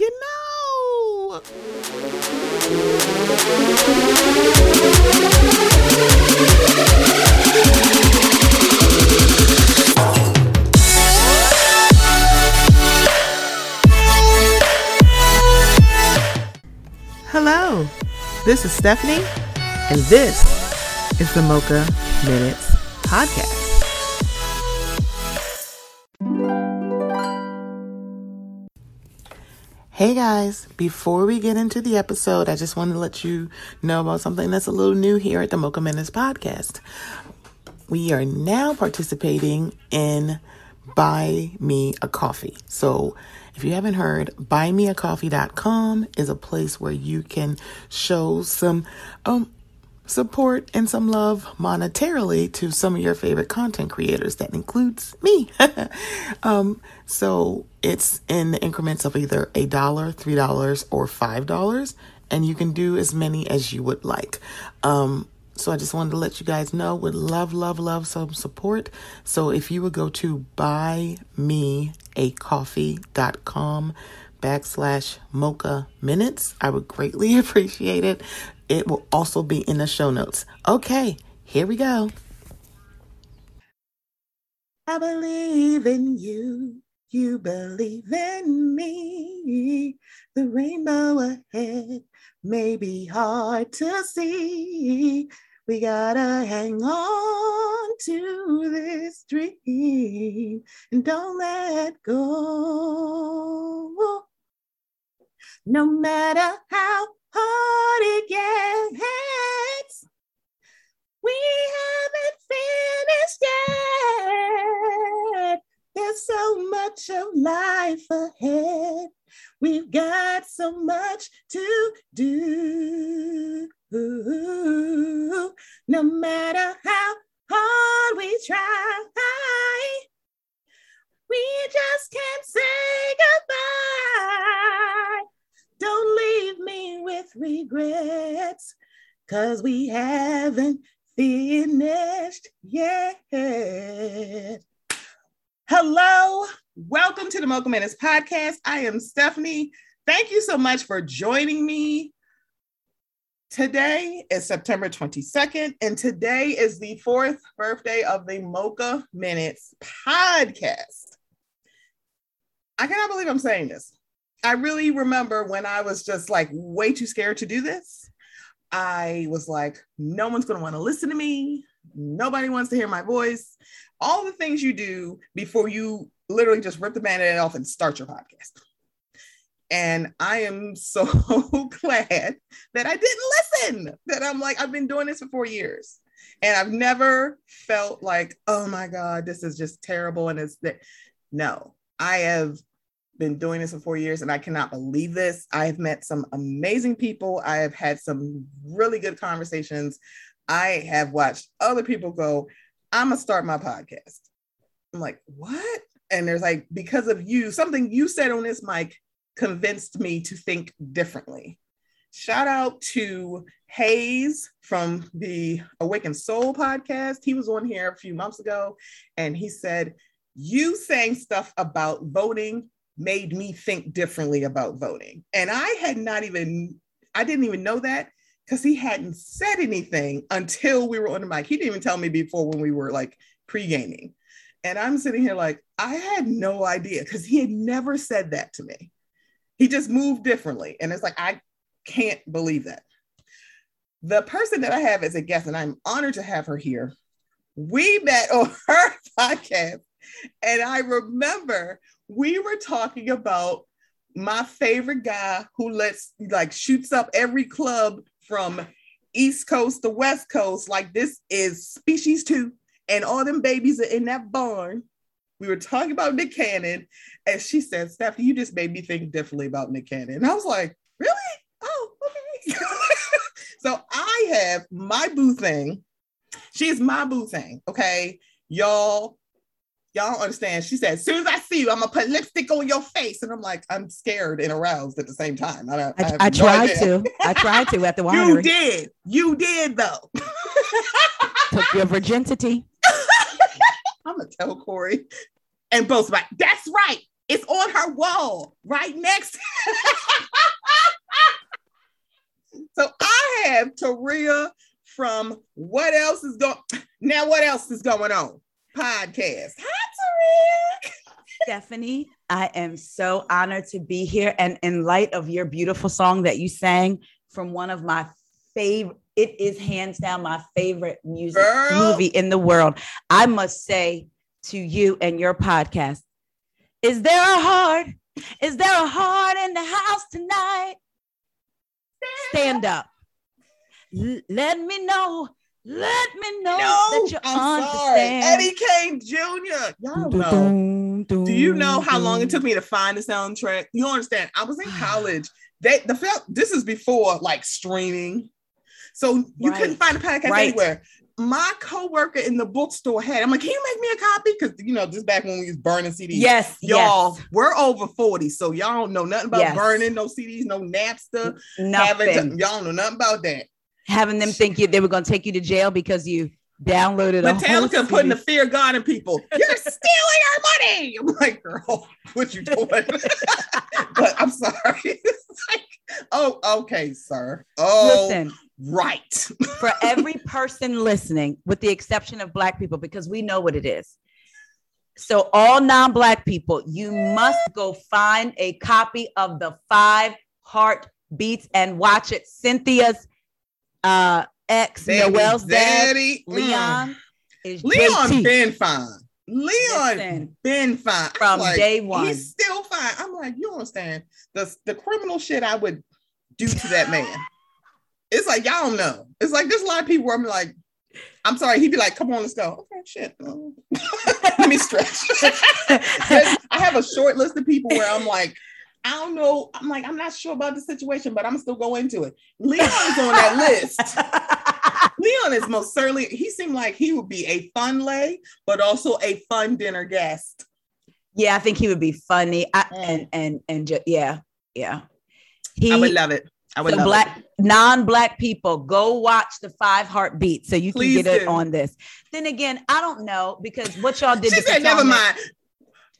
you know. Hello, this is Stephanie, and this is the Mocha Minutes Podcast. Hey guys, before we get into the episode, I just wanted to let you know about something that's a little new here at the Mocha Minutes podcast. We are now participating in Buy Me a Coffee. So, if you haven't heard, buymeacoffee.com is a place where you can show some um support and some love monetarily to some of your favorite content creators. That includes me. um, so it's in the increments of either a dollar, three dollars, or five dollars, and you can do as many as you would like. Um, so I just wanted to let you guys know would love, love, love some support. So if you would go to buymeacoffee.com backslash mocha minutes, I would greatly appreciate it. It will also be in the show notes. Okay, here we go. I believe in you. You believe in me. The rainbow ahead may be hard to see. We gotta hang on to this dream and don't let go. No matter how hard it gets, we haven't finished yet. There's so much of life ahead. We've got so much to do. No matter how hard we try, we just can't say goodbye. Don't leave me with regrets, cause we haven't finished yet. Hello, welcome to the Mocha Minutes podcast. I am Stephanie. Thank you so much for joining me. Today is September 22nd, and today is the fourth birthday of the Mocha Minutes podcast. I cannot believe I'm saying this. I really remember when I was just like way too scared to do this. I was like, no one's going to want to listen to me. Nobody wants to hear my voice all the things you do before you literally just rip the band-aid off and start your podcast. And I am so glad that I didn't listen, that I'm like, I've been doing this for four years. And I've never felt like, oh my God, this is just terrible. And it's that no, I have been doing this for four years and I cannot believe this. I have met some amazing people. I have had some really good conversations. I have watched other people go, I'm gonna start my podcast. I'm like, what? And there's like, because of you, something you said on this mic convinced me to think differently. Shout out to Hayes from the Awakened Soul podcast. He was on here a few months ago and he said, You saying stuff about voting made me think differently about voting. And I had not even, I didn't even know that because he hadn't said anything until we were on the mic. He didn't even tell me before when we were like pre-gaming. And I'm sitting here like, I had no idea because he had never said that to me. He just moved differently. And it's like, I can't believe that. The person that I have as a guest, and I'm honored to have her here, we met on her podcast. And I remember we were talking about my favorite guy who lets like shoots up every club from East Coast to West Coast. Like this is species two, and all them babies are in that barn. We were talking about Nick Cannon, and she said, Stephanie, you just made me think differently about Nick Cannon. And I was like, really? Oh, okay. so I have my boo thing. She's my boo thing. Okay. Y'all, y'all don't understand. She said, as soon as I see you, I'm gonna put lipstick on your face. And I'm like, I'm scared and aroused at the same time. I, I, I, I no tried idea. to. I tried to at the winery. You did. You did though. Took your virginity. I'm gonna tell Corey. And both like, that's right. It's on her wall right next. so I have Taria from What Else Is Going Now What Else Is Going On podcast. Hi, Taria. Stephanie, I am so honored to be here. And in light of your beautiful song that you sang from one of my favorite, it is hands down my favorite music Girl. movie in the world. I must say to you and your podcast, is there a heart? Is there a heart in the house tonight? Stand up. L- let me know. Let me know that you I'm understand. sorry. Eddie King Jr. Y'all know. Do you know how long it took me to find the soundtrack? You understand? I was in college. They the film. This is before like streaming, so you couldn't find a podcast Right. anywhere. My coworker in the bookstore had. I'm like, can you make me a copy? Because you know, just back when we was burning CDs. Yes, Y'all, yes. we're over 40, so y'all don't know nothing about Yes. burning no CDs, no Napster. Nothing. Having, y'all don't know nothing about that. Having them think you, they were going to take you to jail because you downloaded Metallica putting the fear of God in people. You're stealing our money. I'm like, girl, what you doing? but I'm sorry. It's like, oh, okay, sir. Oh, Listen, right. for every person listening, with the exception of Black people, because we know what it is. So, all non Black people, you must go find a copy of the Five heartbeats and watch it. Cynthia's uh, ex, Noel's dad, daddy, mm. Leon, is Leon JT. been fine. Leon Listen, been fine I'm from like, day one. He's still fine. I'm like, you understand the the criminal shit I would do to that man. it's like y'all don't know. It's like there's a lot of people where I'm like, I'm sorry. He'd be like, "Come on, let's go." Okay, shit. Let me stretch. I have a short list of people where I'm like, I don't know. I'm like, I'm not sure about the situation, but I'm still go into it. Leon is on that list. Leon is most certainly. He seemed like he would be a fun lay, but also a fun dinner guest. Yeah, I think he would be funny. I, Mm. and and and ju- yeah, yeah. I He would love it. I would so love black it. non-black people go watch the five heartbeats so you can Please get it on this. Then again, I don't know because what y'all did She to said, "Never mind."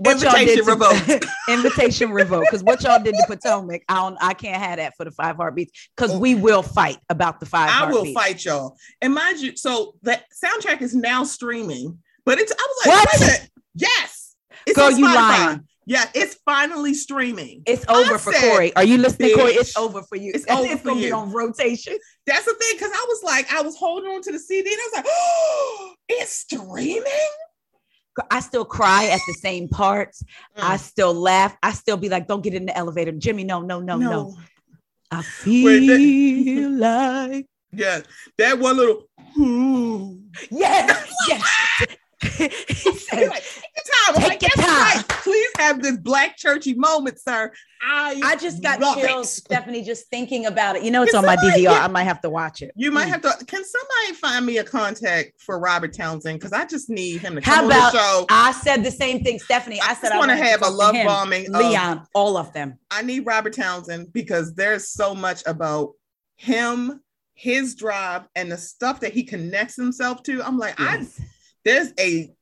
What y'all did Invitation to, revoked. invitation revoked because what y'all did to Potomac, I don't, I can't have that for the five heartbeats because we will fight about the five. I will fight y'all. And mind you, so the soundtrack is now streaming, but it's I was like, What? wait. Yes. It's Girl, you lying. Yeah, it's finally streaming. It's over for said, Corey. Are you listening, Corey? It's over for you. it's It's, over for gonna be on rotation. That's the thing, because I was like, I was holding on to the CD and I was like, oh, it's streaming. I still cry at the same parts. I Mm. still laugh. I still be like, "Don't get in the elevator, Jimmy." No, no, no, no. I Wait, that- feel like Yeah, that one little. Yes, yes. he said, like, take your time. I'm Take like, your time." right. Please have this black churchy moment, sir. I "I just got chills, it. Stephanie, just thinking about it." You know, it's Can on my DVR. get- I might have to watch it. You might Mm. have to. Can somebody find me a contact for Robert Townsend? Because I just need him to How come on the show. I said the same thing, Stephanie. I I said I want to have a love him. bombing. of- Leon, all of them. I need Robert Townsend because there's so much about him, his drive, and the stuff that he connects himself to. I'm like, I Yes. There's a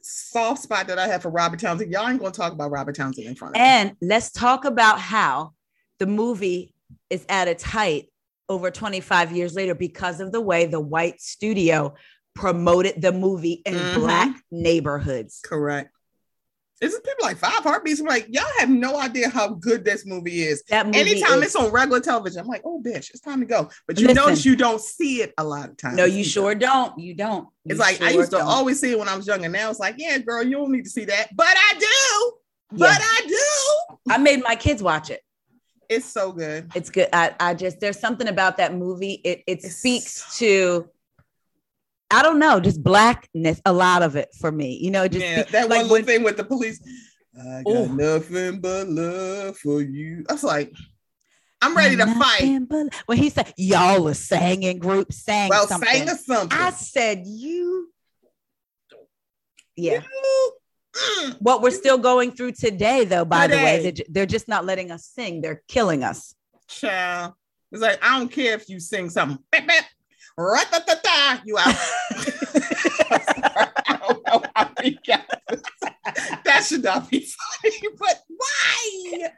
soft spot that I have for Robert Townsend. Y'all ain't gonna talk about Robert Townsend in front of me. And let's talk about how the movie is at its height over 25 years later because of the way the white studio promoted the movie in Mhm. black neighborhoods. Correct. This is people like five heartbeats. I'm like, y'all have no idea how good this movie is. That movie Anytime is- it's on regular television, I'm like, oh bitch, it's time to go. But you Listen. notice you don't see it a lot of times. No, you sure don't. You don't. It's You like I used to don't. always see it when I was younger. Now it's like, yeah, girl, you don't need to see that, but I do. Yeah. But I do. I made my kids watch it. It's so good. It's good. I, I just there's something about that movie. It it It's speaks so- to I don't know, just blackness, a lot of it for me. You know, just yeah, that like one little when- thing with the police. I got Ooh. nothing but love for you. I was like, I'm ready to fight. But- When he said y'all are singing group sang Well, something. sang something. I said you. Yeah. You- mm. What we're still going through today, though, by the way, they're, they're just not letting us sing. They're killing us. Child. It's like, I don't care if you sing something. Beep, beep you out. that should not be funny, but why?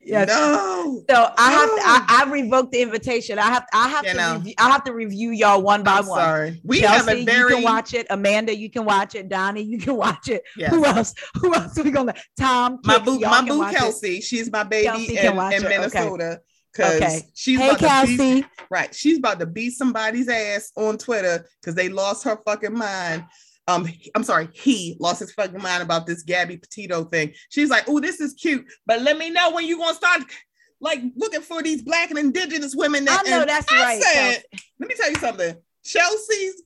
yeah. No. So I have to, I, I revoked the invitation. I have I have you to I have to review y'all one by I'm one. Sorry. We Chelsea, have a very... you can watch it. Amanda, you can watch it. Donnie, you can watch it. Yes. Who else? Who else are we gonna Tom? My boo, my boo Kelsey. It. She's my baby Kelsey in, in Minnesota. Okay. Okay. she's Hey about to beat, right. She's about to beat somebody's ass on Twitter because they lost her fucking mind. Um, I'm sorry, he lost his fucking mind about this Gabby Petito thing. She's like, "Oh, this is cute, but let me know when you're gonna start like looking for these black and indigenous women." I know that's I right. said, let me tell you something. Chelsea's,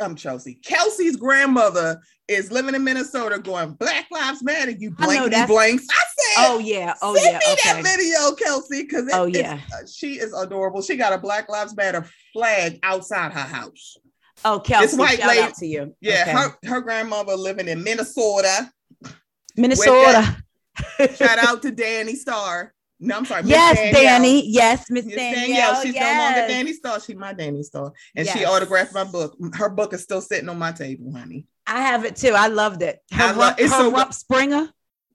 I'm Chelsea. Kelsey's grandmother is living in Minnesota, going Black Lives Matter. You I know blanks. I said, Oh yeah. Oh Send yeah. Send me Okay. that video, Kelsey, because Oh, yeah. Uh, she is adorable. She got a Black Lives Matter flag outside her house. Oh, Kelsey, white shout lady- out to you. Yeah, Okay. her her grandmother living in Minnesota. Minnesota. Shout out to Danny Starr. No, I'm sorry. Miss Yes, Danielle. Danny. Yes, Miss Danielle. Danielle. She's no longer yes. Danny Starr. She's my Danny Starr, and she autographed my book. Her book is still sitting on my table, honey. I have it too. I loved it. Her, I love- her so rump Springer.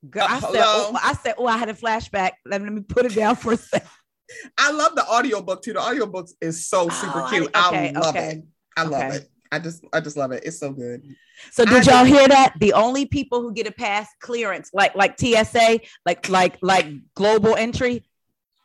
Girl, I Uh, said, hello? oh, I said, oh, I had a flashback. Let me, let me put it down for a second. I love the audiobook too. The audiobook is so super Oh, I- cute. okay, I love okay, it. I love okay. it. I just I just love it. It's so good. So did I y'all hear that? The only people who get a pass clearance, like like TSA, like like like global entry,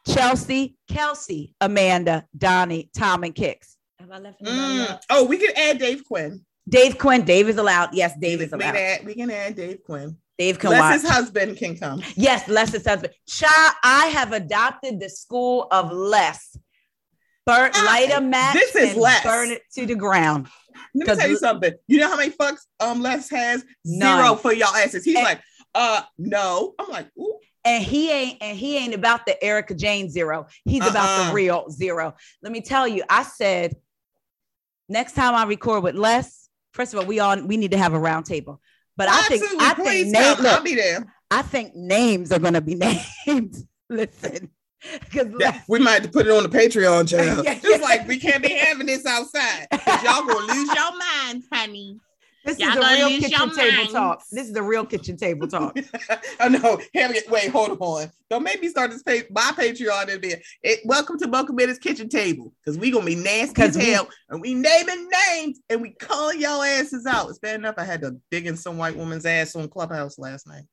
Chelsea, Kelsey, Amanda, Donnie, Tom, and Kicks. Have I left Mm. Oh, we can add Dave Quinn. Dave Quinn. Dave is allowed. Yes, Dave we, is we can allowed. add, we can add Dave Quinn. Dave can Unless watch. his husband can come. Yes, Les is husband. Child, I have adopted the school of Les. Burn, Ah, light a match. this is and Burn it to the ground. Let me tell you something. You know how many fucks um Les has? None. Zero for y'all asses. He's And- like, uh, no. I'm like, ooh. And he ain't and he ain't about the Erika Jayne zero. He's about Uh-uh. the real zero. Let me tell you, I said next time I record with Les, first of all, we all we need to have a round table. But I think I think name. I'll look, be there. I think names are gonna be named. Listen, because Yeah, we might have to put it on the Patreon channel. Yeah, It's yeah. like we can't be having this outside. y'all gonna lose your minds, honey. this Y'all is a gonna real kitchen table minds. talk. This is the real kitchen table talk. I know. Having it, wait, hold on. Don't make me start this page. My Patreon in there. It, welcome to Mocha Minutes Kitchen Table because we gonna be nasty as we- hell and we naming names and we calling y'all asses out. It's bad enough I had to dig in some white woman's ass on Clubhouse last night.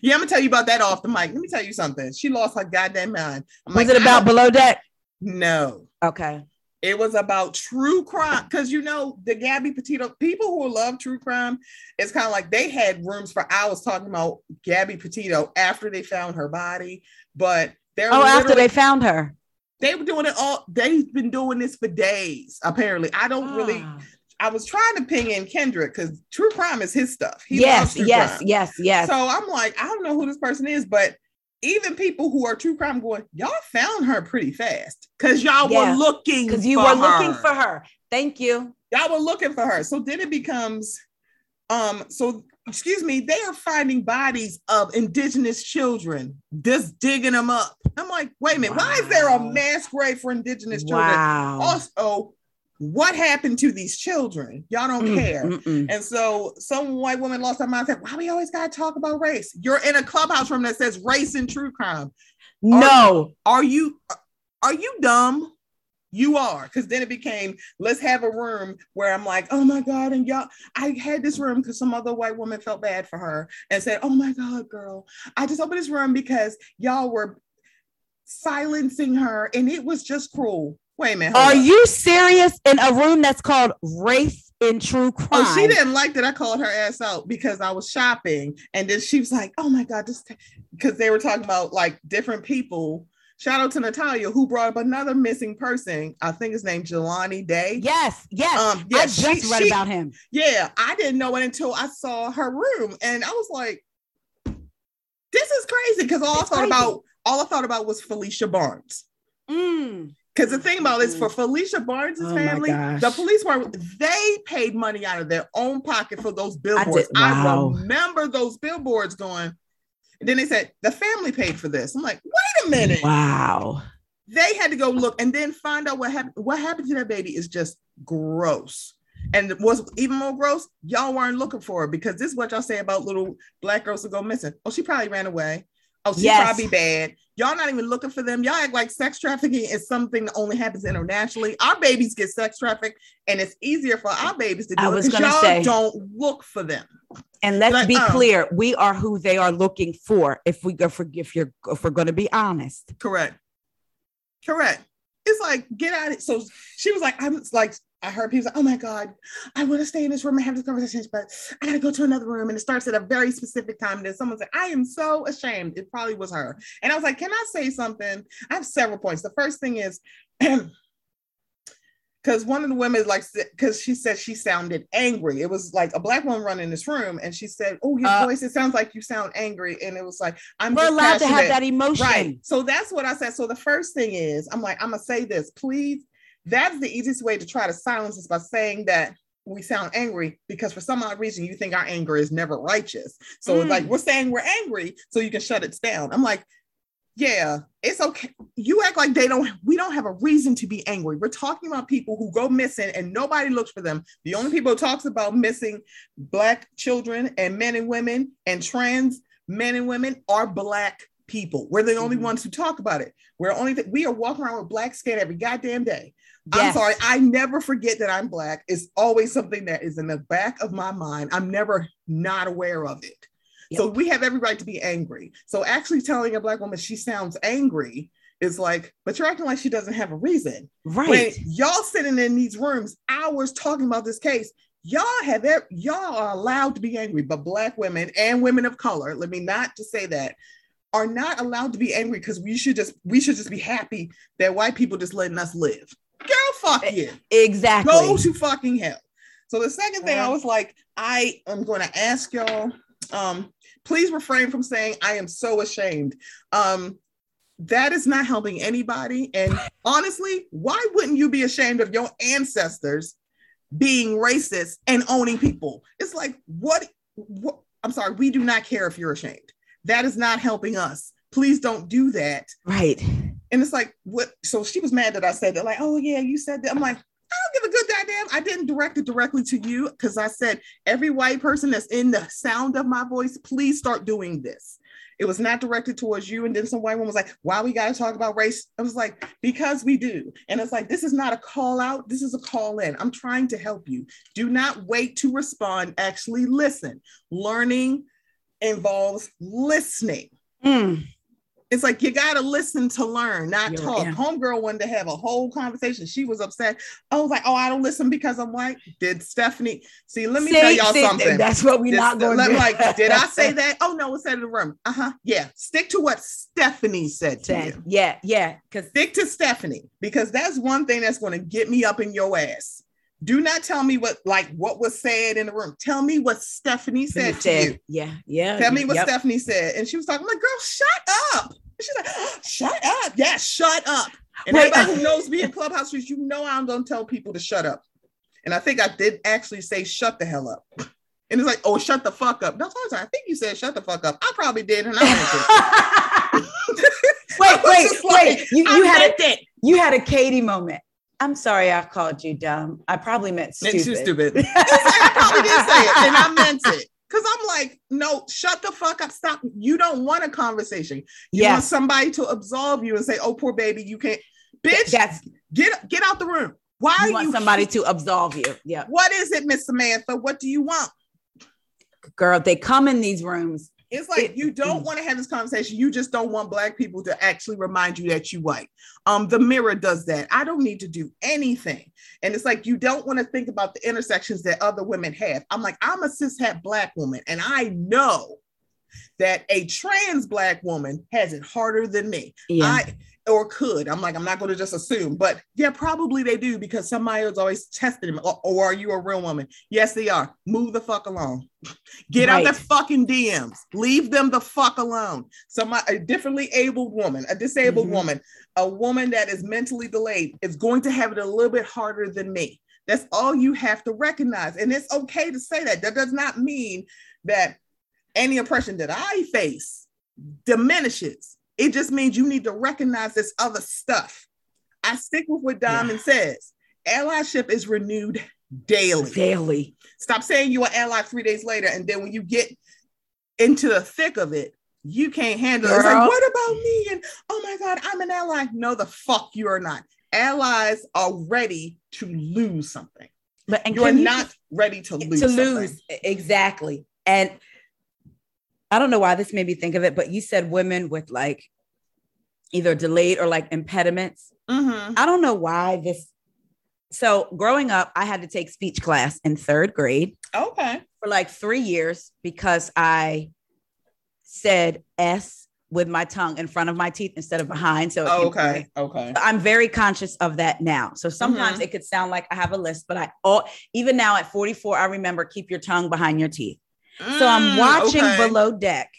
Yeah, I'm gonna tell you about that off the mic. Let me tell you something. She lost her goddamn mind. I'm Was like, it about below deck? No. Okay. It was about true crime because you know the Gabby Petito people who love true crime. It's kind of like they had rooms for hours talking about Gabby Petito after they found her body, but they're Oh, after they found her. they were doing it all. They've been doing this for days. Apparently, I don't really. Ah. I was trying to ping in Kendrick because true crime is his stuff. He yes, yes, crime. yes, yes. So I'm like, I don't know who this person is, but even people who are true crime going, y'all found her pretty fast because y'all Yeah, were looking Because you for were looking for her. Thank you. y'all were looking for her. So then it becomes, um, so excuse me, they are finding bodies of indigenous children, just digging them up. I'm like, wait a minute, why is there a mass grave for indigenous children? Wow. Also, what happened to these children? Y'all don't Mm, care. mm-mm. And so some white woman lost her mind. Said, "Why we always gotta talk about race? You're in a clubhouse room that says race and true crime. No. Are you are you dumb? You are, because then it became let's have a room where I'm like, oh my god, and y'all. I had this room because some other white woman felt bad for her and said, oh my god, girl, I just opened this room because y'all were silencing her, and it was just cruel. Wait a minute, Are up. you serious? In a room that's called race in true crime. Oh, she didn't like that I called her ass out because I was shopping. And then she was like, oh my God, this because they were talking about like different people. Shout out to Natalia who brought up another missing person. I think his name Jelani Day. Yes, yes. Um, yeah, I just she- read she- about him. Yeah, I didn't know it until I saw her room. And I was like, this is crazy. Because all It's I thought crazy. about, all I thought about was Felicia Barnes. Mm. Because the thing about it is for Felicia Barnes' Oh family, the police were they paid money out of their own pocket for those billboards. did- wow. remember those billboards going. And then they said the family paid for this. I'm like, wait a minute. Wow. They had to go look and then find out what happened. What happened to that baby is just gross. And what's even more gross, y'all weren't looking for her because this is what y'all say about little black girls who go missing. Oh, she probably ran away. Oh, she Yes. probably bad. Y'all not even looking for them. Y'all act like sex trafficking is something that only happens internationally. Our babies get sex trafficked, and it's easier for our babies to do I it was gonna y'all say. don't look for them. And let's Like, be uh. clear, we are who they are looking for. If we go for if you're if we're going to be honest, Correct. Correct. It's like get out of it. So she was like, I was like, I heard people say, "Oh my god, I want to stay in this room and have this conversation, but I gotta go to another room." And it starts at a very specific time. And then someone said, "I am so ashamed." It probably was her. And I was like, "Can I say something?" I have several points. The first thing is, because one of the women like, because she said she sounded angry. It was like a black woman running this room, and she said, "Oh, your Uh, voice. It sounds like you sound angry." And it was like, "I'm we're allowed to have that emotion. Right. So that's what I said. So the first thing is, I'm like, I'm gonna say this, please. That's the easiest way to try to silence us by saying that we sound angry because for some odd reason you think our anger is never righteous. So it's Mm. like we're saying we're angry so you can shut it down. I'm like, yeah, it's okay. You act like they don't, we don't have a reason to be angry. We're talking about people who go missing and nobody looks for them. The only people who talks about missing black children and men and women and trans men and women are black people. We're the only Mhm. ones who talk about it. We're only we are walking around with black skin every goddamn day. I'm sorry, I never forget that I'm black. It's always something that is in the back of my mind. I'm never not aware of it. So we have every right to be angry. So actually telling a black woman she sounds angry is like, but you're acting like she doesn't have a reason. Right. When y'all sitting in these rooms hours talking about this case, y'all have y'all are allowed to be angry, but black women and women of color, let me not just say that, are not allowed to be angry because we should just we should just be happy that white people just letting us live. Girl, fuck you. exactly. Go to fucking hell. So the second thing I was like, I am going to ask y'all, um, please refrain from saying I am so ashamed. Um, that is not helping anybody. And honestly, why wouldn't you be ashamed of your ancestors being racist and owning people? It's like, what, what I'm sorry, we do not care if you're ashamed. That is not helping us. Please don't do that. right. And it's like, what? So she was mad that I said that, like, oh, yeah, you said that. I'm like, I don't give a good goddamn. I didn't direct it directly to you because I said, every white person that's in the sound of my voice, please start doing this. It was not directed towards you. And then some white woman was like, why we got to talk about race? I was like, because we do. And it's like, this is not a call out. This is a call in. I'm trying to help you. Do not wait to respond. Actually listen. Learning involves listening Mm. It's like you gotta listen to learn, not You're- talk. Homegirl wanted to have a whole conversation. She was upset. I was like, oh, I don't listen because I'm white. Did Stephanie see? Let me See- tell y'all see, something. That's what we're not going to do. like, did I say that? Oh no, it's out of the room. Uh-huh. Yeah. Stick to what Stephanie said to you. Yeah, yeah. Because Stick to Stephanie because that's one thing that's going to get me up in your ass. Do not tell me what like what was said in the room. Tell me what Stephanie said to you. yeah, yeah. Tell me what yep. Stephanie said. And she was talking, I'm like, girl, shut up. She's like, shut up. Yeah, shut up. And Wait, everybody uh, who knows me in Clubhouse you know I'm gonna tell people to shut up. And I think I did actually say shut the hell up. And it's like, oh, shut the fuck up. No, sorry, I think you said shut the fuck up. I probably did, and I wait, wait, like, wait. You, you had a you had a Katie moment. I'm sorry I called you dumb. I probably meant stupid. she's stupid. I probably did say it, and I meant it. Because I'm like, no, shut the fuck up. Stop. You don't want a conversation. You want somebody to absolve you and say, oh, poor baby, you can't. Bitch, that's get get out the room. Why are you want you somebody to absolve you. Yeah, What is it, Miss Samantha? What do you want? girl, they come in these rooms. It's like It- you don't want to have this conversation. You just don't want black people to actually remind you that you white. Um, the mirror does that. I don't need to do anything. And it's like you don't want to think about the intersections that other women have. I'm like, I'm a cishet black woman, and I know that a trans black woman has it harder than me. Yeah, I or could. I'm like, I'm not going to just assume, but yeah, probably they do because somebody is always testing them. Or, or are you a real woman? Yes, they are. Move the fuck along. Get out Right. their fucking DMs. Leave them the fuck alone. Somebody, a differently abled woman, a disabled Mhm. woman, a woman that is mentally delayed is going to have it a little bit harder than me. That's all you have to recognize. And it's okay to say that. That does not mean that any oppression that I face diminishes. It just means you need to recognize this other stuff. I stick with what Diamond says. Allyship is renewed daily. daily. Stop saying you're an ally three days later, and then when you get into the thick of it, you can't handle it. It's like, what about me? And oh my God, I'm an ally. No, the fuck you are not. Allies are ready to lose something. But and You're you not ready to lose. to something. lose exactly. And I don't know why this made me think of it, but you said women with like either delayed or like impediments. Mhm. I don't know why this. So growing up, I had to take speech class in third grade Okay. for like three years because I said S with my tongue in front of my teeth instead of behind. So came Okay. Okay. I'm very conscious of that now. So sometimes Mm-hmm. it could sound like I have a list, but I all even now at 44, I remember keep your tongue behind your teeth. So I'm Mm, watching okay. below deck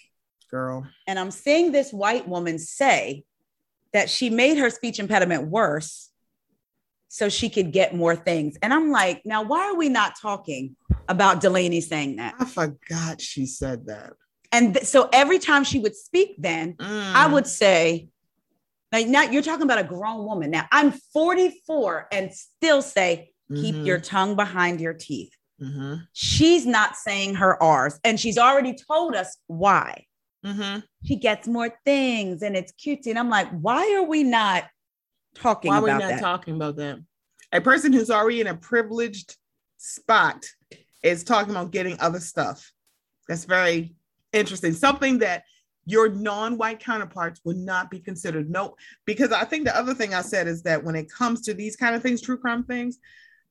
Girl. and I'm seeing this white woman say that she made her speech impediment worse so she could get more things. And I'm like, now why are we not talking about Delaney saying that? I forgot she said that. And th- so every time she would speak, then I Mm. would say, like now you're talking about a grown woman. Now I'm 44 and still say, keep Mhm. your tongue behind your teeth. Mhm. She's not saying her R's, and she's already told us why. Mhm. She gets more things and it's cute. And I'm like, why are we not talking Why are we about not that? talking about that? A person who's already in a privileged spot is talking about getting other stuff. That's very interesting. Something that your non-white counterparts would not be considered. No, because I think the other thing I said is that when it comes to these kind of things, true crime things,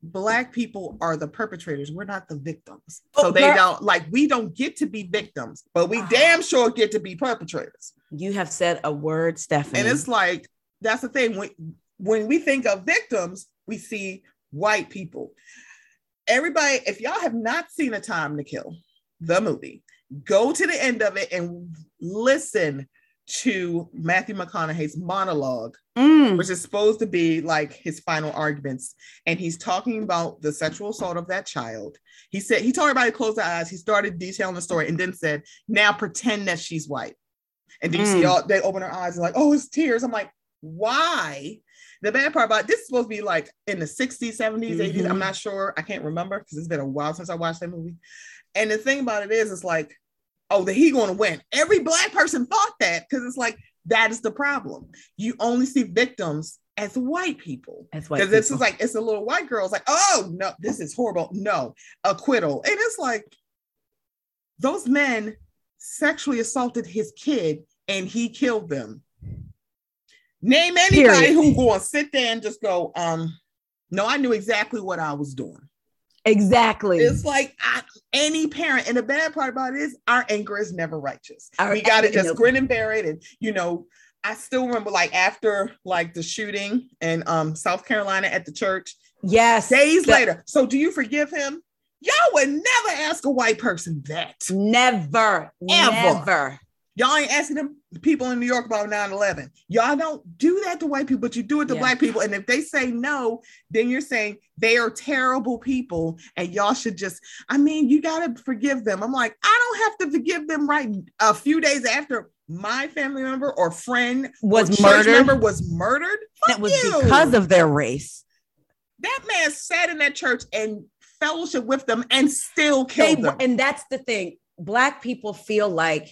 black people are the perpetrators. We're not the victims. So Oh, they girl. don't like we don't get to be victims, but we Ah. damn sure get to be perpetrators. you have said a word, Stephanie. And it's like that's the thing. When when we think of victims, we see white people. Everybody, if y'all have not seen A Time to Kill, the movie, go to the end of it and listen to Matthew McConaughey's monologue, Mm, which is supposed to be like his final arguments. And he's talking about the sexual assault of that child. He said, he told everybody to close their eyes. He started detailing the story and then said, now pretend that she's white. And then you see Mm. all they open their eyes and like, oh, it's tears. I'm like, why? The bad part about this is supposed to be like in the 60s, 70s, 80s. Mhm. I'm not sure. I can't remember because it's been a while since I watched that movie. And the thing about it is, it's like, oh, that he going to win. Every black person thought that because it's like that is the problem. You only see victims as white people. that's white Because this is like it's a little white girl. It's like, oh no, this is horrible. No, acquittal. And it's like those men sexually assaulted his kid and he killed them. Name anybody Period. who going to sit there and just go, um, no, I knew exactly what I was doing. Exactly. It's like I, any parent, and the bad part about it is our anger is never righteous. Our we got to just grin and bear it. And you know, I still remember like after like the shooting in um South Carolina at the church, yes. days The- later. So do you forgive him? Y'all would never ask a white person that. Never, Ever. never. Y'all ain't asking them people in New York about 9-11. Y'all don't do that to white people, but you do it to Yeah. black people. And if they say no, then you're saying they are terrible people and y'all should just, I mean, you gotta forgive them. I'm like, I don't have to forgive them right a few days after my family member or friend Was or murdered. member was murdered. That was you. because of their race. That man sat in that church and fellowship with them and still They, killed them. and that's the thing. Black people feel like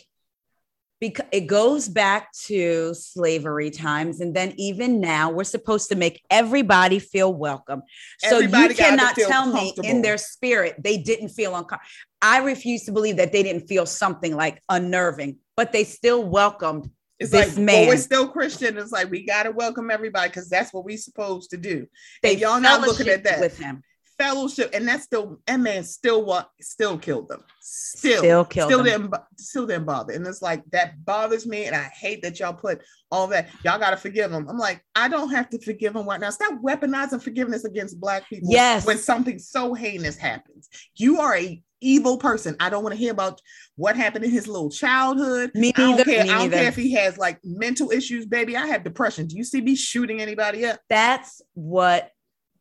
because it goes back to slavery times, and then even now, we're supposed to make everybody feel welcome. So Everybody you cannot tell me in their spirit they didn't feel uncomfortable. I refuse to believe that they didn't feel something like unnerving, but they still welcomed. It's this like, man. well, we're still Christian. It's like we gotta welcome everybody because that's what we're supposed to do. They And y'all not looking at that. with him. Fellowship, and that's still and man still what still killed them. Still, Still killed still them. didn't still didn't bother. And it's like that bothers me, and I hate that y'all put all that. Y'all gotta forgive them. I'm like, I don't have to forgive them right now. Stop weaponizing forgiveness against black people. Yes. when something so heinous happens, you are a evil person. I don't want to hear about what happened in his little childhood. Me I don't care. me I don't care if he has like mental issues, baby. I have depression. Do you see me shooting anybody up? That's what.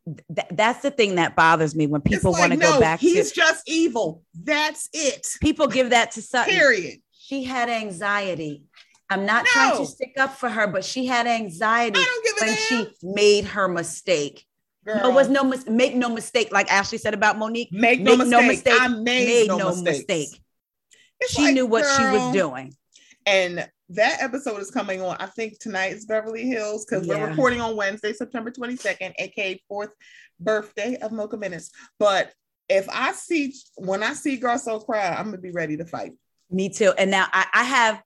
Th- that's the thing that bothers me when people It's want to like, go back He's to just evil. That's it. people give that to Sutton. Period. She had anxiety. I'm not trying to stick up for her, but she had anxiety I don't give a when damn. she made her mistake. Girl, No, was no mis- make no mistake, like Ashley said about Monique. make no mistake. no mistake. I made, Made no, no mistake. It's She like, knew what she was doing. And that episode is coming on. I think tonight is Beverly Hills because Yeah. we're recording on Wednesday, September 22nd, aka fourth birthday of Mocha Minutes. But if I see when I see Garcelle cry, I'm gonna be ready to fight. Me too. And now I, I have,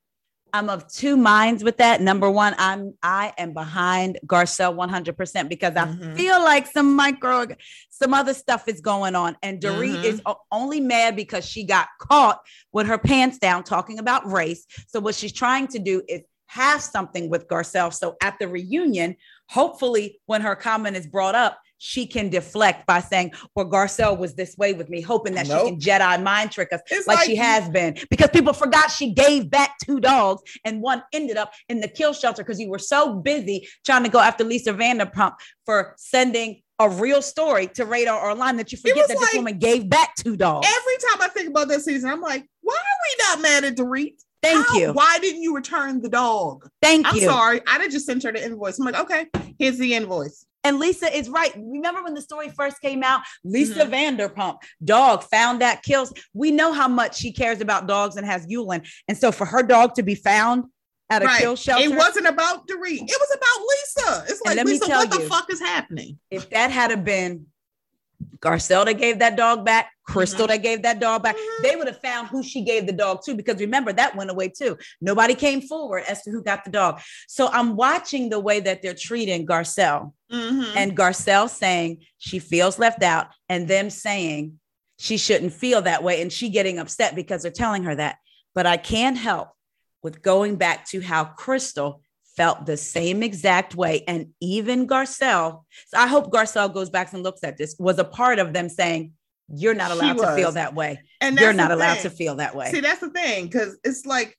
I'm of two minds with that. Number one, I'm I am behind Garcelle 100% because I Mhm. feel like some micro, some other stuff is going on. And Dorit Mhm. is only mad because she got caught with her pants down talking about race. So what she's trying to do is have something with Garcelle. So at the reunion, hopefully when her comment is brought up, she can deflect by saying, well, Garcelle was this way with me, hoping that Nope. she can Jedi mind trick us It's like, she has been because people forgot she gave back two dogs and one ended up in the kill shelter because you were so busy trying to go after Lisa Vanderpump for sending a real story to Radar Online that you forget that like- this woman gave back two dogs. Every time I think about this season, I'm like, why are we not mad at Dorit? Thank How- you. Why didn't you return the dog? Thank you. I'm sorry. I did just sent her the invoice. I'm like, okay, here's the invoice. And Lisa is right. Remember when the story first came out? Lisa Mhm. Vanderpump, dog found that kills. We know how much she cares about dogs and has Yulin. And so for her dog to be found at a Right. kill shelter, It wasn't about Dorit. It was about Lisa. It's like let me Lisa, what the you- fuck is happening? if that had been Garcelle that gave that dog back, Crystal that gave that dog back, Mhm. they would have found who she gave the dog to because remember that went away too. Nobody came forward as to who got the dog. So I'm watching the way that they're treating Garcelle Mhm. and Garcelle saying she feels left out and them saying she shouldn't feel that way and she getting upset because they're telling her that. But I can't help with going back to how Crystal felt the same exact way. And even Garcelle, so I hope Garcelle goes back and looks at this, was a part of them saying, You're not allowed to feel that way. and You're not allowed thing. to feel that way. See, that's the thing, because it's like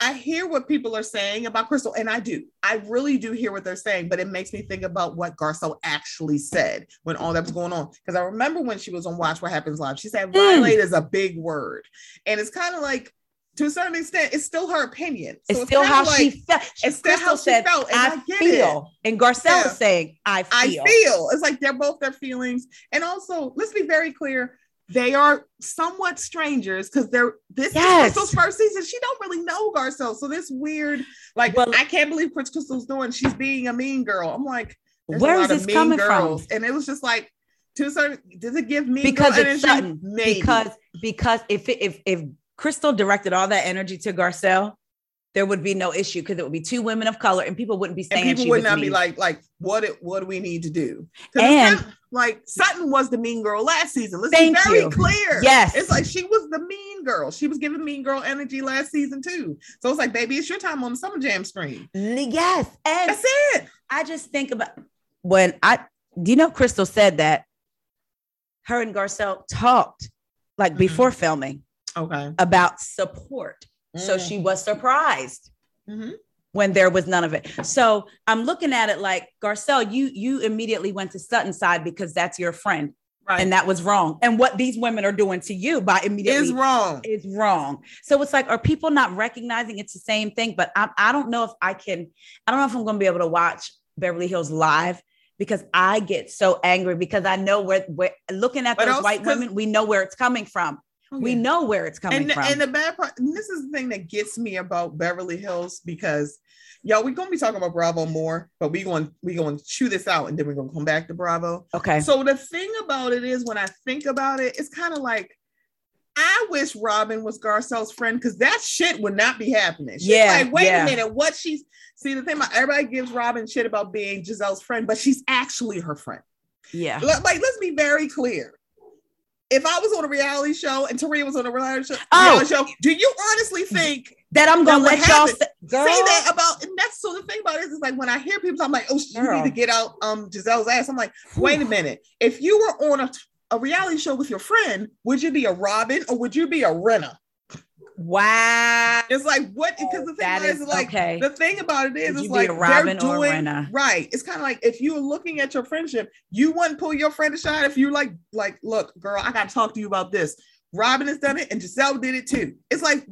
I hear what people are saying about Crystal, and I do. I really do hear what they're saying, but it makes me think about what Garcelle actually said when all that was going on. Because I remember when she was on Watch What Happens Live, she said Mm. violate is a big word. And it's kind of like, to a certain extent, it's still her opinion. So it's still how like, she felt. it's still Crystal how she said, felt, and I, I get feel. And Garcelle Yeah. is saying, I feel. I feel. It's like they're both their feelings. And also, let's be very clear. They are somewhat strangers because they're this Yes. is Crystal's first season. She don't really know Garcelle. So this weird, like Well- I can't believe Chris Crystal's doing. She's being a mean girl. I'm like, Where is this coming girls. from? And it was just like to a certain does it give me because it's? Sutton. Maybe. Because because if it- if if Crystal directed all that energy to Garcelle, there would be no issue because it would be two women of color and people wouldn't be and saying people would not be like, like, what it, what do we need to do? And- not- like Sutton was the mean girl last season. Let's Thank be very you. clear. Yes. It's like she was the mean girl. She was giving mean girl energy last season too. So it's like, baby, it's your time on the summer jam screen. yes, and That's it. I just think about when I do you know Crystal said that her and Garcelle talked like Mhm. before filming Okay. about support. So Mm. she was surprised Mhm. when there was none of it. So I'm looking at it like Garcelle, you you immediately went to Sutton's side because that's your friend, Right. and that was wrong. And what these women are doing to you by immediately is wrong. is wrong. So it's like, are people not recognizing it's the same thing? But I, I don't know if I can. I don't know if I'm going to be able to watch Beverly Hills live because I get so angry because I know where, where looking at But those also white women, we know where it's coming from. Oh, we Yeah. know where it's coming and, from. and the bad part, and this is the thing that gets me about Beverly Hills because y'all, we're gonna be talking about Bravo more, but we're going we're going to chew this out and then we're gonna come back to Bravo. okay. So the thing about it is, when I think about it, it's kind of like I wish Robyn was Garcelle's friend because that shit would not be happening. She's Yeah, like, wait yeah. a minute, what she's see the thing about everybody gives Robyn shit about being Gizelle's friend, but she's actually her friend. yeah. Like, let's be very clear. If I was on a reality show and Taria was on a reality show, Oh. reality show do you honestly think That I'm going to That let y'all say, girl, say that about? And that's so the thing about it is, is like when I hear people, I'm like, oh, you need to get out um Gizelle's ass. I'm like, wait a minute. If you were on a, a reality show with your friend, would you be a Robyn or would you be a Renna? Wow. It's like what because the thing That about it is is like okay. the thing about it is Would it's like Robyn they're doing right. It's kind of like if you were looking at your friendship, you wouldn't pull your friend aside if you like like look, girl, I got to talk to you about this. Robyn has done it and Gizelle did it too. It's like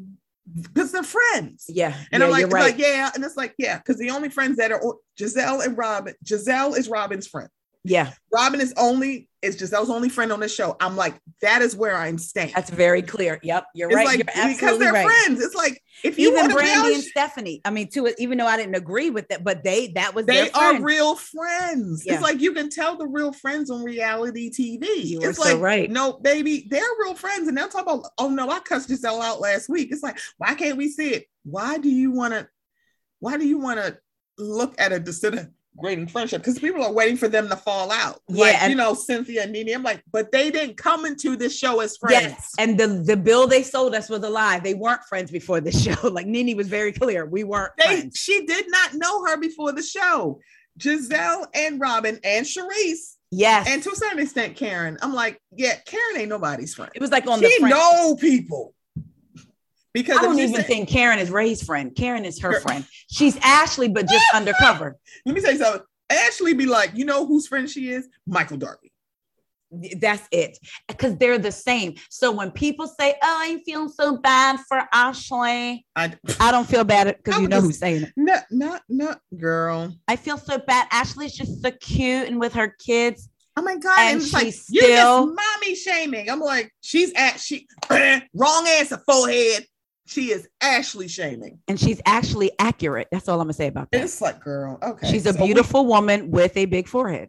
because they're friends. Yeah. And yeah, I'm like, right. like, yeah, and it's like, yeah, because the only friends that are Gizelle and Robyn, Gizelle is Robyn's friend. Yeah, Robyn is only is Gizelle's only friend on the show. I'm like, that is where I'm staying. that's very clear. Yep, you're it's right. like you're because they're right. friends. It's like if you Even Brandi and Stephanie. I mean, to even though I didn't agree with it, but they that was they are friend. real friends. Yeah. It's like you can tell the real friends on reality TV. You it's so like, right. no, baby, they're real friends. And they'll talk about, oh no, I cussed Gizelle out last week. It's like, why can't we see it? Why do you want to, why do you want to look at a disintegrating friendship? Because people are waiting for them to fall out. Yeah, Like, and- you know, Cynthia and Nene. I'm like, but they didn't come into this show as friends. Yes, and the the bill they sold us was a lie. They weren't friends before the show. Like Nene was very clear, we weren't They, friends. she did not know her before the show. Gizelle and Robyn and Charrisse Yes, and to a certain extent Karen. I'm like, yeah, Karen ain't nobody's friend. it was like on the She friend. know people because I don't even say- think Karen is Ray's friend. Karen is her friend. She's Ashley, but just undercover. Let me say something. Ashley be like, you know whose friend she is? Michael Darby. That's it. Because they're the same. So when people say, "Oh, I'm feeling so bad for Ashley," I I don't feel bad because you know just- who's saying it. not not not girl. I feel so bad. Ashley's just so cute and with her kids. Oh my god! And And, like she's you still- just mommy shaming. I'm like, she's at she wrong ass, answer, forehead. She is Ashley shaming. And she's actually accurate. That's all I'm gonna say about that. It's like, girl, okay. She's a so we- beautiful woman with a big forehead.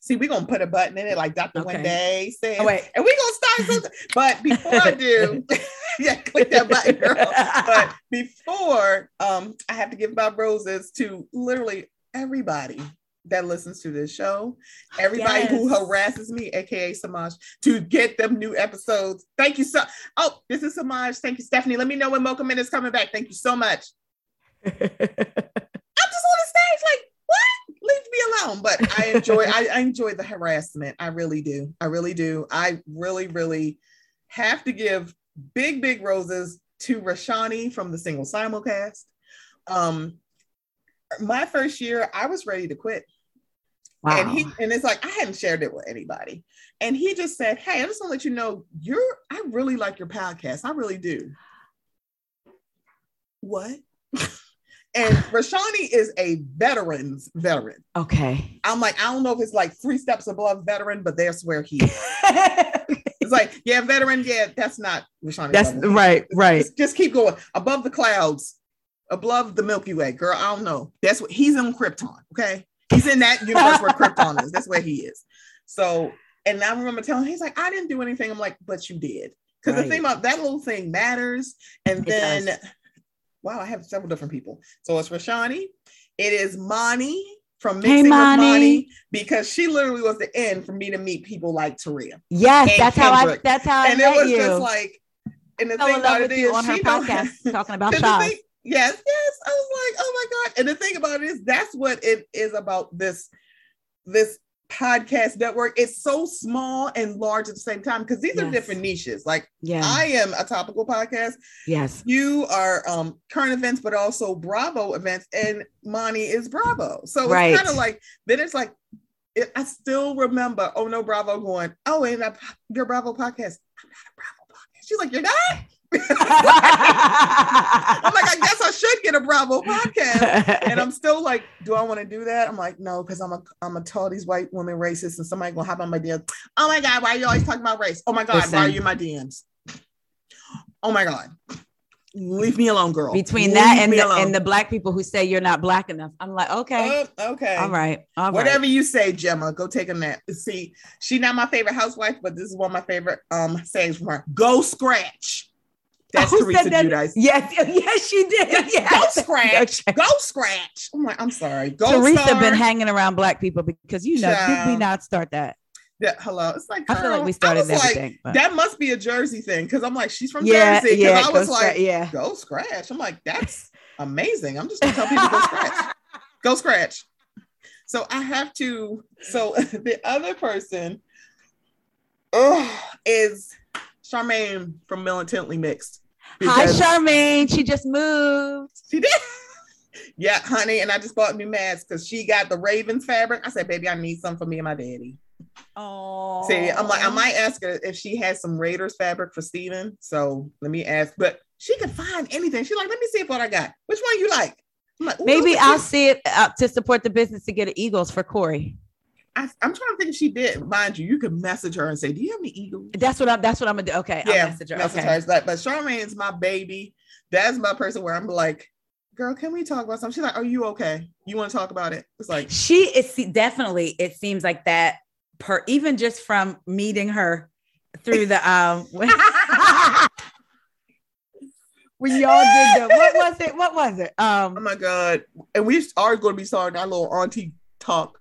see, we're gonna put a button in it, like Dr. Okay. Wendy said. Oh, wait. and we're gonna start something. But before I do, yeah, click that button, girl. but before um i have to give my roses to literally everybody that listens to this show. Everybody who harasses me aka samaj to get them new episodes. Thank you so oh this is samaj. Thank you stephanie. Let me know when mocha Minute is coming back. Thank you so much. I'm just on the stage like what? Leave me alone. But i enjoy I, I enjoy the harassment. I really do. I really do. I really really have to give big big roses to rashani from the single simulcast. Um my first year i was ready to quit wow. and he and it's like I hadn't shared it with anybody. And he just said, Hey, I just want to let you know you're I really like your podcast. I really do. What? and Rashani is a veteran's veteran. okay. I'm like, I don't know if it's like three steps above veteran, but that's where he is. It's like, yeah, veteran, yeah, that's not Rashani. That's level. right, right. Just, just keep going above the clouds, above the Milky Way, girl. I don't know. That's what he's on Krypton. Okay, he's in that universe where Krypton is. That's where he is. So, and I remember telling him, he's like, I didn't do anything. I'm like, but you did, because the thing about that little thing matters. And It then, does. wow, I have several different people. So it's Rashani. It is Mani from Hey, Mixing with. Mani because she literally was the end for me to meet people like Taria. Yes, that's how I. That's how I and it was you. just like, and the fell thing about it her she podcast talking about the thing- yes, yes. I was like, oh my God. And the thing about it is that's what it is about this, this podcast network. It's so small and large at the same time because these are different niches. Like Yeah. I am a topical podcast. yes. You are um current events, but also Bravo events, and Monty is Bravo. So it's kind of like then it's like it, I still remember, oh no, Bravo going, oh, and I, your Bravo podcast. I'm not a Bravo podcast. She's like, you're not? I'm like, I guess I should get a Bravo podcast. And I'm still like, do I want to do that? I'm like, no, because I'm a I'm a tell these white women racist, and somebody gonna hop on my DMs. Oh my god, why are you always talking about race? Oh my god, why are you in my DMs? Oh my god, leave me alone, girl. Between Leave that and the, alone. and the black people who say you're not black enough, I'm like, okay, Oh, okay, all right, all right. Whatever you say, Gemma, go take a nap. See, she's not my favorite housewife, but this is one of my favorite um sayings from her. Go scratch. That's Who Teresa said that? Giudice. Yes, yes, she did. Go scratch. Go scratch. I'm like, I'm sorry. Go scratch. Teresa star. been hanging around black people because you know, did we not start that? Yeah, hello. It's like I feel like we started like, everything. but- that must be a Jersey thing because I'm like, she's from yeah, Jersey. yeah, Because I was scratch- like, yeah. go scratch. I'm like, that's amazing. I'm just gonna tell people go scratch. Go scratch. So I have to. So the other person, oh, is Charmaine from Militantly Mixed. Hi, Charmaine. She just moved. She did. Yeah, honey, and I just bought new masks because she got the Ravens fabric. I said, baby, I need some for me and my daddy. Oh, See, I'm like, I might ask her if she has some Raiders fabric for Steven. So let me ask, but she could find anything. She's like, let me see if what I got. Which one you like? I'm like, Maybe I'll see it uh, to support the business to get an Eagles for Corey. I, am trying to think if she did. Mind you, you can message her and say, "Do you have any eagles?" That's what I'm. That's what I'm gonna do. Okay, yeah, I'll message her. Message okay. her. It's like, but Charmaine is my baby. That's my person where I'm like, girl, can we talk about something? She's like, are you okay? You want to talk about it? It's like she is definitely. It seems like that. Per even just from meeting her through the um. when y'all did the what was it? What was it? Um. Oh my god! And we are going to be starting our little auntie talk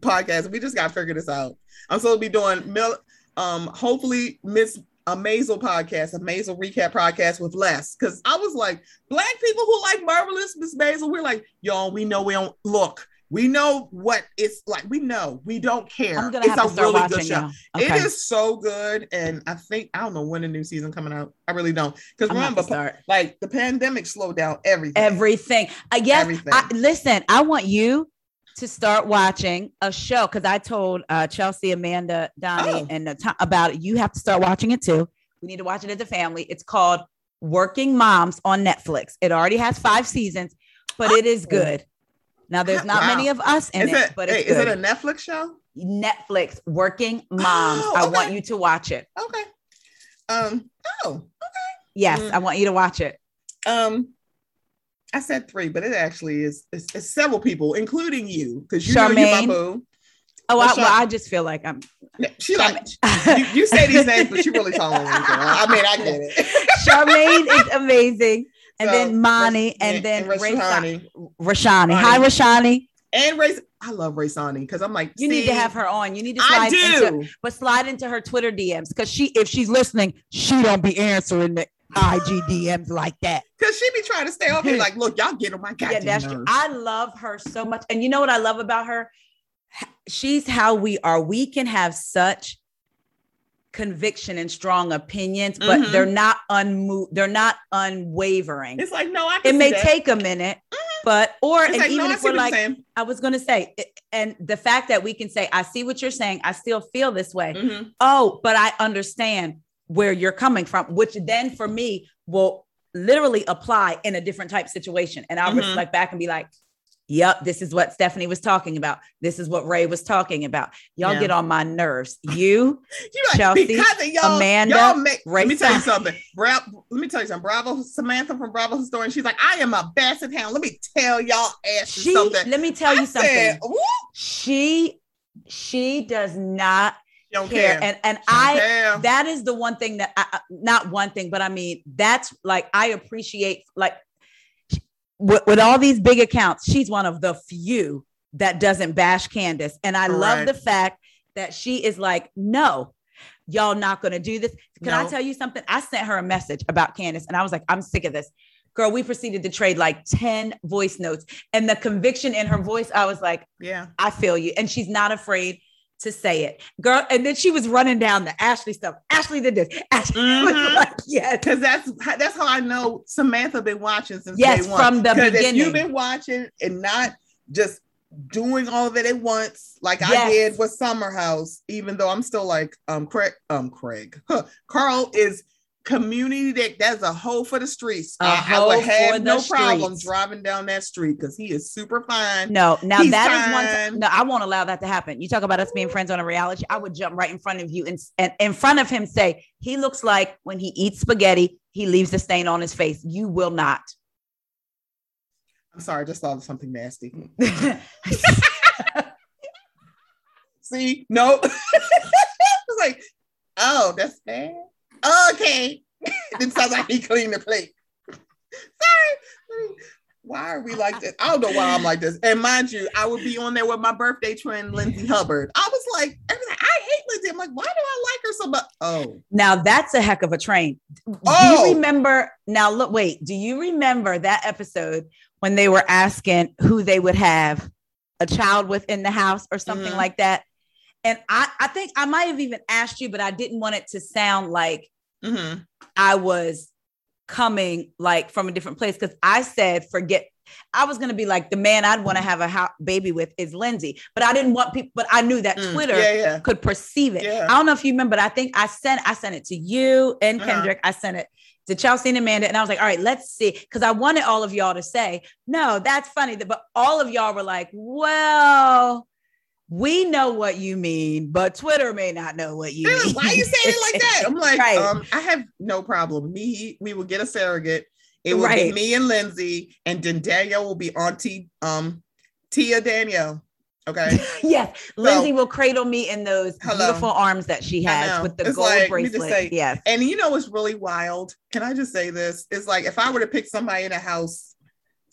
podcast. We just got to figure this out. I'm supposed to be doing Mil- um hopefully Miss a Maisel podcast, a Maisel recap podcast with less. Cause I was like, black people who like marvelous Mrs. Maisel, we're like, y'all, we know we don't look. We know what it's like. We know. We don't care. I'm gonna it's have to start really watching now. Okay. Okay. It is so good. And I think I don't know when the new season coming out. I really don't. Because I'm gonna have to remember, start. like the pandemic slowed down everything. everything. I guess. Everything. I, listen, I want you to start watching a show because I told uh, Chelsea, Amanda, Donnie, Oh. and to- about it. You have to start watching it too. We need to watch it as a family. It's called Working Moms on Netflix. It already has five seasons, but it is good. Now, there's not Wow. many of us in is it, it, but hey, it's is it a Netflix show? Netflix Working Moms. Oh, I want you to watch it. Okay. Um, oh, Okay. Yes, Mm. I want you to watch it. um, I said three, but it actually is it's, it's several people, including you, because you know you're my boo. Oh, I, well. I just feel like I'm. She like you, you say these names, but you really me. I mean, I get it. Charmaine is amazing. And So, then Mani, Rash- and then Rashani. Rashani. Hi, Rashani. and Ray. I love Ray Sani because I'm like, You need to have her on. You need to I do. into, but slide into her Twitter DMs because she, if she's listening, she don't be answering the IG DMs like that. Because she be trying to stay off me. Like, look, y'all get on my goddamn yeah, that's true. I love her so much, and you know what I love about her? She's how we are. We can have such conviction and strong opinions, but Mhm. they're not unmoved. They're not unwavering. It's like, no, I it may that. take a minute, but or It's and like, even no, if we're like. I was gonna say, it- and the fact that we can say, I see what you're saying, I still feel this way. Mhm. Oh, but I understand where you're coming from, which then for me will literally apply in a different type situation. And I'll Mhm. reflect back and be like, Yep, this is what Stephanie was talking about. This is what Ray was talking about. Y'all Yeah. get on my nerves. You, You Chelsea, y'all, Amanda, y'all make, Ray let me tell you something. Bra- let me tell you something. Bravo, Samantha from Bravo Historian. She's like, I am a basset hound. Let me tell y'all asses she, something. let me tell you I something. said, she, she does not care. care. And and She I care. that is the one thing that I, not one thing, but I mean that's like I appreciate like with, with all these big accounts, she's one of the few that doesn't bash Candace, and I love the fact that she is like, no. Y'all not gonna do this. Can I tell you something? I sent her a message about Candace, and I was like, I'm sick of this. Girl, we proceeded to trade like 10 voice notes, and the conviction in her voice, I was like, yeah. I feel you. And she's not afraid to say it. Girl, and then she was running down the Ashley stuff. Ashley did this. Ashley was Mhm. like, yes. Because that's how- that's how I know Samantha been watching since Yes, day one. from the 'Cause If you've been watching and not just doing all of it at once, like I did with Summer House, even though I'm still like um Craig, um Craig, huh, Carl is community that that's a hoe for the streets. I, would have no problem driving down that street because he is super fine. No, now He's that is one. fine. No, I won't allow that to happen. You talk about us being friends on a reality. I would jump right in front of you and, and in front of him say, he looks like when he eats spaghetti, he leaves a stain on his face. You will not. I'm sorry, I just thought of something nasty. See, no. it's like, oh, that's bad. Okay. it sounds like he cleaned the plate. Sorry. Why are we like this? I don't know why I'm like this. And mind you, I would be on there with my birthday twin, Lindsay Hubbard. I was like. I hate Lindsay. I'm like, why do I like her so much? Oh, Now that's a heck of a train. Do Oh. you remember? Now look, wait. Do you remember that episode when they were asking who they would have a child with in the house or something Mhm. like that? And I, I think I might have even asked you, but I didn't want it to sound like hmm I was coming like from a different place because I said forget. I was gonna be like the man I'd want to have a ho- baby with is Lindsay, but I didn't want people. But I knew that Mm, Twitter Yeah, yeah. could perceive it. Yeah. I don't know if you remember, but I think I sent I sent it to you and Uh-huh. Kendrick. I sent it to Chelsea and Amanda, and I was like, all right, let's see, because I wanted all of y'all to say, no, that's funny. But all of y'all were like, well, we know what you mean, but Twitter may not know what you mean. why are you saying it like that? I'm like, Right. um, I have no problem. Me, we will get a surrogate. It will Right. be me and Lindsay, and then Danielle will be Auntie um Tia Danielle. Okay. yes, Lindsay will cradle me in those Hello. beautiful arms that she has with the It's gold like, let me just bracelet. say- yes. And you know what's really wild? Can I just say this? It's like if I were to pick somebody in a house,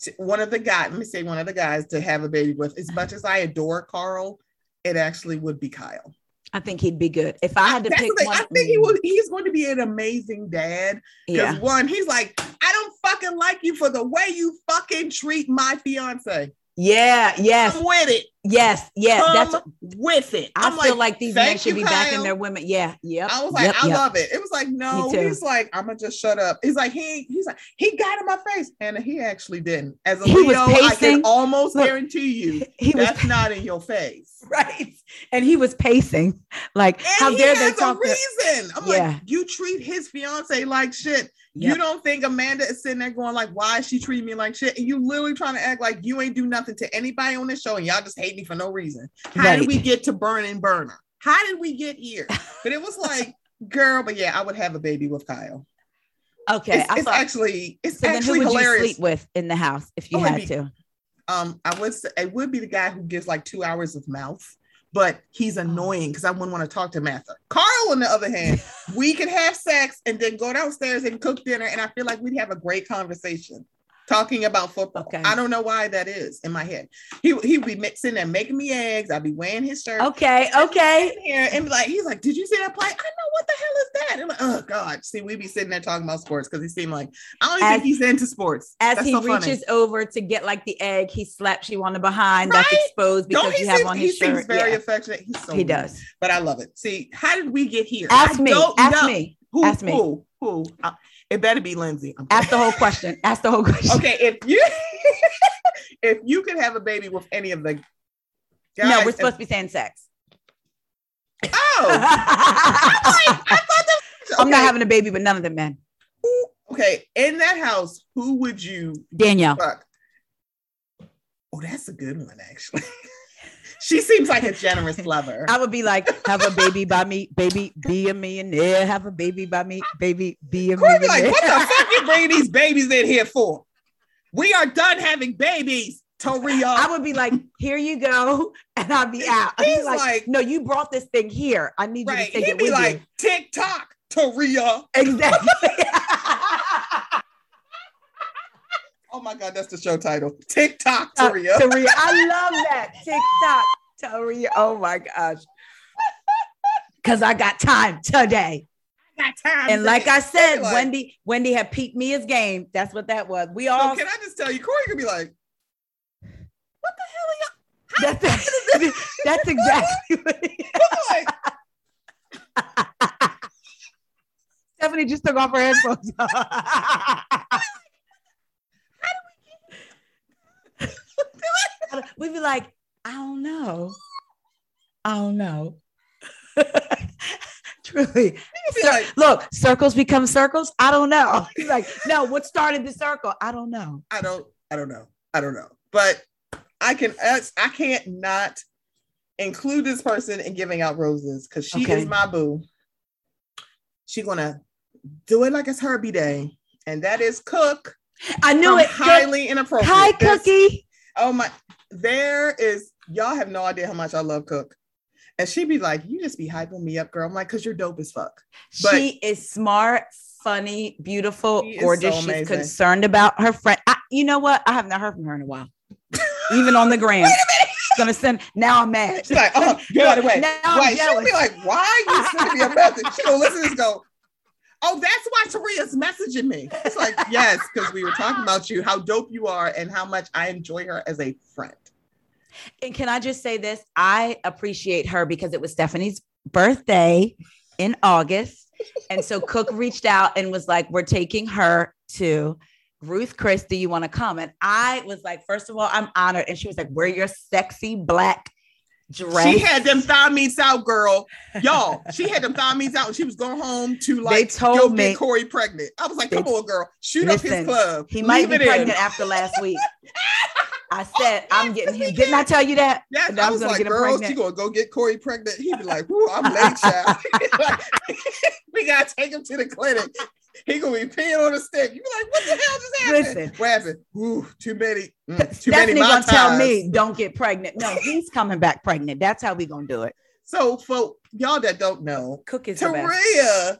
to- one of the guys, let me say one of the guys to have a baby with, as much as I adore Carl, it actually would be Kyle. I think he'd be good. If I had to That's pick one, I think he will, he's going to be an amazing dad. Because Yeah. one, he's like, I don't fucking like you for the way you fucking treat my fiance. Yeah. Yes. I'm with it. Yes. Yes. Come That's with it. I I'm feel like, these men should be backing Kyle." their women. Yeah. yeah. I was like, yep, I yep. love it. It was like, no, he's like, I'm gonna just shut up. He's like, he he's like, he got in my face. And he actually didn't. As a He was Leo, I can almost Look, guarantee you He was that's not in your face. right. And he was pacing. Like, And how dare they talk a to reason. I'm Yeah. like, you treat his fiance like shit. Yep. You don't think Amanda is sitting there going like, why is she treating me like shit? And you literally trying to act like you ain't do nothing to anybody on this show and y'all just hate me for no reason. How Right. did we get to burning burner? How did we get here? But it was like, girl, but yeah, I would have a baby with Kyle. Okay. it's, it's thought, actually it's so then who actually hilarious. you sleep with in the house if you Oh, had be- to? um, I would say it would be the guy who gives like two hours of mouth, but he's annoying because I wouldn't want to talk to Martha. Carl, on the other hand, we could have sex and then go downstairs and cook dinner, and I feel like we'd have a great conversation talking about football. Okay. I don't know why that is in my head. He he would be mixing and making me eggs. I'd be wearing his shirt. Okay. Okay. Here and be like, he's like, did you see that play? I know what the hell is that? I'm like, oh god. See, we'd be sitting there talking about sports because he seemed like I don't As- think he's into sports. As That's he so funny. reaches over to get like the egg, he slaps you on the behind that's Right? exposed because Don't he you have on he his seems very Yeah, affectionate. He's so he weird. does. but I love it. See, how did we get here? Ask I me. Ask know. me. Who, Ask me. Who? Who? Uh, it better be Lindsay. I'm Ask the whole question. Ask the whole question. okay, if you if you could have a baby with any of the guys, no, we're supposed to be saying sex. Oh, I'm I thought that. not okay, having a baby, but none of them men. okay, in that house, who would you Danielle. fuck? Oh, that's a good one, actually. she seems like a generous lover. I would be like, have a baby by me, baby, be a millionaire. Have a baby by me, baby, be a Corey be millionaire. like, what the fuck you bringing these babies in here for? We are done having babies, Toria. I would be like, here you go, and I'd be out. I'd be He's like, like- no, you brought this thing here. I need you to take He'd it be with like, you. tick tock, Toria. Exactly. Oh my God, that's the show title. TikTok tock, Uh, Taria. I love that. TikTok. Taria. Oh my gosh. Because I got time today. Got time And like I said, like- Wendy, Wendy had peeped me as game. That's what that was. We So all can I just tell you, Corey could be like, what the hell are y'all? that's, that's exactly what it is. y'all like? Stephanie just took off her headphones. We'd be like, I don't know. I don't know. Truly. Cir- like- look, circles become circles. I don't know. He's like, no, what started the circle? I don't know. I don't, I don't know. I don't know. But I can, I can't not include this person in giving out roses because she Okay. is my boo. She gonna do it like it's Herbie Day, and that is cook. I knew it. Highly inappropriate. Hi, Cookie. Oh my, there is, y'all have no idea how much I love Cook. And she'd be like, You just be hyping me up, girl. I'm like, Because you're dope as fuck. But- she is smart, funny, beautiful, She gorgeous. so She's concerned about her friend. I, you know what? I have not heard from her in a while. Even on the gram. Gonna send now I'm mad. She's like, uh-huh, Oh, by the way, Now I'm Right. She'll be like, Why are you sending me a message? She gonna listen to this go, Oh, that's why Taria's messaging me. It's like, Yes, because we were talking about you, how dope you are, and how much I enjoy her as a friend. And can I just say this? I appreciate her because it was Stephanie's birthday in August. And so Cook reached out and was like, We're taking her to Ruth Chris. Do you want to come? And I was like, First of all, I'm honored. And she was like, We're your sexy black dress. She had them thigh meats out, girl. Y'all, she had them thigh meats out and she was going home to like told go me- get Corey pregnant. I was like, They- come on, girl. Shoot up his club. he might Leave be it in. pregnant after last week. I oh, said I'm getting him. Didn't I tell you that? Yeah, That I was was like, get him girls, pregnant. you gonna go get Corey pregnant? He'd be like, "Whoo, I'm late, child. We gotta take him to the clinic. He gonna be peeing on a stick. You be like, what the hell just happened? Listen. what happened? Ooh, too many, mm, too Stephanie many gonna tell me don't get pregnant. No, he's coming back pregnant. That's how we gonna do it. So, for y'all that don't know, Cook is. Taria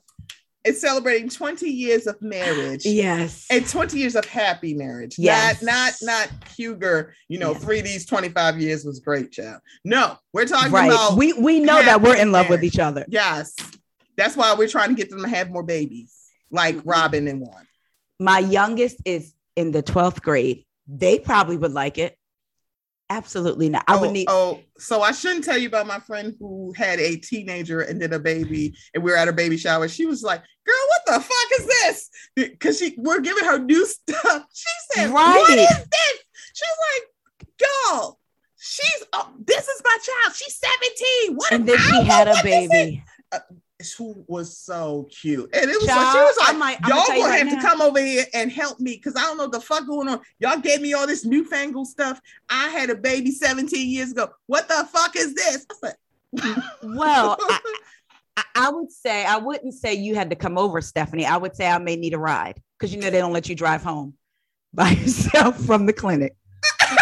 is celebrating 20 years of marriage. Yes. And 20 years of happy marriage. Yes. Not not not Huger, you know, three these 25 years was great, child. No, we're talking right. about We we know that we're in love with each other. yes. That's why we're trying to get them to have more babies, like Mm-hmm. Robin and one. My youngest is in the 12th grade. They probably would like it. Absolutely not. I oh, would need oh, so I shouldn't tell you about my friend who had a teenager and then a baby, and we were at a baby shower. She was like, "Girl, what the fuck is this?" Because she we're giving her new stuff. She said, Right. "What is this?" She's like, "Y'all, she's oh, this is my child. She's 17. What?" and then she had a baby. this is." baby. She was so cute, and it was like she was like, I might- I'ma "Y'all gonna right have to come over here and help me because I don't know the fuck going on. Y'all gave me all this newfangled stuff. I had a baby 17 years ago. What the fuck is this?" I said, Well, I, I would say I wouldn't say you had to come over, Stephanie. I would say I may need a ride because you know they don't let you drive home by yourself from the clinic.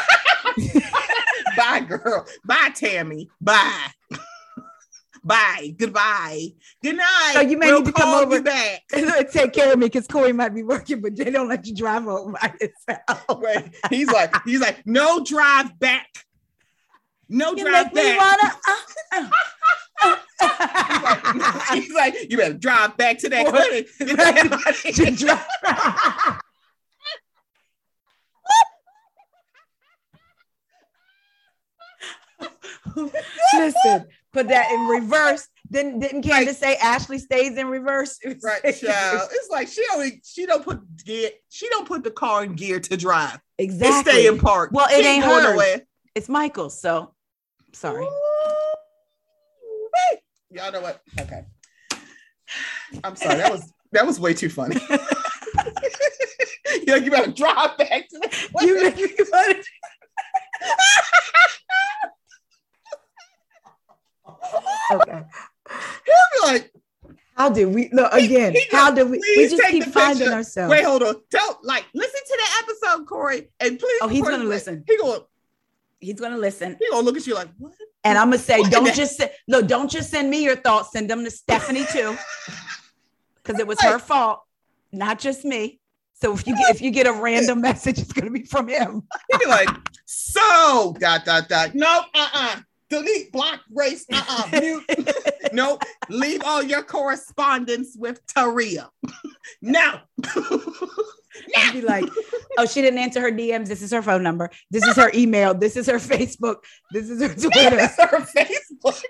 "Bye, girl. Bye, Tammy. Bye." Bye. Goodbye. Good night. So you may we'll need to come over. back. Take care of me because Corey might be working, but they don't let you drive home by yourself. Right. He's like, he's like, no drive back. No You drive back. wanna. uh, uh. He's like, you better drive back to that clinic. Get the hell out of To here. drive- Listen, put that in reverse. Didn't didn't Candace say Ashley stays in reverse? Right, child. It's like she only she don't put gear, she don't put the car in gear to drive. Exactly. It stay in park. Well, She it ain't going hers. nowhere. It's Michael's, so sorry. Ooh-wee. Y'all know what? Okay. I'm sorry. That was that was way too funny. you know, you better drive back to the You make me wanna- okay. He'll be like, How did we look again? he how go, did we? We just keep finding picture." ourselves. wait, hold on. Tell like listen to the episode, Corey, and please. Oh, he's before gonna you- listen. He gonna He's gonna listen, he gonna look at you like what? and I'm gonna say, What don't just say, look, don't just send me your thoughts. Send them to Stephanie too, because it was her fault, not just me. So if you get if you get a random message, it's gonna be from him. He'd be like, so dot dot dot. No, uh uh Delete, block, race, uh uh Mute. no, leave all your correspondence with Taria. no. I'd be like, oh, she didn't answer her DMs. This is her phone number. This is her email. This is her Facebook. This is her Twitter. That's her Facebook.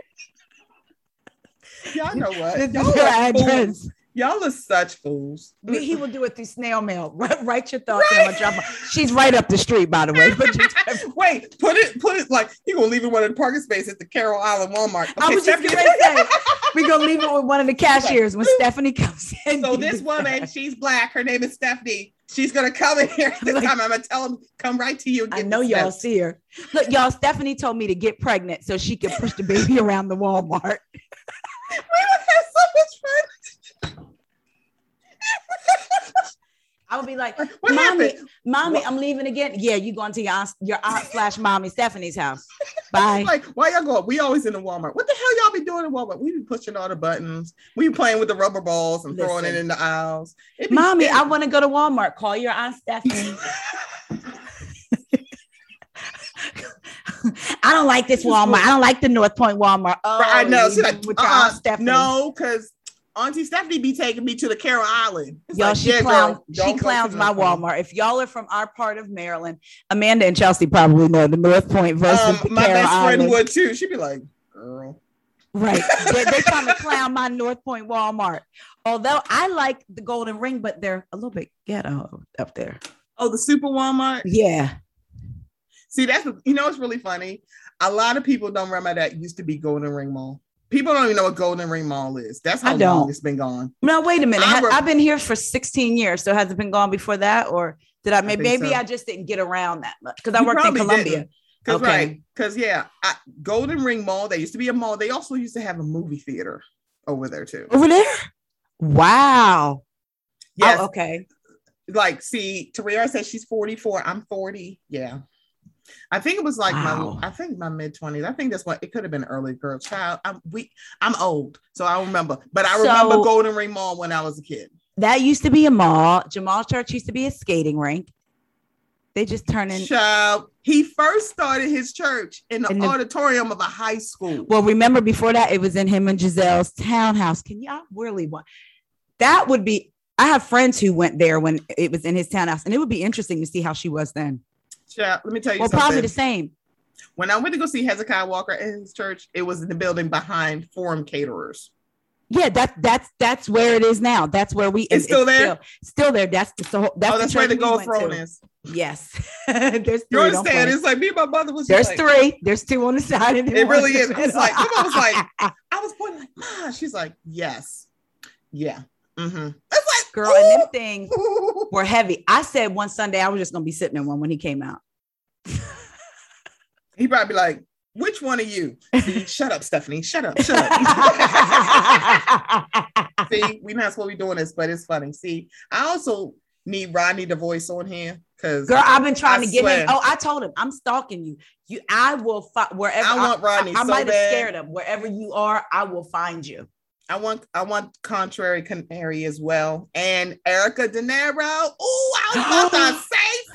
Y'all know what? This Y'all is her are fools. Y'all are such fools. We- He will do it through snail mail. Write, your thoughts gonna drop them. She's right up the street, by the way. Wait, put it, put it like he gonna leave it one in the parking space at the Carroll Island Walmart. I Okay, was just Stephanie- gonna say we're gonna leave it with one of the cashiers when Stephanie comes in. So this woman, she's black. Her name is Stephanie. She's gonna come in here this Like- time. I'm gonna tell him come right to you. And I know y'all see her. Look, y'all, Stephanie told me to get pregnant so she could push the baby around the Walmart. We would have so much fun. I would be like, What Mommy, happened? Mommy, What? I'm leaving again. Yeah, you going to your aunt, your aunt slash mommy Stephanie's house. Bye. Like, why y'all go? We always in the Walmart. What the hell y'all be doing in Walmart? We be pushing all the buttons. We be playing with the rubber balls and throwing it in the aisles. Mommy, it- I want to go to Walmart. Call your aunt Stephanie. I don't like this Walmart. I don't like the North Point Walmart. Oh, I know. She's like, oh, uh-uh, no, because Auntie Stephanie be taking me to the Carroll Island. It's Y'all, like, she yeah, clowns. she don't go to clowns my Walmart. If y'all are from our part of Maryland, Amanda and Chelsea probably know the North Point versus Um, the my best friend Island. would too. She'd be like, girl. Right. they, they trying to clown my North Point Walmart. Although I like the Golden Ring, but they're a little bit ghetto up there. Oh, the Super Walmart. Yeah. See, that's you know it's really funny. A lot of people don't remember that used to be Golden Ring Mall. People don't even know what Golden Ring Mall is. That's how I long it's been gone. No, wait a minute. I re- I've been here for 16 years. So has it been gone before that? Or did I maybe think maybe so. I just didn't get around that much because I You worked in Columbia. didn't. Cause Okay. right, cause yeah, I, Golden Ring Mall. They used to be a mall. They also used to have a movie theater over there too. Over there? Wow. Oh, yes, Oh, okay. like see, Taria says she's 44. I'm 40. Yeah. I think it was like Wow. my I think my mid 20s. I think that's what it could have been early girl child. I'm we I'm old, so I don't remember. But I remember So- Golden Ring Mall when I was a kid. That used to be a mall. Jamal Church used to be a skating rink. They just turn in. Child, he first started his church in the In the- auditorium of a high school. Well, remember before that, it was in him and Gizelle's townhouse. Can y'all really want that? Would be. I have friends who went there when it was in his townhouse, and it would be interesting to see how she was then. Child, let me tell you Well, something. probably the same. when I went to go see Hezekiah Walker at his church, it was in the building behind Forum Caterers. Yeah, that that's that's where it is now. That's where we. It's still there? Still, still there. That's the so. That's oh, the that's where church the gold throne to. is. Yes, there's three. You don't understand? It's like me and my mother was. There's like, three. There's two on the side. And It really is. It's like-. I was like- I was pointing like, Ma. She's like, yes, yeah. Mm-hmm. It's girl, and them like, things ooh. were heavy. I said one Sunday I was just gonna be sitting in one when he came out. he probably be like, which one of you? See, shut up, Stephanie. Shut up. Shut up. See, we're not supposed to be doing this, but it's funny. See, I also need Rodney the voice on here because Girl, I've been trying I to get swear. him. Oh, I told him I'm stalking you. You, I will find wherever. I want Rodney I, so might have scared him. Wherever you are, I will find you. I want I want Contrary Canary as well. And Erica De Niro. Oh, I was about to say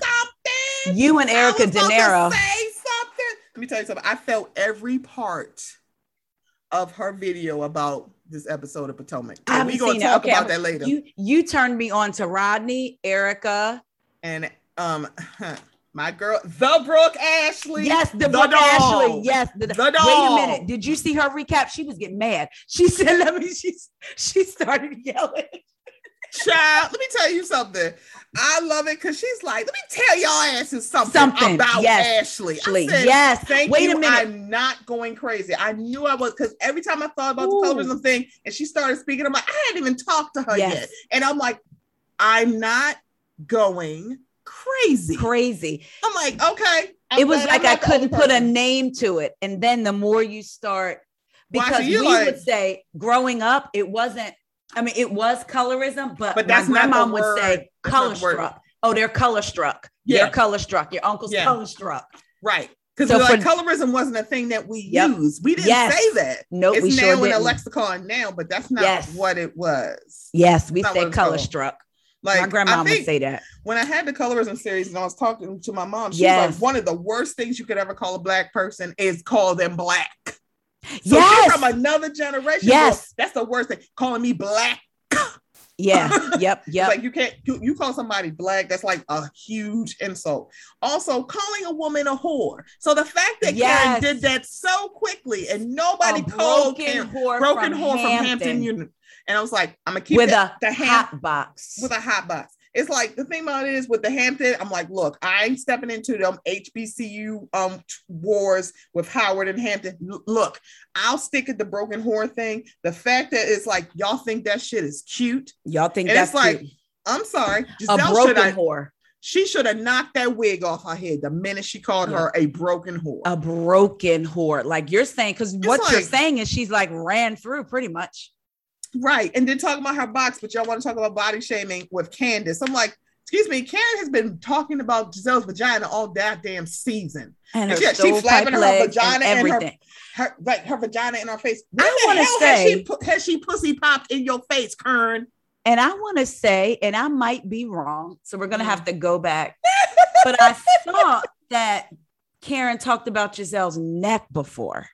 something. You and Erica De Niro. say something. Let me tell you something. I felt every part of her video about this episode of Potomac. I haven't We're gonna talk Okay, about I'm- that later. You you turned me on to Rodney, Erica. and um my girl, the Brooke Ashley. Yes, the, the Brooke dog. Ashley. Yes, the, The Wait a minute. Did you see her recap? She was getting mad. She said, "Let me." She she started yelling. Child, let me tell you something. I love it because she's like, let me tell y'all asses something, Something, about yes. Ashley. I Ashley, said, yes. Thank Wait you. a minute. I'm not going crazy. I knew I was because every time I thought about Ooh. the colorism thing and she started speaking, I'm like, I hadn't even talked to her Yes. yet. And I'm like, I'm not going crazy. Crazy. I'm like, okay. I'm it was like I'm I not the only couldn't put a name to it. And then the more you start, because you we like- would say growing up, it wasn't, I mean, it was colorism, but, But that's my mom would say color struck. Oh, they're color struck. Yeah. They're color struck. Your uncle's Yeah. color struck. Right. Because So like colorism wasn't a thing that we Yep. used. We didn't Yes. say that. Nope, it's we now sure in a didn't. lexicon now, but that's not Yes. what it was. Yes, we Not what say color called. struck. Like my grandma would say that. when I had the colorism series and I was talking to my mom, she's Yes. like, one of the worst things you could ever call a black person is call them black. So yes. you're from another generation. Yes. well, that's the worst thing. Calling me black. yeah. Yep. Yep. like you can't you, you call somebody black, that's like a huge insult. Also, calling a woman a whore. So the fact that Yes. Karen did that so quickly and nobody A called broken Karen whore broken from whore from Hampton Hampton. Union. And I was like, I'm gonna keep with that- a the ham- hot box. with a hot box. It's like the thing about it is with the Hampton, I'm like, look, I'm stepping into them HBCU um wars with Howard and Hampton. L- look, I'll stick at the broken whore thing. The fact that it's like y'all think that shit is cute. Y'all think And that's it's like, cute. I'm sorry, a Gizelle should broken whore. she should have knocked that wig off her head the minute she called Yeah. her a broken whore. A broken whore. Like you're saying, because what you're saying is she's like ran through pretty much. Right. And then talk about her box, but y'all want to talk about body shaming with Candace. I'm like, excuse me, Karen has been talking about Gizelle's vagina all that damn season. And And her she- she flapping her vagina and and her- Her like her vagina in her face. When I the wanna hell has she, has she pussy popped in your face, Kern? And I want to say, and I might be wrong, so we're gonna Mm. have to go back. but I thought that Karen talked about Gizelle's neck before.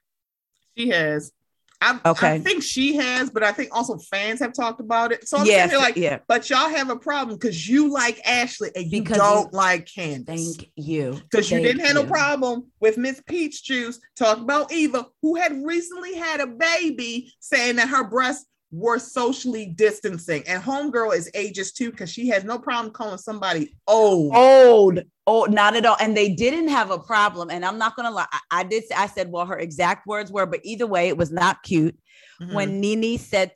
She has. I, I Okay. think she has, but I think also fans have talked about it. So I'm sitting like, yeah. but y'all have a problem because you like Ashley and you Because don't you- like Candace. Thank you. Because you didn't have no problem with Miss Peach Juice talking about Eva, who had recently had a baby, saying that her breasts were socially distancing. And homegirl is ages too, because she has no problem calling somebody old. Old, old, not at all. And they didn't have a problem. And I'm not gonna lie, I, I did. I said, well, her exact words were, but either way, it was not cute. Mhm. When Nene said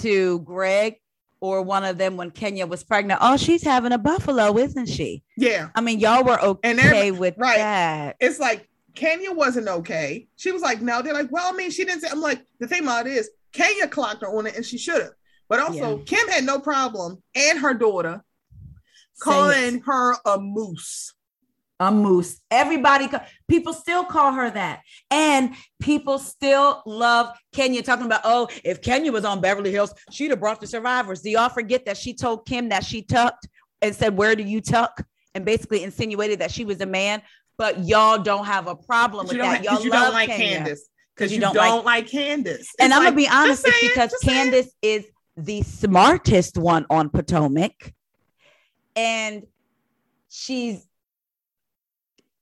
to Greg or one of them when Kenya was pregnant, oh, she's having a buffalo, isn't she? yeah, I mean, y'all were And okay with right. that. it's like Kenya wasn't okay. She was like, no, they're like, well, I mean, she didn't say. I'm like, the thing about it is, Kenya clocked her on it, and she should have. But also, Kim had no problem, and her daughter calling her a moose. a moose. Everybody, people still call her that, and people still love Kenya. Talking about, oh, if Kenya was on Beverly Hills, she'd have brought the survivors. Do y'all forget that she told Kim that she tucked and said, "Where do you tuck?" and basically insinuated that she was a man. But y'all don't have a problem with that. ha- Y'all you love don't like Kenya. Candace. Because you, you don't, don't like- like, Candace. and It's I'm like, gonna be honest, it's saying, because just saying. Candace is the smartest one on Potomac, and she's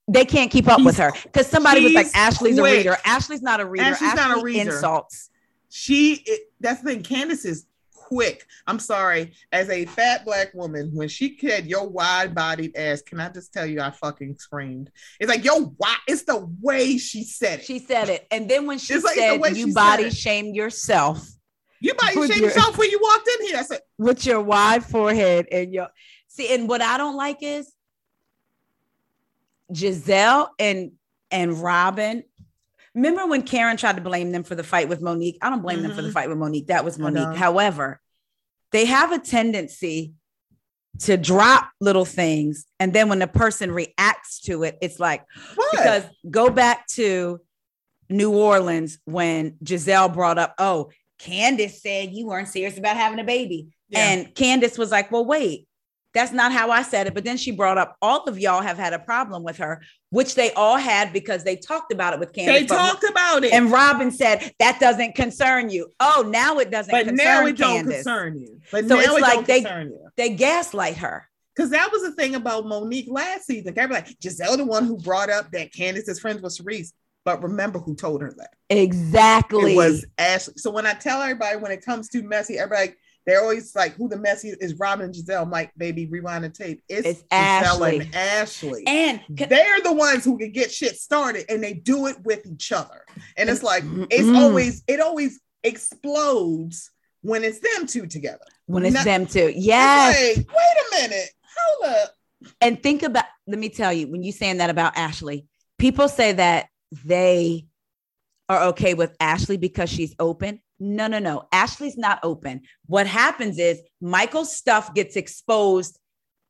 they can't keep up with her because somebody was like, "Ashley's quick. a reader." Ashley's not a reader. Ashley's not a Ashley reader. Insults. she it, that's the thing candace is quick i'm sorry as a fat black woman when she said your wide-bodied ass can i just tell you i fucking screamed it's like yo why it's the way she said it She said it, and then when she like said, "You she body shame yourself you body shame your- yourself when you walked in here i said with your wide forehead and your see." And what I don't like is Gizelle and and Robyn. Remember when Karen tried to blame them for the fight with Monique? I don't blame them for the Mhm. fight with Monique. That was Monique. However, they have a tendency to drop little things. And then when the person reacts to it, it's like, what because go back to New Orleans when Gizelle brought up, oh, Candace said you weren't serious about having a baby. Yeah. And Candace was like, well, wait, that's not how I said it. But then she brought up all of y'all have had a problem with her, which they all had because they talked about it with Candace. they talked about it and Robyn said that doesn't concern you. Oh, now it doesn't but concern now it don't concern you but So now it's it like don't they- concern you They gaslight her. Because that was the thing about Monique last season. Everybody like Gizelle, the one who brought up that Candace is friends with Charrisse. But remember who told her that? Exactly. It was Ashley. So when I tell everybody when it comes to messy, everybody like, they're always like, who the messy is Robyn and Gizelle. I'm like, baby, rewind the tape. It's, It's Gizelle Ashley. and Ashley. and they're the ones who can get shit started and they do it with each other. And it's like, it's Mm-mm. always, it always explodes when it's them two together. when it's Not- them two. It's Yes. like, wait a minute. Hold up. and think about let me tell you when you saying that about ashley people say that they are okay with ashley because she's open no no no ashley's not open what happens is michael's stuff gets exposed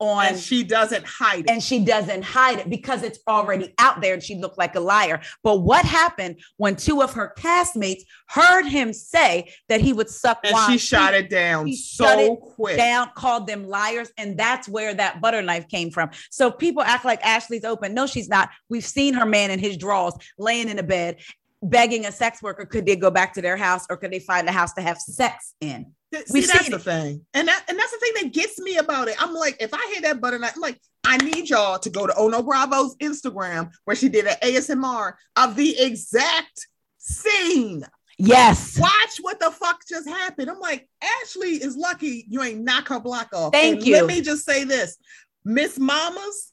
on and she doesn't hide it. and she doesn't hide it because it's already out there and she looked like a liar. But what happened when two of her castmates heard him say that he would suck And wine? she shot it down she so it quick. down, called them liars, and that's where that butter knife came from. So people act like Ashley's open. No, she's not. We've seen her man in his drawers laying in a bed, begging a sex worker, could they go back to their house or could they find a house to have sex in? Th- See, that's the it. thing. And that and that's the thing that gets me about it. I'm like, if I hear that butter I'm like, I need y'all to go to Ono Bravo's Instagram where she did an ASMR of the exact scene. Yes. Watch what the fuck just happened. I'm like, Ashley is lucky you ain't knock her block off. Thank And you. Let me just say this. Miss Mamas,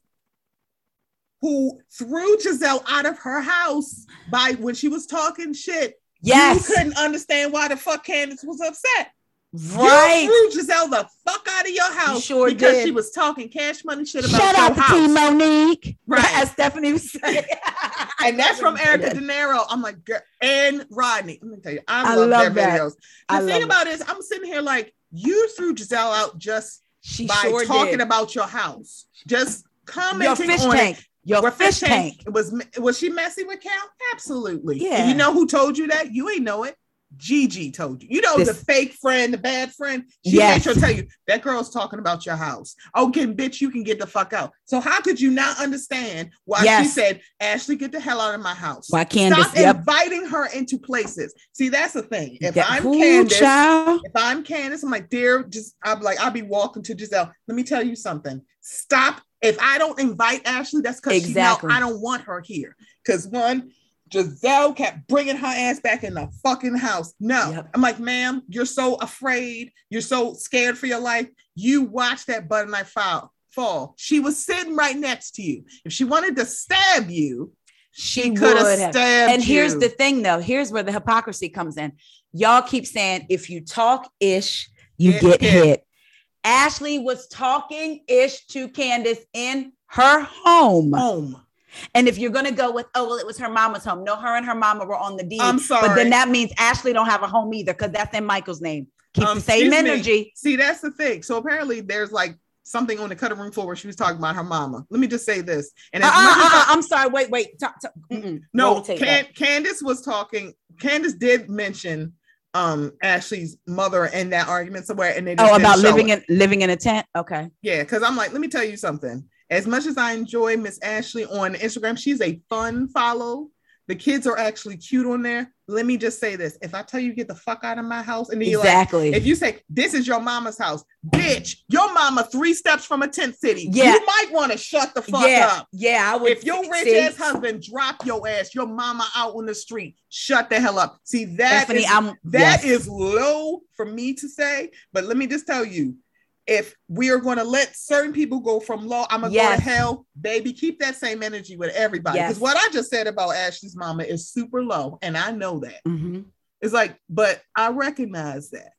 who threw Gizelle out of her house by when she was talking shit, Yes. you couldn't understand why the fuck Candace was upset. Right. You threw Gizelle the fuck out of your house sure because did. she was talking cash money shit about your out to house. Team Monique. Right. As Stephanie was saying. and that's from Erica De Niro. I'm like, girl, and Rodney. Let me tell you, I, I love, love their that. videos. I The thing about it is, I'm sitting here like, you threw Gizelle out just She by sure talking did. about your house, just your commenting fish on tank. it. Your Where fish tank. was was she messy with Cal? Absolutely. Yeah. And you know who told you that? You ain't know it. Gigi told you. You know the fake friend, the bad friend. She Yes. made sure to tell you that girl's talking about your house. Oh, Okay, bitch, you can get the fuck out. So how could you not understand why she said, Ashley, get the hell out of my house? Why Candace? Stop Yep. inviting her into places. See, that's the thing. If. I'm Ooh, Candace, child. if I'm Candace, I'm like, dear, just I'm like, I'll be walking to Gizelle. Let me tell you something. Stop. If I don't invite Ashley, that's because Exactly. she know I don't want her here. Because one, Gizelle kept bringing her ass back in the fucking house. No, Yep. I'm like, ma'am, you're so afraid. You're so scared for your life. You watch that butter knife fall. Fall. She was sitting right next to you. If she wanted to stab you, She she could have. stabbed And here's you. the thing, though. Here's where the hypocrisy comes in. Y'all keep saying if you talk ish, you Get get hit. hit. Ashley was talking ish to Candace in her home. home. And if you're gonna go with, oh well, it was her mama's home. No, her and her mama were on the deed. I'm sorry, But then that means Ashley don't have a home either, because that's in Michael's name. Keep Um, the same excuse me. energy. See, that's the thing. So apparently, there's like something on the cutting room floor where she was talking about her mama. Let me just say this. And Uh, uh, uh, I- I'm sorry. Wait, wait. Talk, talk. No, Can- Candace was talking. Candace did mention um Ashley's mother in that argument somewhere, and they just Oh, about living it. in living in a tent. Okay. Yeah, because I'm like, let me tell you something. As much as I enjoy Miss Ashley on Instagram, she's a fun follow. The kids are actually cute on there. Let me just say this: if I tell you get the fuck out of my house, and then you're like, Exactly. if you say this is your mama's house, bitch, your mama three steps from a tent city. Yeah. You might want to shut the fuck yeah, up. yeah. I would. If your rich see, ass husband drop your ass, your mama out on the street, shut the hell up. See that Stephanie, is- I'm that yes. is low for me to say, but let me just tell you, if we are going to let certain people go from law, I'm gonna Yes. go to hell, baby. Keep that same energy with everybody. Because Yes. what I just said about Ashley's mama is super low, and I know that. Mhm. It's like, but I recognize that.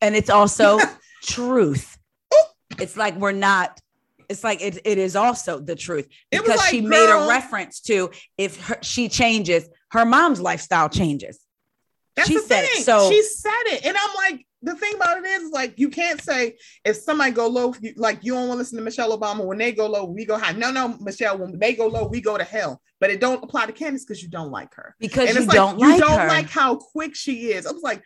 and it's also truth. It's like we're not. It's like it, it is also the truth because like, she made girl- a reference to if her, she changes, her mom's lifestyle changes. That's She the said it. So- she said it, and I'm like, the thing about it is, is like, you can't say if somebody go low, you- like you don't want to listen to Michelle Obama. When they go low, we go high. No, no, Michelle. When they go low, we go to hell. But it don't apply to Candiace because you don't like her. Because and you it's like don't you like don't her. like how quick she is. I was like,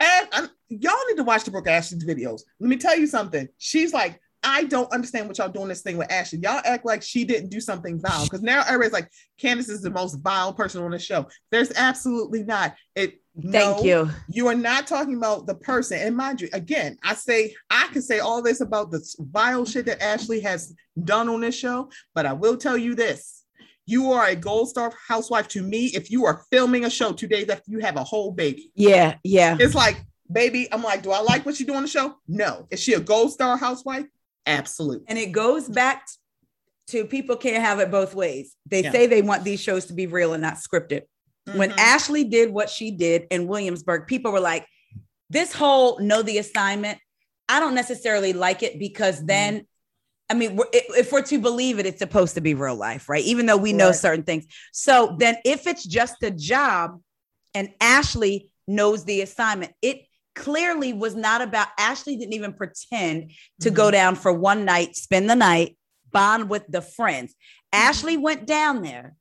eh, and, and y'all need to watch the Brooke Ashley's videos. Let me tell you something. She's like, I don't understand what y'all doing this thing with Ashley. Y'all act like she didn't do something vile because now everybody's like, Candiace is the most vile person on the show. There's absolutely not. It. Thank no, you. You are not talking about the person. And mind you, again, I say I can say all this about the vile shit that Ashley has done on this show, but I will tell you this. You are a gold star housewife to me if you are filming a show two days after you have a whole baby. Yeah, yeah. It's like, baby, I'm like, do I like what she do on the show? No. Is she a gold star housewife? Absolutely. And it goes back to people can't have it both ways. They Yeah. say they want these shows to be real and not scripted. When Mhm. Ashley did what she did in Williamsburg, people were like, this whole know the assignment, I don't necessarily like it because Mm-hmm. then, I mean, we're- if if we're to believe it, it's supposed to be real life, right? Even though we know Right. certain things. So then, if it's just a job and Ashley knows the assignment, it clearly was not about Ashley didn't even pretend to Mm-hmm. go down for one night, spend the night, bond with the friends. Mm-hmm. Ashley went down there,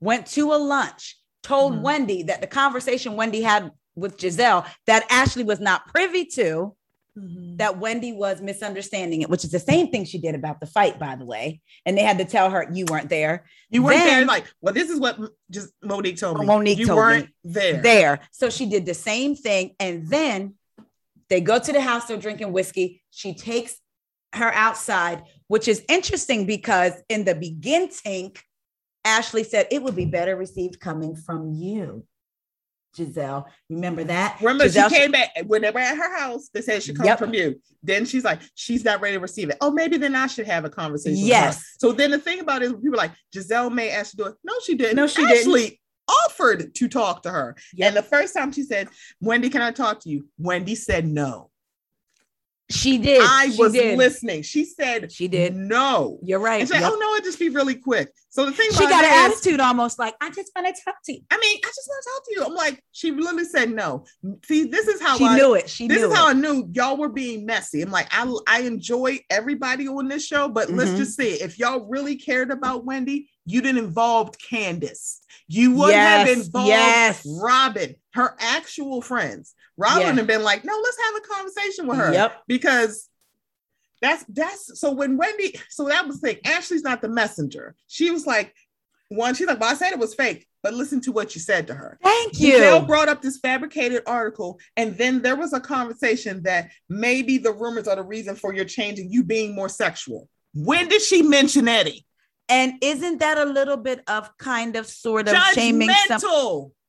went to a lunch, told Mhm. Wendy that the conversation Wendy had with Gizelle that Ashley was not privy to, Mhm. that Wendy was misunderstanding it, which is the same thing she did about the fight, by the way. And they had to tell her you weren't there. You weren't there. Like, well, this is what just Monique told me. Monique you told me. weren't there. There. So she did the same thing. And then they go to the house, they're drinking whiskey. She takes her outside, which is interesting because in the beginning, Ashley said it would be better received coming from you, Gizelle. Remember that? Remember, Gizelle, she came back when they were at her house. They said it should come Yep. from you. Then she's like, she's not ready to receive it. Oh, maybe then I should have a conversation. Yes. So then the thing about it is, people are like Gizelle may ask to do it. No, she didn't. No, she didn't. Ashley offered to talk to her. Yep. And the first time she said, "Wendy, can I talk to you?" Wendy said no. She did. I She was did. listening. She said She did. no. You're right. And like, Yep. "Oh no, it just be really quick." So the thing She got an is- attitude almost like, I just want to talk to you. I mean, I just want to talk to you. I'm like, she literally said no. See, this is how She I, knew it. She this knew is how. I knew y'all were being messy. I'm like, I I enjoy everybody on this show, but let's Mhm. just say if y'all really cared about Wendy, you didn't involve Candiace. You wouldn't Yes, have involved yes. Robyn, her actual friends. Robyn Yeah. would have been like, no, let's have a conversation with her. Yep. Because that's that's so when Wendy, so that was the thing. Ashley's not the messenger. She was like, one, she's like, well, I said it was fake, but listen to what you said to her. Thank you. you. brought up this fabricated article, and then there was a conversation that maybe the rumors are the reason for your changing, you being more sexual. When did she mention Eddie? And isn't that a little bit of kind of sort of shaming some?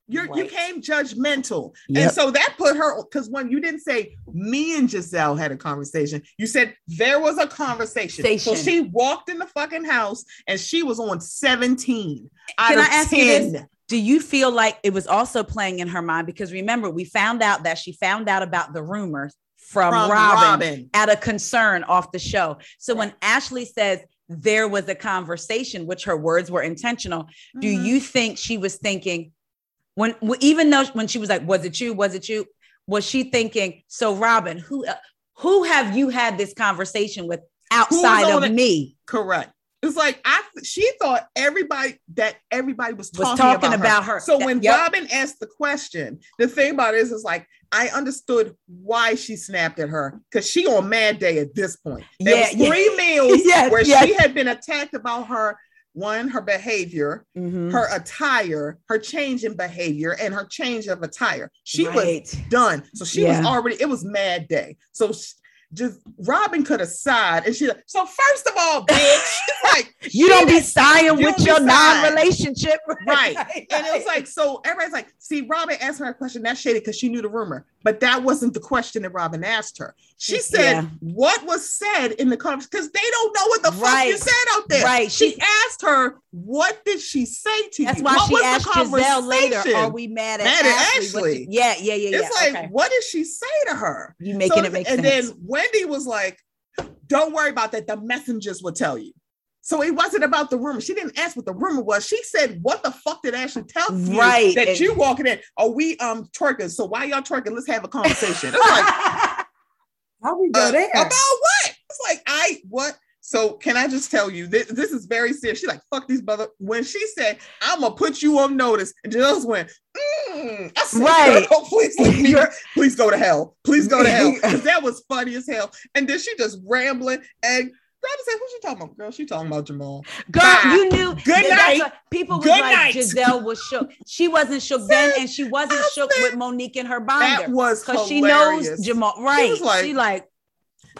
You're, You came judgmental. And so that put her, because when you didn't say me and Gizelle had a conversation, you said there was a conversation. So she walked in the fucking house and she was on 17 out Can I ask you this? Do you feel like it was also playing in her mind? Because remember, we found out that she found out about the rumors from, from Robyn, Robyn. out of concern off the show. So when Ashley says there was a conversation, which her words were intentional, do Mhm. you think she was thinking when even though when she was like, "Was it you? Was it you?" Was she thinking, "So Robyn, who uh, who have you had this conversation with outside of it? me?" Correct. It's like I she thought everybody that everybody was talking, Was talking about, about her. her. So That- when yep. Robyn asked the question, the thing about it is, is like I understood why she snapped at her because she on mad day at this point. There Yeah, was yeah. three meals Yes, where yes. she had been attacked about her one, her behavior, Mhm. her attire, her change in behavior, and her change of attire. She was done. So she Yeah. was already, it was mad day. So sh- just Robyn could have sighed and she like, so first of all, bitch, like You don't be sighing with your non-relationship, Right. and it was like, so everybody's like, see, Robyn asked her a question that's shady because she knew the rumor, but that wasn't the question that Robyn asked her. She mm, said, Yeah. What was said in the conversation? Because they don't know what the fuck you said out there. Right. She She- asked her, What did she say to That's you? why what she was the asked Gizelle later, conversation? "Are we mad at, Mad at Ashley?" Ashley. yeah, yeah, yeah, yeah. It's like, okay. what did she say to her? You making So it make and sense. And then Wendy was like, Don't worry about that. The messengers will tell you. So it wasn't about the rumor. She didn't ask what the rumor was. She said, What the fuck did Ashley tell you? Right. That And- you walking in. Are we um twerkers? So why y'all twerking? Let's have a conversation. It's like, How we go uh, there about what? It's like, I what? So can I just tell you this, this is very serious. She's like, fuck these brother. When she said, I'm gonna put you on notice, and just went, mm. I said, Right. "Girl, please leave me. Please go to hell. Please go to hell. Because that was funny as hell. And then she just rambling and Robyn said, Who's she talking about? Girl, she talking about Jamal. Girl, Bye. you knew. Good night. people were like night. Gizelle was shook. She wasn't shook then, and she wasn't I shook with Monique and her binder. That was because she knows Jamal. Right? was like- she like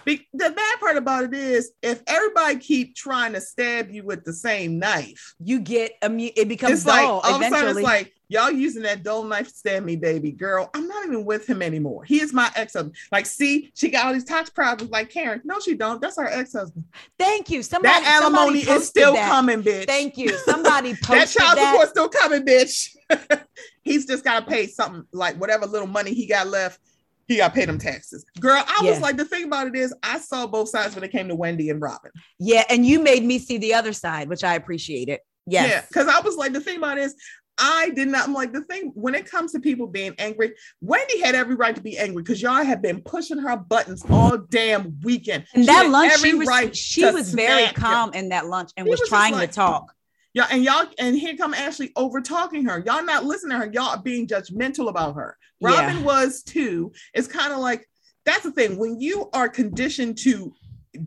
Be- the bad part about it is if everybody keep trying to stab you with the same knife, you get immune. It becomes it's like dull all of a sudden it's like y'all using that dull knife to stab me, baby girl. I'm not even with him anymore. He is my ex-husband. Like, see, she got all these tax problems like Karen. No, she don't. That's her ex-husband. Thank you. Somebody, that alimony somebody is still that. coming, bitch. Thank you. Somebody that child that. support still coming, bitch. He's just got to pay something like whatever little money he got left. He got pay them taxes. Girl, I Yeah. was like, the thing about it is, I saw both sides when it came to Wendy and Robyn. Yeah, and you made me see the other side, which I appreciated. Yes. Yeah, because I was like, the thing about it is, I did not. I'm like the thing when it comes to people being angry. Wendy had every right to be angry because y'all have been pushing her buttons all damn weekend. And She that lunch, she was right she was very calm in that lunch and was, was trying like- to talk. Yeah, and y'all, and here come Ashley over talking her. Y'all not listening to her. Y'all being judgmental about her. Yeah. Robyn was too. It's kind of like that's the thing when you are conditioned to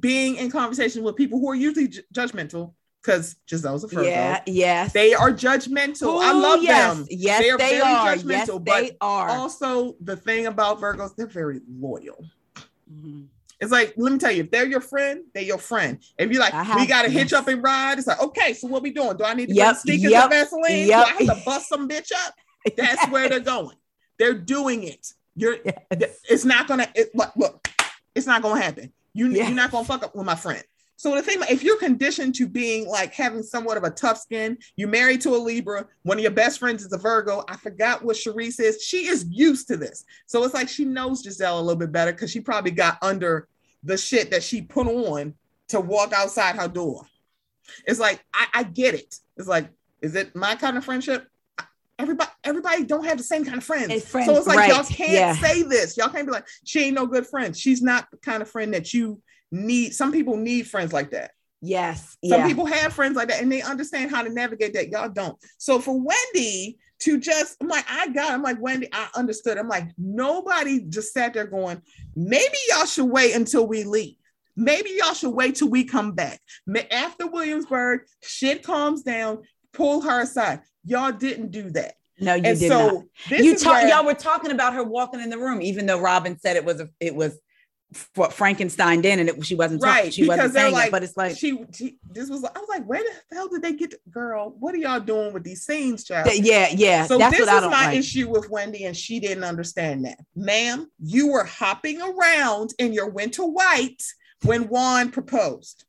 being in conversation with people who are usually ju- judgmental. Because Gizelle's a Virgo, Yeah, yes. they are judgmental. I love yes. them. Yes, They are they very are. Yes, judgmental, but they are. Also, the thing about Virgos, they're very loyal. Mhm. It's like, let me tell you, if they're your friend, they're your friend. If you're like, we got to hitch up and ride, it's like, okay, so what we doing? Do I need to Yep, bring sneakers yep, and Vaseline? yep. Do I have to bust some bitch up? That's where they're going. They're doing it. You're. Yes. It's not gonna. It, look, look, it's not gonna happen. You, Yes. You're not gonna fuck up with my friend. So the thing, if you're conditioned to being like having somewhat of a tough skin, you're married to a Libra. One of your best friends is a Virgo. I forgot what Charrisse is. She is used to this, so it's like she knows Gizelle a little bit better because she probably got under the shit that she put on to walk outside her door. It's like I, I get it. It's like, is it my kind of friendship? Everybody, everybody don't have the same kind of friends. Friends, so it's like y'all can't yeah. say this. Y'all can't be like, she ain't no good friend. She's not the kind of friend that you need. Some people need friends like that. Yes. Some yeah. people have friends like that and they understand how to navigate that. Y'all don't. So for Wendy to just, I'm like, I got. I'm like, Wendy, I understood. I'm like, nobody just sat there going, maybe y'all should wait until we leave. Maybe y'all should wait till we come back. After Williamsburg, shit calms down, pull her aside. Y'all didn't do that. no, you and did so not. this You talk, where- y'all were talking about her walking in the room, even though Robyn said it was a, it was Frankenstein did, and it, she wasn't talking, Right, She because wasn't saying like- it, but it's like she, she this was I was like, where the hell did they get the girl? What are y'all doing with these scenes, child? th- yeah, yeah. So that's this what I is my like. issue with Wendy, and she didn't understand that. Ma'am, you were hopping around in your winter white when Juan proposed.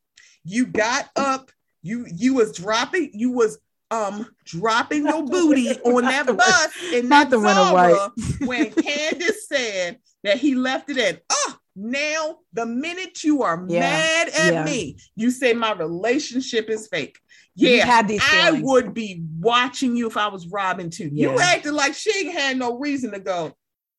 You got up, you you was dropping, you was um dropping your booty on that bus in not that the Zara when Candiace said that he left it in. Oh, now the minute you are Yeah, mad at yeah. me, you say my relationship is fake. Yeah, I would be watching you if I was Robyn too. You Yeah. acted like she had no reason to go.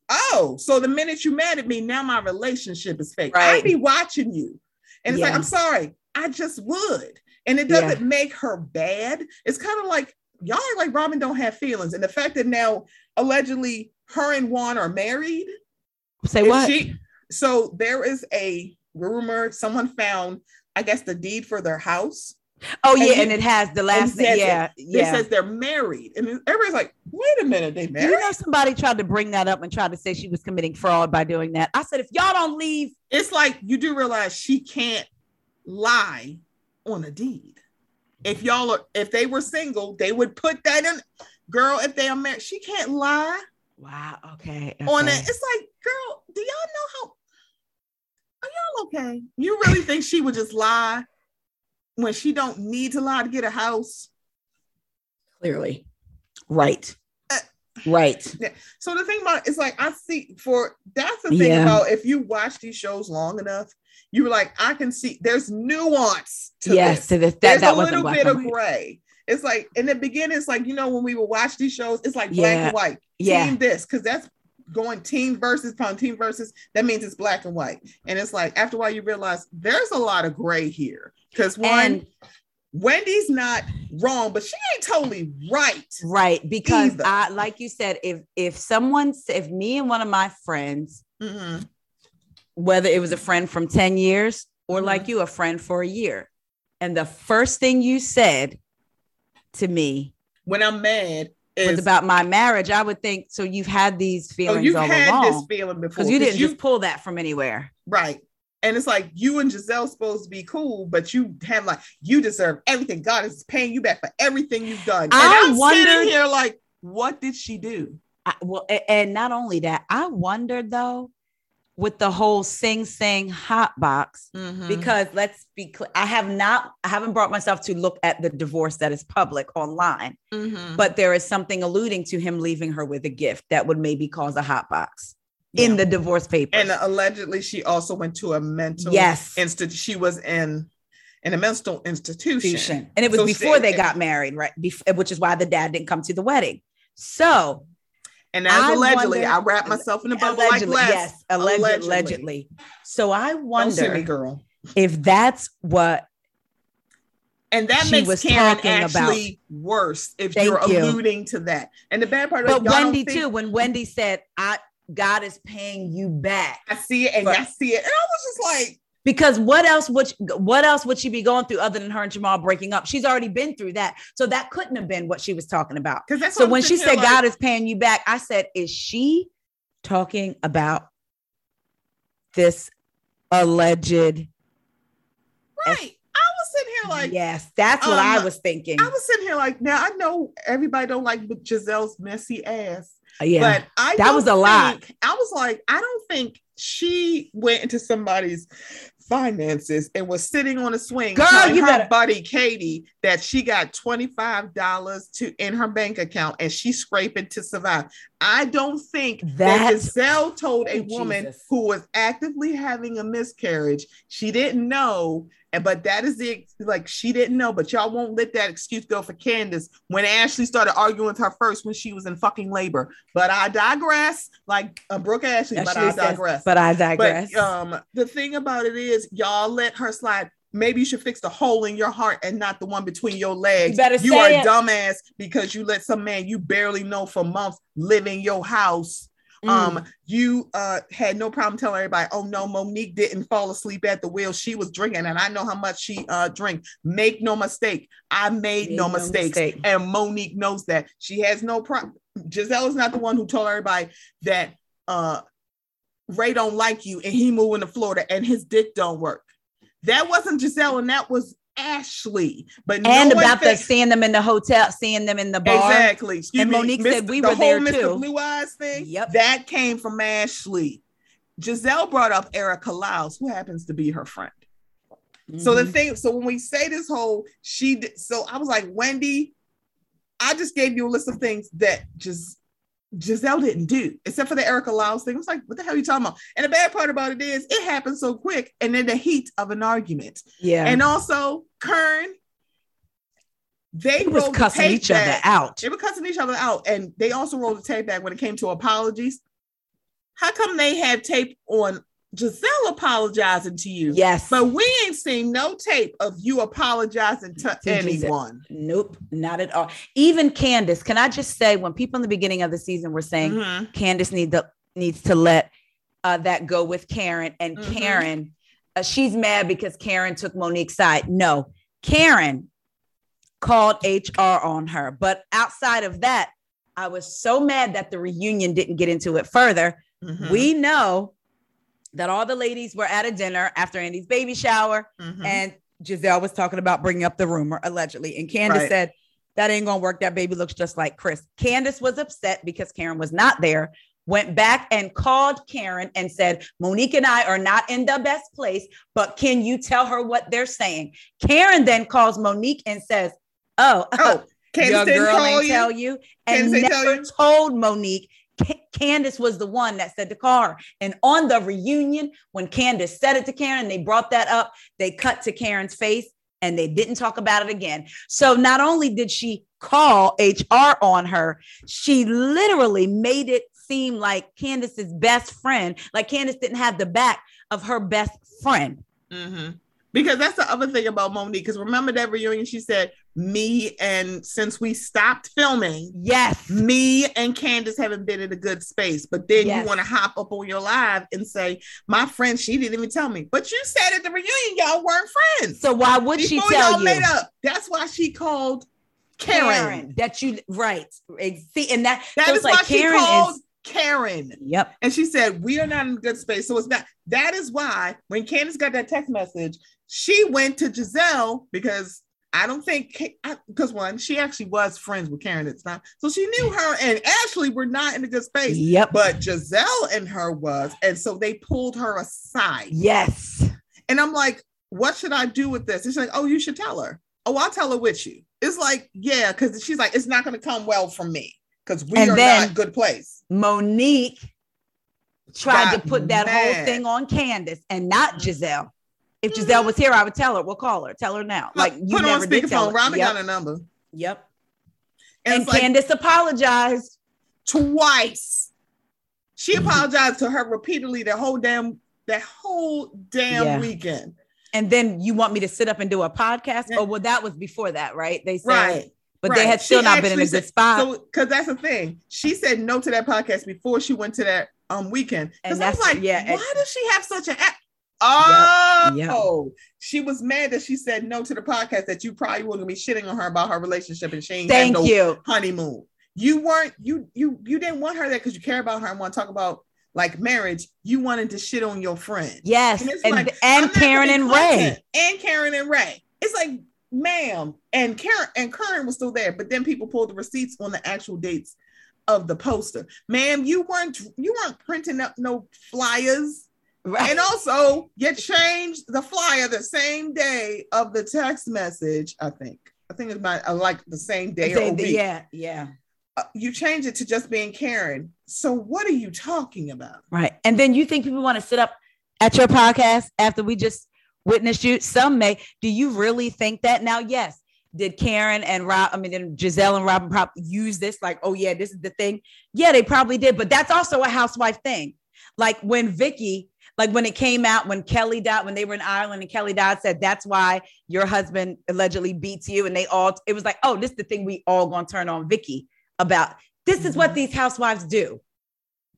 Oh, so the minute you mad at me, now my relationship is fake. Right. I'd be watching you. And it's like, I'm sorry, I just would. And it doesn't make her bad. It's kind of like y'all act like Robyn don't have feelings. And the fact that now allegedly her and Juan are married. Say what? she- so there is a rumor someone found, I guess, the deed for their house. oh and yeah, you- and it has the last thing. Yeah, It yeah. says they're married. And everybody's like, wait a minute, they married? you know, somebody tried to bring that up and tried to say she was committing fraud by doing that. I said, if y'all don't leave, it's like you do realize she can't lie on a deed. If y'all are, if they were single, they would put that in. Girl, if they are married, she can't lie wow, okay, on it. It's like, girl, do y'all know how? Are y'all okay? You really think she would just lie when she don't need to lie to get a house? clearly, right, Uh, right. So the thing about it is like I see for that's the thing Yeah. about if you watch these shows long enough, you were like, I can see there's nuance to yes, this. that There's that a little bit of gray. It's like in the beginning, it's like you know when we would watch these shows, it's like black Yeah. and white. Yeah. Team this because that's going team versus upon team versus. That means it's black and white, and it's like after a while you realize there's a lot of gray here because one. And Wendy's not wrong, but she ain't totally right. right because Either. I, like you said, if if someone, if me and one of my friends, Mhm. whether it was a friend from ten years or Mhm. like you, a friend for a year, and the first thing you said to me When I'm mad, was about my marriage, I would think so. You've had these oh, feelings you've all had along this feeling before because you didn't just pull that from anywhere. right. And it's like you and Gizelle supposed to be cool, but you have like you deserve everything. God is paying you back for everything you've done. And I I'm wondered- sitting here like, what did she do? I, well, and not only that, I wondered though, with the whole Sing Sing hot box, Mm-hmm. because let's be clear, I have not, I haven't brought myself to look at the divorce that is public online, Mhm. but there is something alluding to him leaving her with a gift that would maybe cause a hot box in the divorce papers. and allegedly she also went to a mental yes, institute. She was in in a mental institution. institution. and it was So before she- they got married, right? Bef- which is why the dad didn't come to the wedding. So And that's I allegedly. wonder- I wrap myself in a bubble like yes, alleged, Allegedly. allegedly. So I Don't me, wonder girl. if that's what And that she makes was Karen talking about. actually worse if Thank you're you. alluding to that. And the bad part but Wendy think- too. When Wendy said, "I God is paying you back," I see it and But- I see it, and I was just like, because what else would she, what else would she be going through other than her and Jamal breaking up? She's already been through that, so that couldn't have been what she was talking about. So when she said here God is paying you back, I said, "Is she talking about this alleged?" right, I was sitting here like, yes, that's what I um, was thinking. I was sitting here like, now I know everybody don't like Gizelle's messy ass, yeah, but I That was a lot. I was like, I don't think she went into somebody's finances and was sitting on a swing Girl, telling you her buddy Katie that she got $25 to in her bank account and she's scraping to survive. I don't think that That's- Gizelle told a Oh, woman Jesus. who was actively having a miscarriage. She didn't know, and but that is the like she didn't know, but y'all won't let that excuse go for Candiace when Ashley started arguing with her first when she was in fucking labor. But I digress, like uh, Brooke Ashley, but I says, digress. but I digress. But um, the thing about it is, y'all let her slide. Maybe you should fix the hole in your heart and not the one between your legs. You better you are it. dumbass because you let some man you barely know for months live in your house. Mm. Um, you uh had no problem telling everybody, oh no, Monique didn't fall asleep at the wheel. She was drinking, and I know how much she uh drink. Make no mistake, I made, Made no, no mistakes, mistake. and Monique knows that. She has no problem. Gizelle is not the one who told everybody that uh Ray don't like you and he moving to Florida and his dick don't work. That wasn't Gizelle and that was Ashley. But and no one about the seeing them in the hotel, seeing them in the bar. Exactly. Excuse And me. Monique said Mr. we the were whole there Mr. too. Blue Eyes thing. Yep. That came from Ashley. Gizelle brought up Erica Lyles, who happens to be her friend. So the Mhm. thing, so when we say this whole she, did, so I was like, Wendy, I just gave you a list of things that just Gizelle didn't do, except for the Erica Lyles thing. I was like, what the hell are you talking about? And the bad part about it is it happened so quick and in the heat of an argument. yeah, And also, Kern, they they was rolled the cussing tape each other out. They were cussing each other out, and they also rolled the tape back when it came to apologies. How come they had tape on Gizelle apologizing to you? Yes, But we ain't seen no tape of you apologizing to, To anyone. nope, not at all. Even Candiace, can I just say, when people in the beginning of the season were saying Mhm. Candiace need to, needs to let uh, that go with Karen, and Mhm. Karen, uh, she's mad because Karen took Monique's side. No, Karen called HR on her. But outside of that, I was so mad that the reunion didn't get into it further. Mhm. We know that all the ladies were at a dinner after Andy's baby shower, Mhm. and Gizelle was talking about bringing up the rumor allegedly. And Candiace Right. said, That ain't gonna work. That baby looks just like Chris. Candiace was upset because Karen was not there, went back and called Karen and said, Monique and I are not in the best place, but can you tell her what they're saying? Karen then calls Monique and says, Oh, oh, Candiace your girl ain't you. tell you and Candiace never you? told Monique. Ca- Candiace was the one that said to her. And on the reunion, when Candiace said it to Karen, they brought that up. They cut to Karen's face and they didn't talk about it again. So not only did she call HR on her, she literally made it seem like Candiace's best friend, like Candiace didn't have the back of her best friend. Mhm. Because that's the other thing about Monique. Because remember that reunion, she said, "Me and since we stopped filming, Yes. me and Candiace haven't been in a good space. But then Yes. you want to hop up on your live and say, My friend, she didn't even tell me. But you said at the reunion, y'all weren't friends. So why would she Before tell y'all you? made up. That's why she called Karen. that you right. See, and that That is like why she Karen called is Karen. yep. And she said, We are not in a good space. So it's not that is why when Candiace got that text message, she went to Gizelle because I don't think because one, she actually was friends with Karen at the time. So she knew her and Ashley were not in a good space. Yep. But Gizelle and her was. And so they pulled her aside. yes. And I'm like, what should I do with this? She's like, oh, you should tell her. Oh, I'll tell her with you. It's like, yeah, because she's like, it's not going to come well from me because we And are not good place. Monique tried Got to put that whole thing on Candiace and not Mhm. Gizelle. If Gizelle was here, I would tell her. We'll call her. Tell her now. Like you Put never on did tell speakerphone. her. Robyn Yep. got a number. Yep. And, And, like Candiace apologized. twice. She apologized to her repeatedly that whole damn that whole damn Yeah. weekend. And then you want me to sit up and do a podcast? Yeah. Oh, well, that was before that, right? They said, Right. but they had still She not been in a good spot. So because that's the thing. She said no to that podcast before she went to that um weekend. Because I was like, yeah, why does she have such an app? Oh, yep. she was mad that she said no to the podcast that you probably were gonna be shitting on her about her relationship and she ain't Thank no you. honeymoon. You weren't you you you didn't want her there because you care about her and want to talk about like marriage. You wanted to shit on your friend. Yes. And it's And, like, and Karen and Ray. and Karen and Ray. It's like, ma'am, and Karen and Karen was still there, but then people pulled the receipts on the actual dates of the poster. Ma'am, you weren't you weren't printing up no flyers. Right. And also, you changed the flyer the same day of the text message. I think. I think it's my I like the same day or Say the- week. yeah. Yeah. Uh, you changed it to just being Karen. So what are you talking about? Right. And then you think people want to sit up at your podcast after we just witnessed you? Some may. Do you really think that? Now, yes. Did Karen and Rob, I mean, did Gizelle and Robyn probably use this? Like, oh, yeah, this is the thing. Yeah, they probably did. But that's also a housewife thing. Like when Vicky, like when it came out, when Kelly died, when they were in Ireland and Kelly died, said, that's why your husband allegedly beats you. And they all, it was like, oh, this is the thing we all gonna turn on Vicky about. This is what Mhm. these housewives do.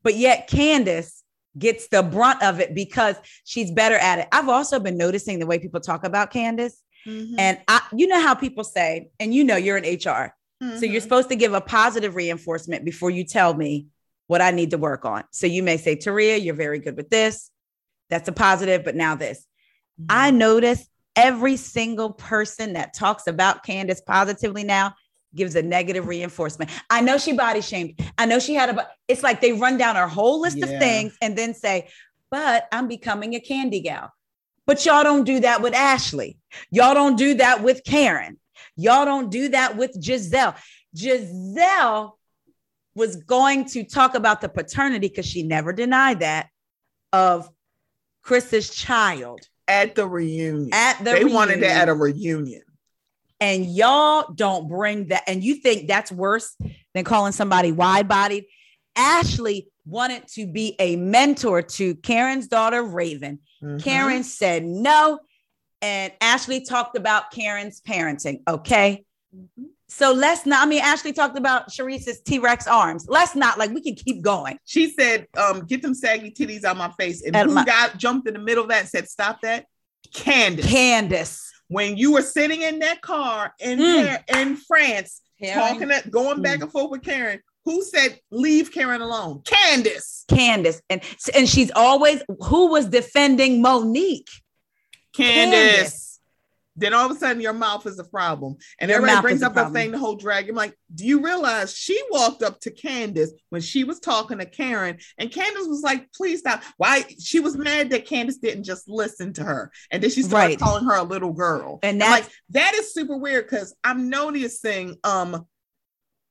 But yet Candiace gets the brunt of it because she's better at it. I've also been noticing the way people talk about Candiace. Mm-hmm. And I, you know how people say, and you know you're in HR. So you're Mhm. supposed to give a positive reinforcement before you tell me what I need to work on. So you may say, Taria, you're very good with this. That's a positive, but now this. I Mm-hmm. notice every single person that talks about Candiace positively now gives a negative reinforcement. I know she body shamed. I know she had a, it's like they run down her whole list of things and then say, but I'm becoming a candy gal. But y'all don't do that with Ashley. Y'all don't do that with Karen. Y'all don't do that with Gizelle. Gizelle was going to talk about the paternity because she never denied that of Chris's child at the reunion. at the they wanted reunion. it at a reunion. and y'all don't bring that and you think that's worse than calling somebody wide-bodied ashley wanted to be a mentor to karen's daughter raven Mhm. karen said no and ashley talked about karen's parenting okay Mhm. So let's not i mean ashley talked about Charrisse's t-rex arms let's not like we can keep going She said, um, get them saggy titties out my face. And At who my- got jumped in the middle of that and said, stop that? Candiace. candiace when you were sitting in that car in Mm. Par- in France, talking that going back Mm. and forth with Karen, who said leave Karen alone? Candiace. candiace and and she's always who was defending monique Candiace. Candiace. Then all of a sudden your mouth is a problem. And Your everybody brings up the thing, the whole drag. I'm like, do you realize she walked up to Candiace when she was talking to Karen? And Candiace was like, please stop. Why? She was mad that Candiace didn't just listen to her. And then she started Right. calling her a little girl. And that's like, that is super weird because I'm noticing um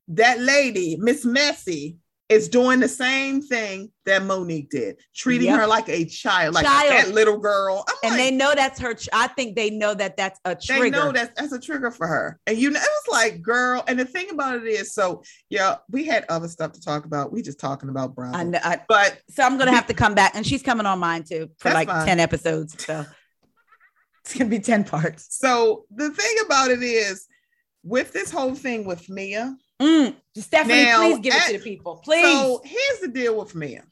that lady, Miss Messy, is doing the same thing that Monique did, treating Yep. her like a child, like Child. that little girl. I'm and like, they know that's her. I think they know that that's a trigger. they know that that's a trigger for her. And you know, it was like, girl. And the thing about it is, so yeah, we had other stuff to talk about. We just talking about Bravo. I know. I, But so I'm gonna have to come back, and she's coming on mine too for like fine. ten episodes. So it's gonna be ten parts. so the thing about it is, with this whole thing with Mia, Mm, Stephanie, Now, please give it to the people, please. So here's the deal with Mia.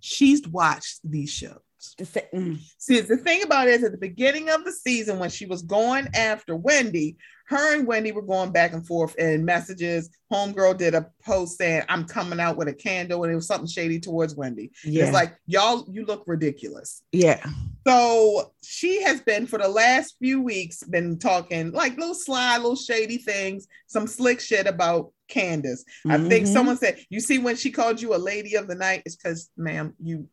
She's watched these shows. Mm, See, the thing about it is at the beginning of the season when she was going after Wendy, her and Wendy were going back and forth in messages. Homegirl did a post saying, I'm coming out with a candle, and it was something shady towards Wendy. yeah, It's like, y'all, you look ridiculous. yeah, So she has been for the last few weeks been talking like little sly, little shady things, some slick shit about Candiace. I think Mhm. someone said, you see, when she called you a lady of the night, it's because, ma'am, you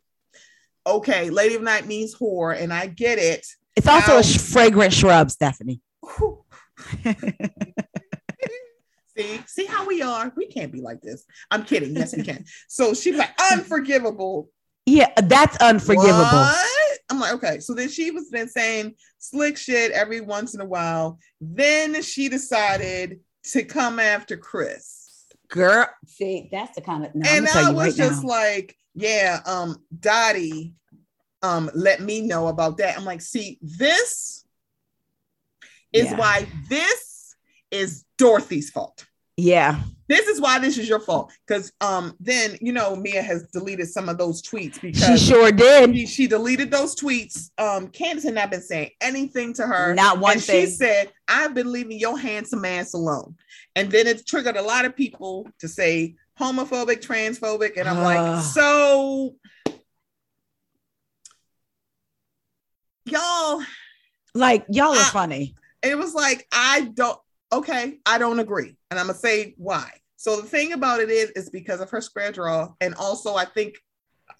okay, lady of night means whore, and I get it. It's also Now- a sh- fragrant shrub, Stephanie. See, see how we are. We can't be like this. I'm kidding. Yes, we can. So she's like, unforgivable. yeah, that's unforgivable. What? I'm like, okay. So then she was then saying slick shit every once in a while. Then she decided to come after Chris. Girl, see, that's the kind of. No, and I was right just now. like, yeah, um, Dottie um let me know about that. I'm like, see, this is Yeah. why this is Dorothy's fault. yeah, This is why this is your fault. Because um then you know Mia has deleted some of those tweets because she sure did. she, she deleted those tweets. Um, Candiace had not been saying anything to her. Not one and thing. She said, I've been leaving your handsome ass alone. And then it triggered a lot of people to say homophobic, transphobic. And I'm like, so y'all, Like y'all are I- funny. it was like, I don't, okay, I don't agree. And I'm gonna say why. So the thing about it is, is because of her square draw. And also, I think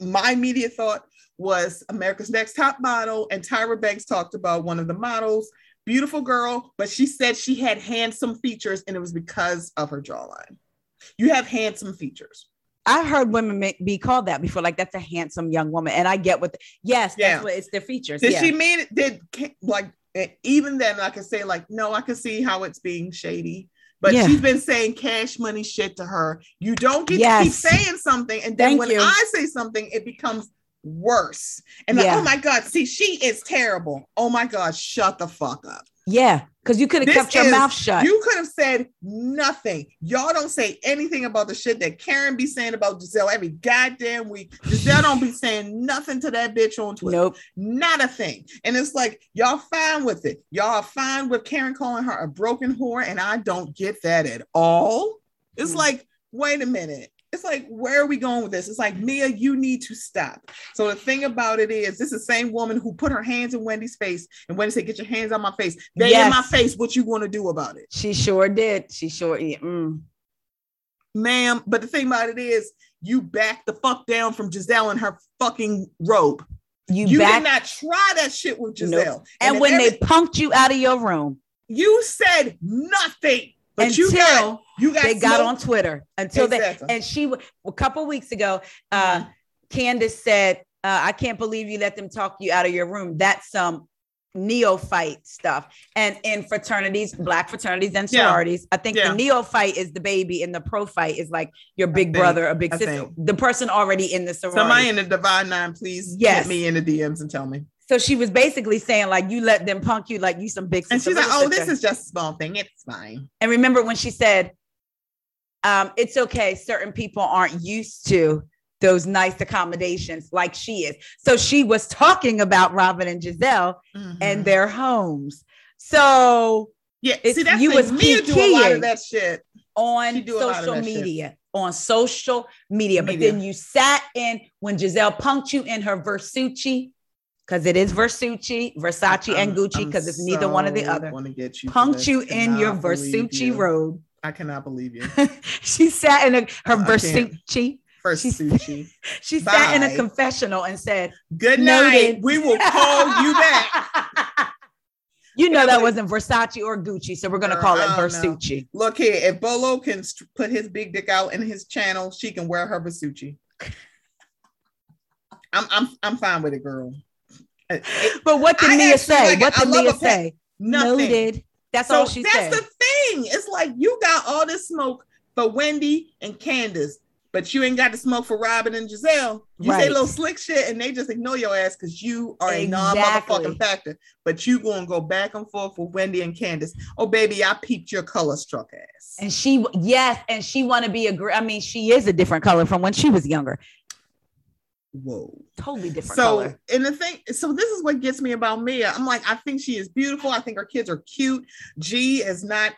my immediate thought was America's Next Top Model, and Tyra Banks talked about one of the models, beautiful girl, but she said she had handsome features, and it was because of her jawline. You have handsome features. I've heard women ma- be called that before. Like that's a handsome young woman, and I get what. yes, Yeah. that's what it's their features. Did yeah. she mean it? Did like eh, even then? I could say like, no, I can see how it's being shady. But Yeah. she's been saying cash money shit to her. You don't get to keep saying something, and then Thank when you. I say something, it becomes worse. And like, oh my god, see, she is terrible. Oh my god, shut the fuck up. Yeah, because you could have kept your is- mouth shut. You could have said nothing. Y'all don't say anything about the shit that Karen be saying about Gizelle every goddamn week. Gizelle don't be saying nothing to that bitch on Twitter. nope. Not a thing. And it's like, y'all fine with it. Y'all are fine with Karen calling her a broken whore, and I don't get that at all. It's Hmm. like, wait a minute. It's like, where are we going with this? It's like, Mia, you need to stop. So the thing about it is, this is the same woman who put her hands in Wendy's face, and Wendy said, "Get your hands on my face." They Yes. in my face. What you going to do about it, She sure did. She sure. Yeah, mm. ma'am? But the thing about it is, you back the fuck down from Gizelle and her fucking robe. You, You back. did not try that shit with Gizelle. and if when every- they punked you out of your room you said nothing, but you got until you got they got on Twitter until Exactly. they and she a couple weeks ago, uh, Mhm. Candiace said, uh, "I can't believe you let them talk you out of your room. That's some neophyte stuff." And in fraternities, black fraternities and Yeah. sororities, I think Yeah. the neophyte is the baby, and the prophyte is like your big think- brother, a big I sister, think. the person already in the sorority. Somebody in the Divine Nine, please Yes. hit me in the DMs and tell me. So she was basically saying like you let them punk you like you some big sister. And she's like, "Oh, sister." this is just a small thing. It's fine." And remember when she said, um, it's okay, certain people aren't used to those nice accommodations like she is. So she was talking about Robyn and Gizelle Mhm. and their homes. So yeah, it's- see, that's you was Mia do a lot of that shit. on She do a lot of social that shit. media, on social media. But then you sat in when Gizelle punked you in her Versucci, because it is Versucci, Versace, and I'm- Gucci, because it's neither one or the so other. get you Punked you in your Versucci you. robe. I cannot believe you. she sat in a, her I. Versucci. First She sat in a confessional and said, Good Noted. night. We will call you back. You know that wasn't Versace or Gucci, so we're gonna call it don't know. Versucci. Look here, if Bolo can put his big dick out in his channel, she can wear her Versucci. I'm I'm I'm fine with it, girl. But what did I Mia say? like what did Mia pet. say? nothing. Noted. That's so all she that's said. That's the thing. It's like you got all this smoke for Wendy and Candiace, but you ain't got the smoke for Robyn and Gizelle. You say Right. little slick shit and they just ignore your ass because you are a non-motherfucking factor. But you gonna go back and forth with Wendy and Candiace. Oh baby, I peeped your color struck ass. and she, yes, and she want to be a. I mean, she is a different color from when she was younger. Whoa. Totally different So color. and the thing, so this is what gets me about Mia. I'm like, I think she is beautiful. I think her kids are cute. G is not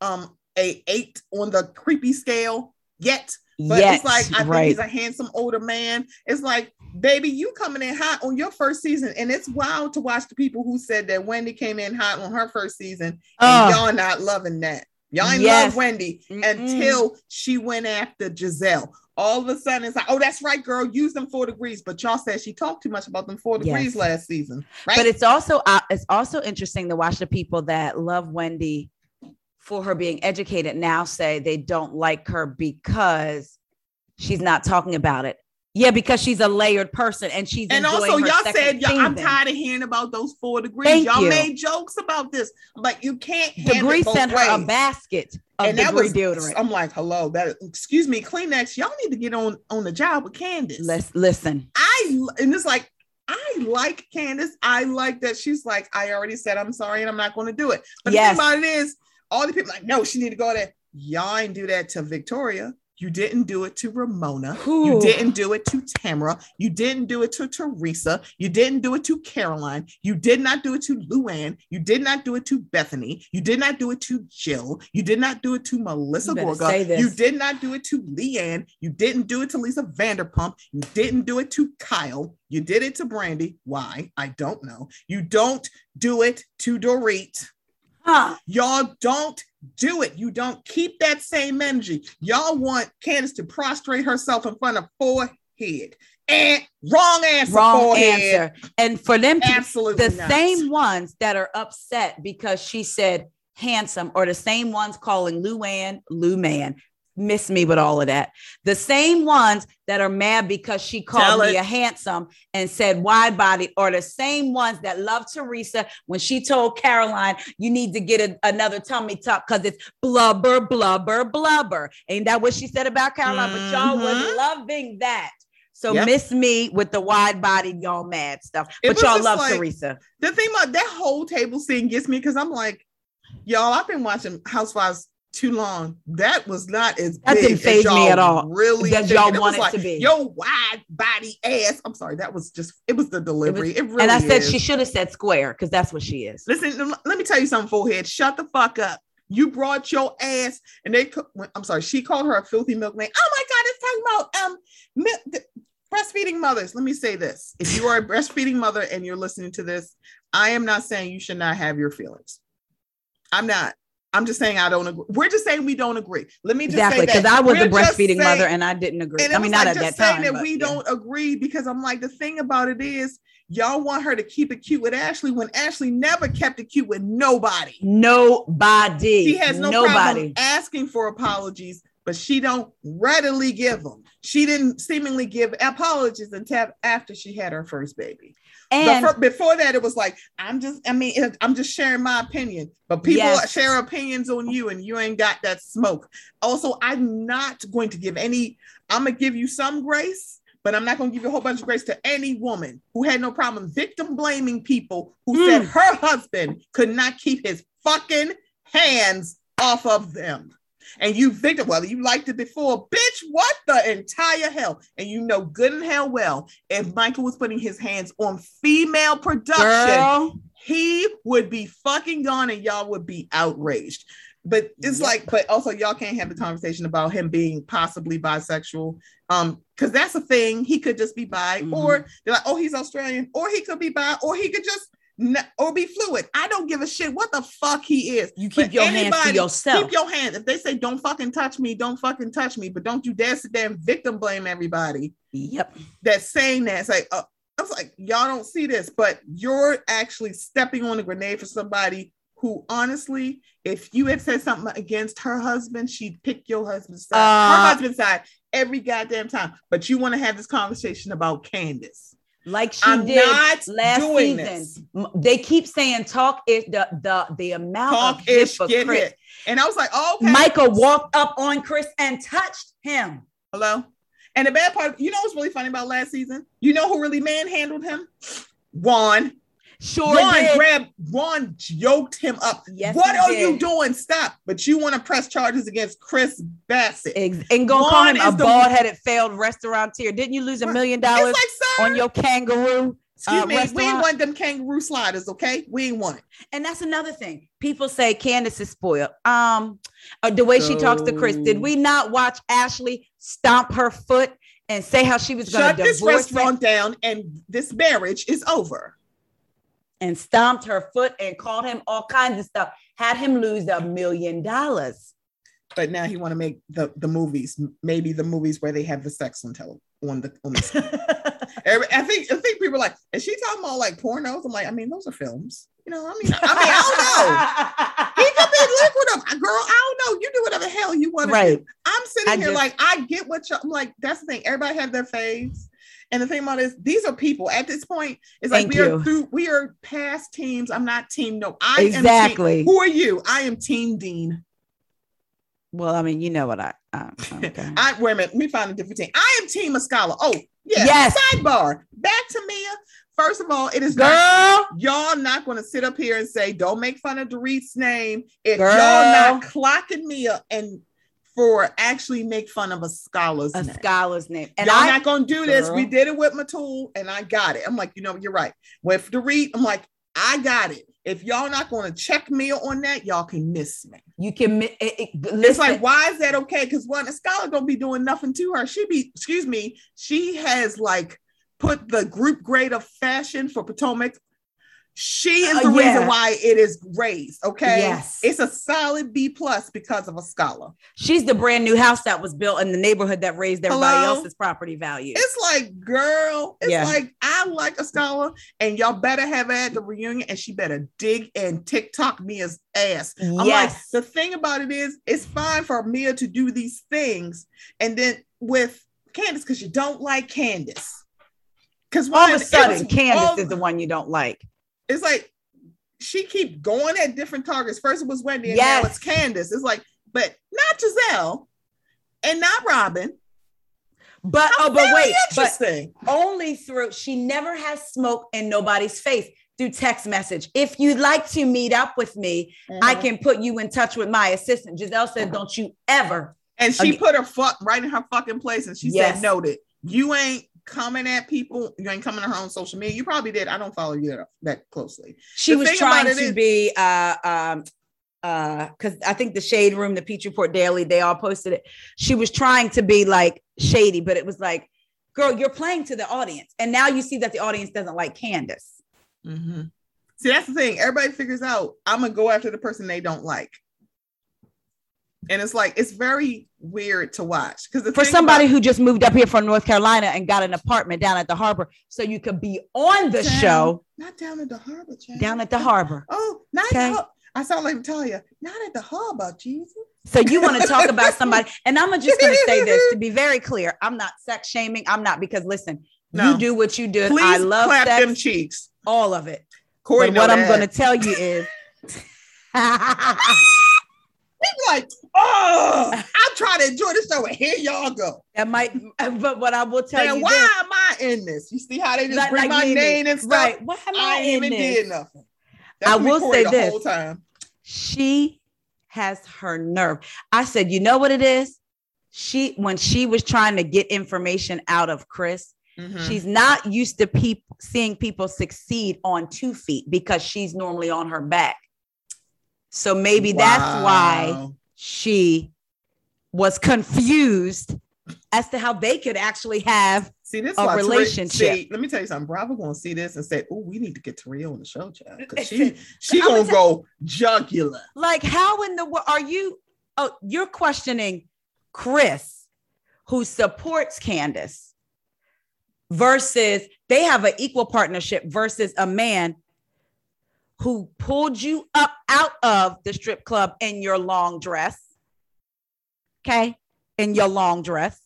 um a eight on the creepy scale yet. But yes, it's like I think he's a handsome older man. It's like, baby, you coming in hot on your first season, and it's wild to watch the people who said that Wendy came in hot on her first season, and Oh, y'all not loving that. Y'all ain't Yes. love Wendy Mm-mm. until she went after Gizelle. All of a sudden, it's like, oh, that's right, girl. Use them four degrees. But y'all said she talked too much about them four degrees Yes. last season, right? But it's also uh, it's also interesting to watch the people that love Wendy for her being educated now say they don't like her because she's not talking about it. Yeah, because she's a layered person and she's and also, y'all said, y'all, I'm tired of hearing about those four degrees. Thank y'all you. made jokes about this. Like, you can't Degree sent her a basket of and that was deodorant. I'm like, hello, that excuse me, Kleenex. Y'all need to get on on the job with Candiace. Let's listen. I and it's like I like Candiace. I like that she's like, I already said I'm sorry and I'm not going to do it. But Yes. the thing about it is, all the people like, no, she need to go there. Y'all ain't do that to Victoria. You didn't do it to Ramona. Whew. You didn't do it to Tamara. You didn't do it to Teresa. You didn't do it to Caroline. You did not do it to Luann. You did not do it to Bethany. You did not do it to Jill. You did not do it to Melissa You Gorga. You did not do it to Leanne. You didn't do it to Lisa Vanderpump. You didn't do it to Kyle. You did it to Brandi. Why? I don't know. You don't do it to Dorit. Huh. Y'all don't do it. You don't keep that same energy. Y'all want Candiace to prostrate herself in front of forehead. And wrong answer. Wrong forehead. answer. And for them to Absolutely the not. same ones that are upset because she said handsome, or the same ones calling Luann Lou Man. Miss me with all of that. The same ones that are mad because she called me a handsome and said wide body are the same ones that love Teresa when she told Caroline, you need to get a- another tummy tuck because it's blubber, blubber, blubber. Ain't that what she said about Caroline? But y'all was Mhm. loving that. So Yep. miss me with the wide bodied, y'all mad stuff. It But y'all love like- Teresa. the thing about that whole table scene gets me because I'm like, y'all, I've been watching Housewives too long. That was not as That big didn't as faze me at all. Really, That y'all it. It want was it to be. Yo, wide body ass. I'm sorry, that was just. It was the delivery. It, really. and I said is. she should have said square because that's what she is. Listen, let me tell you something, forehead. Shut the fuck up. You brought your ass, and they. I'm sorry, she called her a filthy milkmaid. Oh my God, it's talking about um mi- breastfeeding mothers. Let me say this: if you are a breastfeeding mother and you're listening to this, I am not saying you should not have your feelings. I'm not. I'm just saying I don't agree. We're just saying we don't agree. Let me just exactly because I was We're a breastfeeding saying, mother and I didn't agree. I mean, not like at that time. that we yeah. don't agree because I'm like the thing about it is y'all want her to keep it cute with Ashley when Ashley never kept it cute with nobody. Nobody. She has no nobody. problem asking for apologies, but she don't readily give them. She didn't seemingly give apologies until after she had her first baby. And for, before that, it was like, I'm just, I mean, I'm just sharing my opinion, but people yes. share opinions on you and you ain't got that smoke. Also, I'm not going to give any, I'm going to give you some grace, but I'm not going to give you a whole bunch of grace to any woman who had no problem victim blaming people who mm. said her husband could not keep his fucking hands off of them and you think victim, whether you liked it before, bitch, what the entire hell? And you know good and hell well, if Michael was putting his hands on female production, Girl. he would be fucking gone and y'all would be outraged. But it's yep. like, but also y'all can't have the conversation about him being possibly bisexual. Um, because that's a thing. He could just be bi, mm-hmm. or they're like, oh, he's Australian, or he could be bi, or he could just or be fluid. I don't give a shit what the fuck he is. You keep but your anybody, hands to yourself. Keep your hands. If they say don't fucking touch me, don't fucking touch me. But don't you dare sit there and victim blame everybody. Yep. That's saying that. It's like uh, I was like, y'all don't see this, but you're actually stepping on a grenade for somebody who honestly, if you had said something against her husband, she'd pick your husband's side, uh, her husband's side every goddamn time. But you want to have this conversation about Candiace like she I'm did last season. This. They keep saying talk is the the the amount talk of get it. And I was like, oh, okay. Michael walked up on Chris and touched him. Hello. And the bad part, you know what's really funny about last season? You know who really manhandled him? Juan. Sure. Ron did. grabbed Ron yoked him up. Yes, what are did. you doing? Stop. But you want to press charges against Chris Bassett. Ex- and go call him a bald-headed failed restaurateur. Didn't you lose a million dollars like, on your kangaroo? Excuse uh, me, restaurant? we ain't want them kangaroo sliders, okay? We ain't want it. And that's another thing. People say Candiace is spoiled. Um, uh, the way so... she talks to Chris. Did we not watch Ashley stomp her foot and say how she was going to divorce this restaurant down and this marriage is over? And stomped her foot and called him all kinds of stuff, had him lose a million dollars. But now he want to make the, the movies, maybe the movies where they have the sex on tele on the on the. I think I think people are like, is she talking about like pornos? I'm like, I mean, those are films. You know, I mean, I mean, I don't know. he could be liquid, girl. I don't know. You do whatever the hell you want right. to do. I'm sitting I here just, like, I get what you. I'm like, that's the thing. Everybody have their phase. And the thing about it is, these are people at this point. It's like Thank we you. are through, we are past teams. I'm not team. No, I exactly. Am team, who are you? I am team Dean. Well, I mean, you know what I. Uh, okay. I wait a minute. Let me find a different team. I am team Askale. Oh, yeah. Yes. Sidebar. Back to Mia. First of all, it is girl. Not, y'all not going to sit up here and say, "Don't make fun of Dorit's name." If girl. y'all not clocking Mia and for actually make fun of Askale's a name. scholar's name. And I'm not gonna do this. Girl. We did it with Matul, and I got it. I'm like, you know, you're right. With the read, I'm like, I got it. If y'all not gonna check me on that, y'all can miss me. You can. It, it, it's like, why is that okay? Because one, Askale don't be doing nothing to her. She be, excuse me, she has like put the group grade of fashion for Potomac she is uh, the uh, yeah. reason why it is raised. Okay. Yes. It's a solid B plus because of Askale. She's the brand new house that was built in the neighborhood that raised everybody Hello? else's property value. It's like, girl, it's yeah. like I like Askale, and y'all better have her at the reunion, and she better dig and TikTok Mia's ass. I'm yes. like, the thing about it is, it's fine for Mia to do these things, and then with Candiace, because you don't like Candiace. Because all of a sudden, Candiace all, is the one you don't like it's like she keep going at different targets. First it was Wendy, and yes. now it's Candiace. It's like, but not Gizelle, and not Robyn. But How oh, but wait, but only through she never has smoke in nobody's face through text message. If you'd like to meet up with me, mm-hmm. I can put you in touch with my assistant. Gizelle said, "Don't you ever." And she put her fuck right in her fucking place, and she yes. said, "Noted. You ain't coming at people. You ain't coming to her on social media. You probably did. I don't follow you that, that closely. She the was trying to is, be uh um uh because I think the Shade Room, the Peach Report Daily, they all posted it. She was trying to be like shady, but it was like, girl, you're playing to the audience. And now you see that the audience doesn't like Candiace. Mm-hmm. See, that's the thing. Everybody figures out I'm gonna go after the person they don't like. And it's like it's very weird to watch because for somebody about, who just moved up here from North Carolina and got an apartment down at the harbor, so you could be on the down, show. Not down at the harbor, down at the harbor. Oh, not okay. I sound like Talia, not at the harbor, Jesus. So you want to talk about somebody, and I'm just going to say this to be very clear: I'm not sex shaming. I'm not because listen, no. you do what you do. Please I love clap sex, them cheeks, all of it. Corey, but what that. I'm going to tell you is. like, oh, I'm trying to enjoy this show, and here y'all go. That might, but what I will tell you, why am I in this? You see how they just like, bring like my name and stuff? Right? Why am I, I in even this? did nothing. That's I will say this: she has her nerve. I said, you know what it is? She when she was trying to get information out of Chris, mm-hmm. she's not used to people seeing people succeed on two feet because she's normally on her back. So maybe wow. that's why she was confused as to how they could actually have see this a relationship. See, let me tell you something. Bravo gonna see this and say, "Oh, we need to get Taria on the show, child, because she she gonna go jugular." Like, how in the world are you? Oh, you're questioning Chris, who supports Candiace, versus they have an equal partnership versus a man who pulled you up out of the strip club in your long dress. Okay. In your long dress,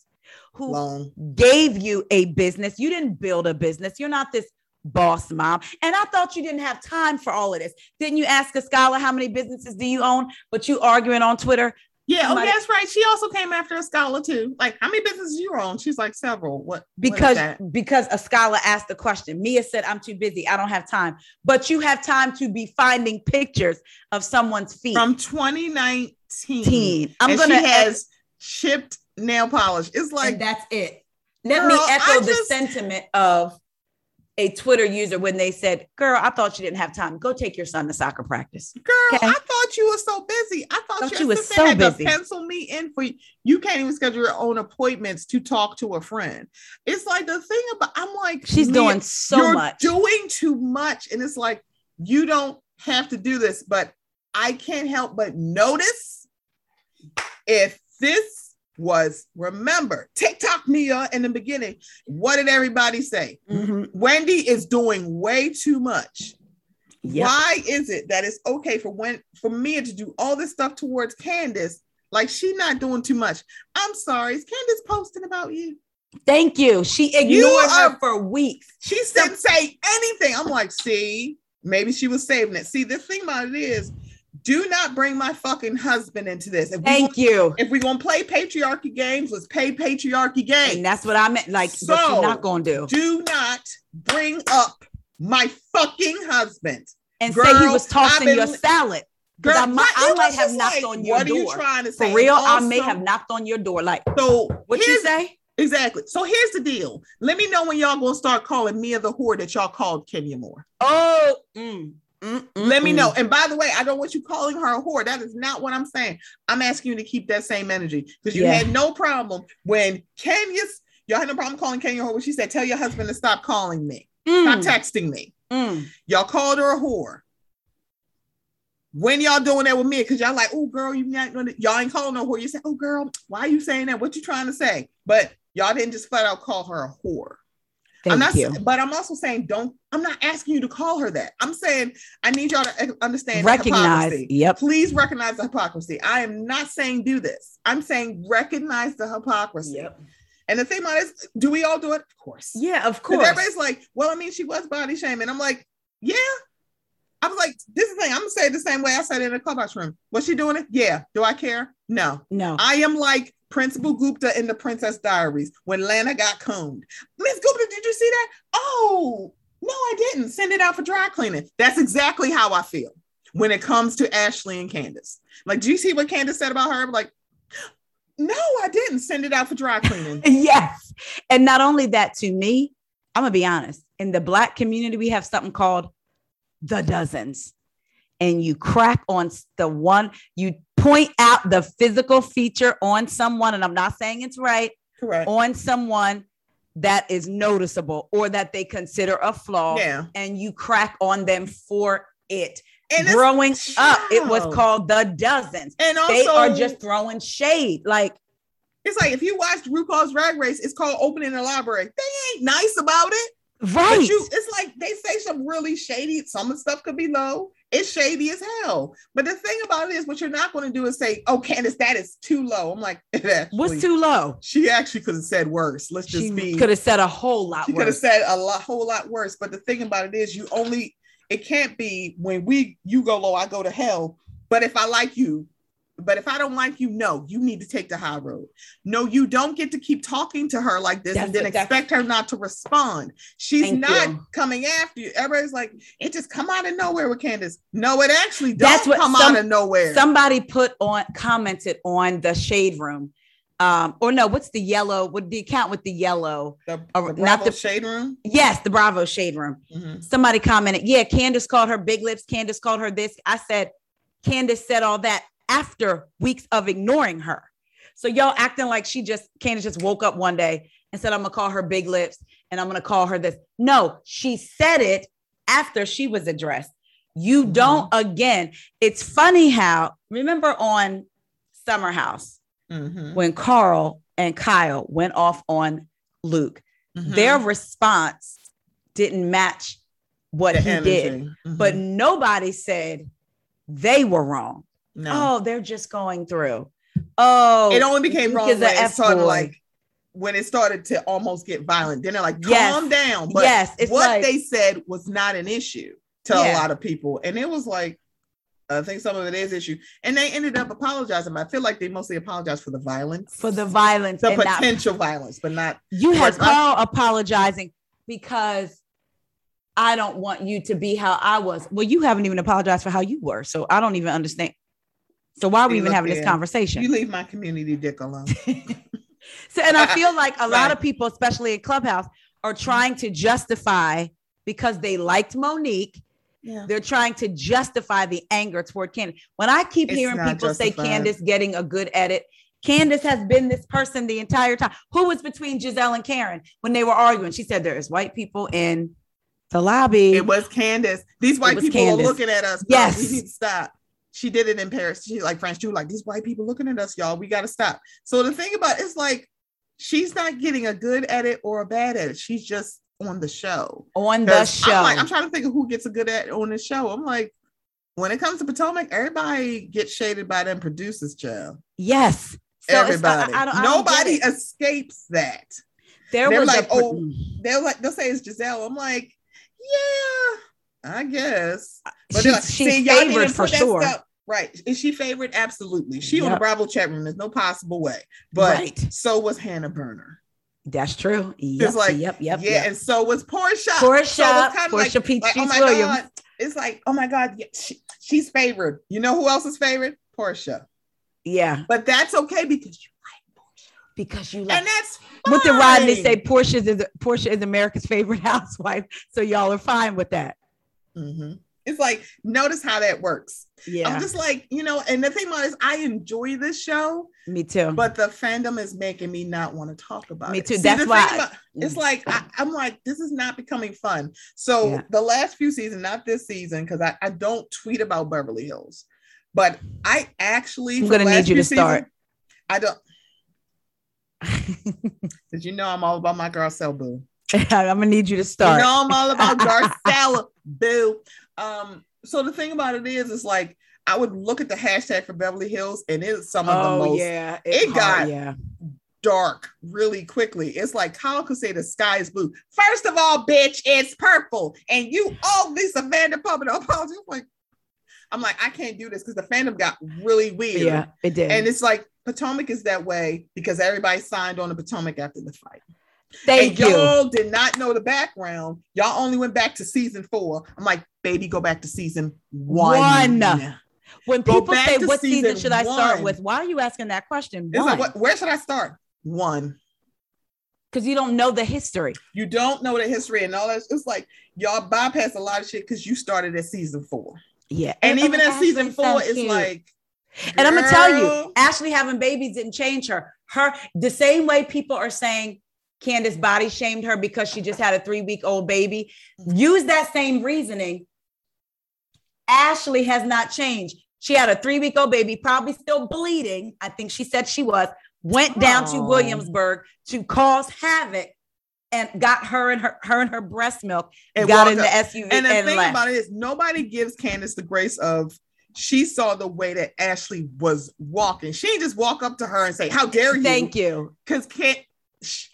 who long. gave you a business. You didn't build a business. You're not this boss mom. And I thought you didn't have time for all of this. Didn't you ask Askale how many businesses do you own? But you arguing on Twitter yeah, oh, that's right. She also came after Askale too. Like, how many businesses you own? She's like several. What? Because what because Askale asked the question. Mia said, "I'm too busy. I don't have time." But you have time to be finding pictures of someone's feet from 2019. I'm gonna has chipped nail polish. It's like that's it. Let girl, me echo the sentiment of a Twitter user when they said, Girl, I thought you didn't have time. Go take your son to soccer practice. Girl, okay? I thought you were so busy. I thought, thought you, was so had busy. To pencil me in for you. You can't even schedule your own appointments to talk to a friend. It's like the thing about I'm like, she's doing so much, doing too much. And it's like, you don't have to do this, but I can't help but notice if this was remember TikTok Mia in the beginning. What did everybody say? Mm-hmm. Wendy is doing way too much. Yep. Why is it that it's okay for when for Mia to do all this stuff towards Candiace? Like she not doing too much. I'm sorry, is Candiace posting about you? Thank you. She ignored are, her for weeks. She didn't say anything. I'm like, see, maybe she was saving it. See, the thing about it is do not bring my fucking husband into this. If Thank you. If we're gonna play patriarchy games, let's play patriarchy games. And that's what I meant. Like, so what you're not gonna do. Do not bring up my fucking husband. And Girl, say he was tossing been, your salad. Girl, I might, I might have knocked like, on your what door. What are you trying to say? For real, also, I may have knocked on your door. Like, so what you say? Exactly. So here's the deal. Let me know when y'all gonna start calling me the whore that y'all called Kenya Moore. Oh, mm. Mm-mm-mm. Let me know. And by the way, I don't want you calling her a whore. That is not what I'm saying. I'm asking you to keep that same energy because you yeah. had no problem when Kenya's, y'all had no problem calling Kenya a whore when she said, Tell your husband to stop calling me, mm. stop texting me. Mm. Y'all called her a whore. When y'all doing that with me, because y'all like, oh girl, you not gonna y'all ain't calling no whore. You say, oh girl, why are you saying that? What you trying to say? But y'all didn't just flat out call her a whore. Thank I'm not, you. But I'm also saying, don't. I'm not asking you to call her that. I'm saying I need y'all to eh, understand. Recognize. Yep. Please recognize the hypocrisy. I am not saying do this. I'm saying recognize the hypocrisy. Yep. And the thing about it is, do we all do it? Of course. Yeah, of course. Everybody's like, well, I mean, she was body shaming. I'm like, yeah. I was like, this is the thing. I'm gonna say it the same way I said it in the clubhouse room. Was she doing it? Yeah. Do I care? No. No. I am like Principal Gupta in the Princess Diaries when Lana got combed. Miss Gupta, did you see that? Oh, no, I didn't. Send it out for dry cleaning. That's exactly how I feel when it comes to Ashley and Candiace. Like, do you see what Candiace said about her? Like, no, I didn't send it out for dry cleaning. yes. And not only that, to me, I'm gonna be honest. In the black community, we have something called the dozens. and you crack on the one, you point out the physical feature on someone, and I'm not saying it's right, Correct. on someone that is noticeable or that they consider a flaw, Yeah. and you crack on them for it. And Growing up, it was called the dozens. and also they are just throwing shade. Like, it's like if you watched RuPaul's Drag Race, it's called opening the library. They ain't nice about it. right. You, it's like they say some really shady. Some of the stuff could be low. It's shady as hell. But the thing about it is, what you're not going to do is say, "Oh, Candiace, that is too low." I'm like, actually, What's too low? She actually could have said worse. Let's just She be. could have said a whole lot She could have said a lot, whole lot worse. But the thing about it is, you only. It can't be when we you go low, I go to hell. But if I like you, but if I don't like you, no, you need to take the high road. No, you don't get to keep talking to her like this That's and then exactly- expect her not to respond. She's Thank not you. coming after you. Everybody's like, it just come out of nowhere with Candiace. No, it actually don't That's what come some- out of nowhere. Somebody put on commented on the shade room. Um, or no, what's the yellow? What the account with the yellow? the, the not Bravo the- shade room. Yes, the Bravo shade room. Mhm. Somebody commented, yeah, Candiace called her big lips. Candiace called her this. I said, Candiace said all that after weeks of ignoring her. So y'all acting like she just Candiace just woke up one day and said, I'm gonna call her big lips and I'm gonna call her this. No, she said it after she was addressed. You Mhm. don't again. It's funny how remember on Summer House Mhm. when Carl and Kyle went off on Luke, Mhm. their response didn't match what The he did energy. Mhm. but nobody said they were wrong. No. Oh, they're just going through. Oh, it only became wrong when it started like when it started to almost get violent. Then they're like, Yes. calm down. But Yes, what like- they said was not an issue to a lot of people. And it was like, I think some of it is issue. And they ended up apologizing. But I feel like they mostly apologized for the violence. for the violence the not potential violence, but not you I- Carl apologizing because I don't want you to be how I was. Well, you haven't even apologized for how you were, so I don't even understand. So why are we even having this conversation? you leave my community dick alone. So, and I feel like a lot of people, especially in Clubhouse, are trying to justify because they liked Monique. Yeah. They're trying to justify the anger toward Candiace. When I keep It's hearing people say justified. Candiace getting a good edit, Candiace has been this person the entire time. Who was between Gizelle and Karen when they were arguing? She said there is white people in the lobby. It was Candiace. These white people Candiace. are looking at us. Yes. We need to stop. She did it in Paris. She like French too. Like these white people looking at us, y'all. We got to stop. So the thing about it's like she's not getting a good edit or a bad edit. She's just on the show. on the show. I'm like, I'm trying to think of who gets a good edit on the show. I'm like, when it comes to Potomac, everybody gets shaded by them producers, child. yes. So it's- I- everybody. I, don't, I don't Nobody escapes that. There they're was like, a, oh, They'll like they'll say it's Gizelle. I'm like, yeah, I guess. Uh, but they're she's, like, she's "See, y'all need to favored for sure. stuff-" Right. Is she favored? Absolutely. She on the Bravo chat room. There's no possible way. But right. so was Hannah Berner. That's true. Yep, like, yep, yep, yeah, yep. and so was Porsha. Porsha, so it's Porsha like, Peach like, oh my Williams. God. It's like, oh my God, yeah, she- she's favored. You know who else is favored? Porsha. Yeah, But that's okay because you like Porsha. because you like. And that's What did Rodney fine. say? Porsha is Porsha is America's favorite housewife, so y'all are fine with that. Mhm. It's like, notice how that works. Yeah, I'm just like, you know, and the thing about it is I enjoy this show, me too. but the fandom is making me not want to talk about Me it. Me too. See, That's why- about- it's mm. like I, I'm like, this is not becoming fun. So Yeah. the last few seasons, not this season, because I, I don't tweet about Beverly Hills, but I actually I'm for gonna need you to start. seasons, I don't because you know I'm all about my girl Boo. I'm gonna need you to start. You know I'm all about Garcelle, boo. Um, so the thing about it is, it's like I would look at the hashtag for Beverly Hills, and it's some of the oh most yeah, it hard, got- yeah. dark really quickly. It's like Kyle could say the sky is blue. First of all, bitch, it's purple, and you all Lisa Vanderpump and apology. I'm like, I'm like, I can't do this because the fandom got really weird. Yeah, it did. And it's like Potomac is that way because everybody signed on the Potomac after the fight. Thank and you. y'all did not know the background. Y'all only went back to season four. I'm like, baby, go back to season one. One. When Go people say, "What season season should I start with?" Why are you asking that question? Like, One, what, where should I start? One. because you don't know the history. You don't know the history and all that. It's like y'all bypass a lot of shit because you started at season four. Yeah. And even um, at Ashley's season so four, it's cute. like, And I'm gonna tell you, Ashley having babies didn't change her. Her the same way people are saying Candiace body shamed her because she just had a three week old baby. Use that same reasoning. Ashley has not changed. She had a three week old baby, probably still bleeding. I think she said she was. Went down to oh. Williamsburg to cause havoc and got her and her her and her breast milk. And got in the. SUV And and, the thing left. about it is, nobody gives Candace the grace of she saw the way that Ashley was walking. She didn't just walk up to her and say, "How dare you?" Thank you. Because Can- sh-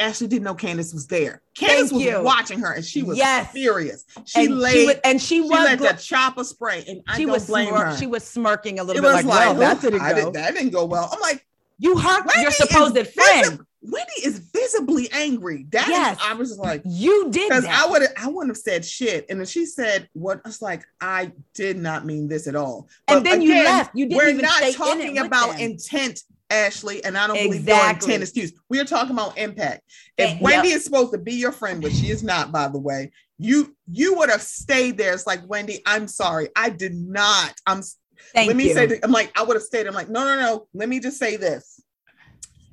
Ashley didn't know Candiace was there. Candiace Thank was you. watching her, and she was Yes. furious. She and laid. she was, and she she was let go- the chopper spray, and I she don't was blame smirk- her. she was smirking a it little was bit like, like, well, that didn't I go. did- that didn't go well. I'm like, You hurt Wendy your supposed visi- friend. Wendy is visibly angry. That is- Yes. I was just like, You did because. I would I wouldn't have said shit. And then she said what I was like, I did not mean this at all. and But then you left. You didn't We're even not stay in talking it about intent, Ashley, and I don't believe your Exactly. intent excuse. We are talking about impact. If Wendy yep. is supposed to be your friend, which she is not, by the way, you you would have stayed there. It's like Wendy, I'm sorry, I did not. I'm Thank let me you. say that, I'm like, I would have stayed. I'm like, no, no, no. Let me just say this.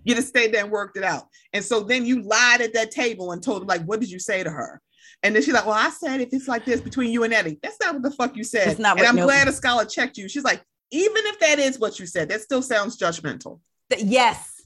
You just stayed there and worked it out. And so then you lied at that table and told them, like, what did you say to her? And then she's like, Well, I said if it's like this between you and Eddie, that's not what the fuck you said. That's not and what- I'm no. glad a scholar checked you. She's like, even if that is what you said, that still sounds judgmental. Th- yes.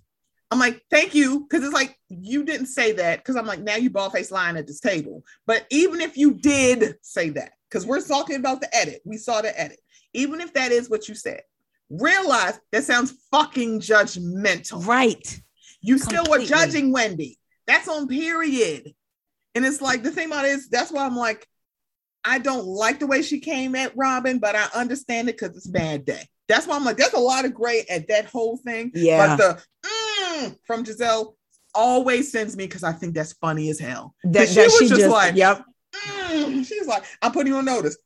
I'm like, thank you. Cause it's like you didn't say that. Cause I'm like, now you bald face lying at this table. But even if you did say that, because we're talking about the edit, we saw the edit. Even if that is what you said, realize that sounds fucking judgmental. Right. You still were judging Wendy. That's on period. And it's like the thing about it is that's why I'm like, I don't like the way she came at Robyn, but I understand it because it's bad day. That's why I'm like, there's a lot of great at that whole thing. Yeah. But the mm, from Gizelle always sends me because I think that's funny as hell. That, she that was just like- yep. Mm. She's like, I'm putting you on notice.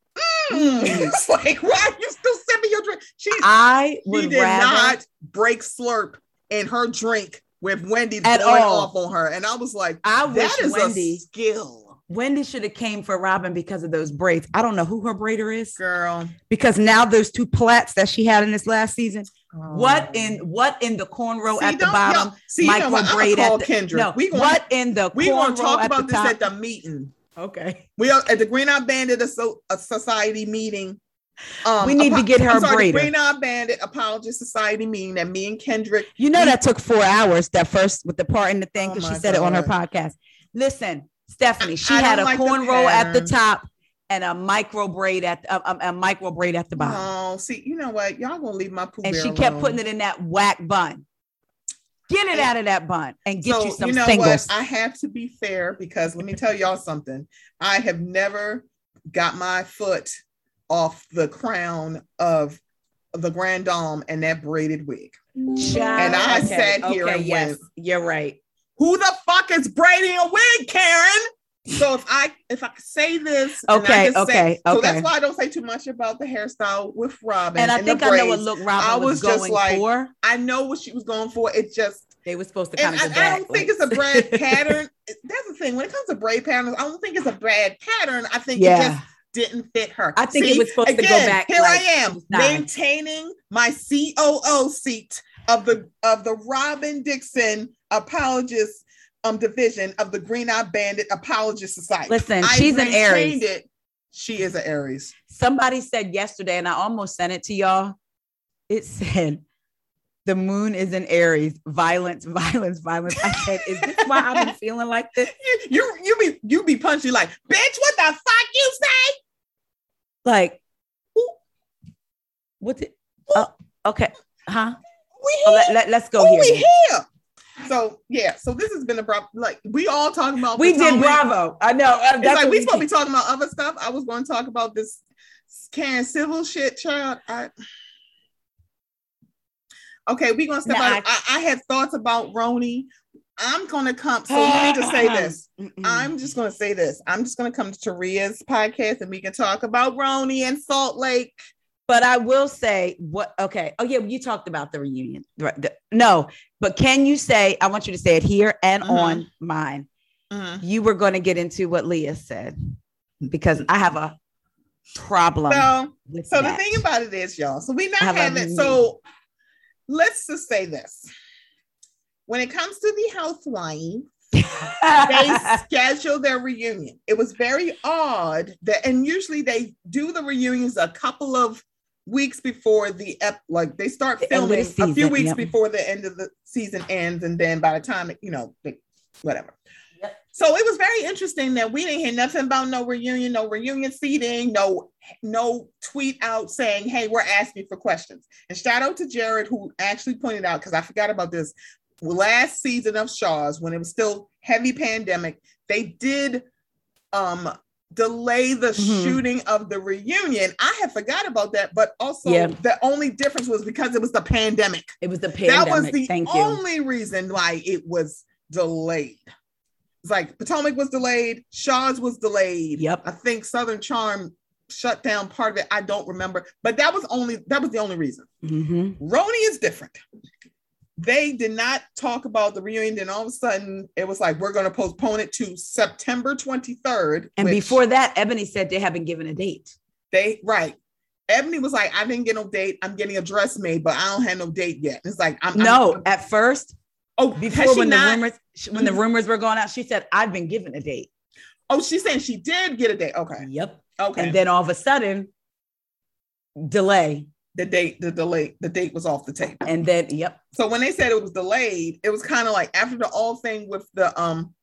Mm. it's like, why are you still sipping your drink? She, I she did rather. not break slurp in her drink with Wendy At going all. off on her. And I was like, I that is Wendy. a skill. Wendy should have came for Robyn because of those braids. I don't know who her braider is Girl. because now those two plaits that she had in this last season. What Oh. in what in the cornrow See, at the bottom? see, you know what? Braid at the Kendra. no. we gonna, what in the we gonna talk about this top? at the meeting. okay. We are at the Green Eye Bandit a Society meeting. Um, We need to get her I'm sorry, a the braider. Green Eye Bandit Apologist Society meeting that me and Kendrick. You know We- that took four hours. That first with the part in the thing Oh because she my said it on her podcast. Listen, Stephanie, she I had a like cornrow at the top and a micro braid at a, a, a micro braid at the bottom, Oh, see, you know what? Y'all gonna leave my poo and she kept putting it in that whack bun. Get it And- out of that bun and get so, you some know singles. what? I have to be fair because let me tell y'all something. I have never got my foot off the crown of the grand dame and that braided wig. Child, And I sat here and yes, went- you're right. Who the fuck is braiding a wig, Karen? So if I if I say this, and I Okay, say- okay, so okay. that's why I don't say too much about the hairstyle with Robyn. And I the think I know what look Robyn I was, was just going like, for. I know what she was going for. It just They were supposed to and kind I, I don't think it's a bad pattern. That's the thing. When it comes to braid patterns, I don't think it's a bad pattern. I think it just didn't fit her. I think it was supposed to go back Here like I am maintaining my COO seat of the of the Robyn Dixon apologist um division of the Green Eye Bandit Apologist Society. listen, I she's an Aries. It. She is an Aries. Somebody said yesterday, and I almost sent it to y'all. It said, "The moon is in Aries. Violence, violence, violence." I said, "Is this why I've been feeling like this?" You you, you be you be punchy like bitch. What the fuck you say? Like, what's it? oh, okay, huh? We Oh, let, let, let's go here. we here. So yeah, so this has been a bro- like we all talking about. We did Bravo. I know. uh, It's that's like we we supposed to be talking about other stuff. I was going to talk about this Karen civil shit, child. I, okay, we're gonna step Nah, out. I, I have thoughts about Roni. I'm gonna come. So let me just say this. I'm just gonna say this. I'm just gonna come to Taria's podcast and we can talk about Roni and Salt Lake. But I will say what okay. Oh, yeah, you talked about the reunion. No, but can you say, I want you to say it here and Mhm. on mine. You were going to get into what Leah said because I have a problem. So, so the thing about it is, y'all. So we not having. So let's just say this: when it comes to the housewife, they schedule their reunion. It was very odd that, and usually they do the reunions a couple of weeks before the ep, like they start The end of filming the a few weeks yep. before the end of the season ends, and then by the time you know, they, whatever. Yep. So it was very interesting that we didn't hear nothing about no reunion, no reunion seating, no no tweet out saying, "Hey, we're asking for questions." And shout out to Jared who actually pointed out because I forgot about this last season of Shaw's when it was still heavy pandemic. They did um delay the Mhm. shooting of the reunion. I had forgot about that, but also Yeah. the only difference was because it was the pandemic. it was the pandemic. That was the Thank you. only reason why it was delayed. It's like Potomac was delayed, Shaw's was delayed. Yep. I think Southern Charm shut down part of it. I don't remember, but that was only that was the only reason. Mhm. Roni is different. They did not talk about the reunion. Then all of a sudden, it was like we're going to postpone it to September 23rd. And before that, Eboni said they haven't given a date. they right, Eboni was like, "I didn't get no date. I'm getting a dress made, but I don't have no date yet." It's like I'm No, I'm- at first, oh, before when not- the rumors when the rumors were going out, she said, I've been given a date. Oh, she's saying she did get a date. Okay, Yep. okay. And then all of a sudden, delay. The date, the delay, the date was off the table. And then, yep. So when they said it was delayed, it was kind of like after the all thing with the um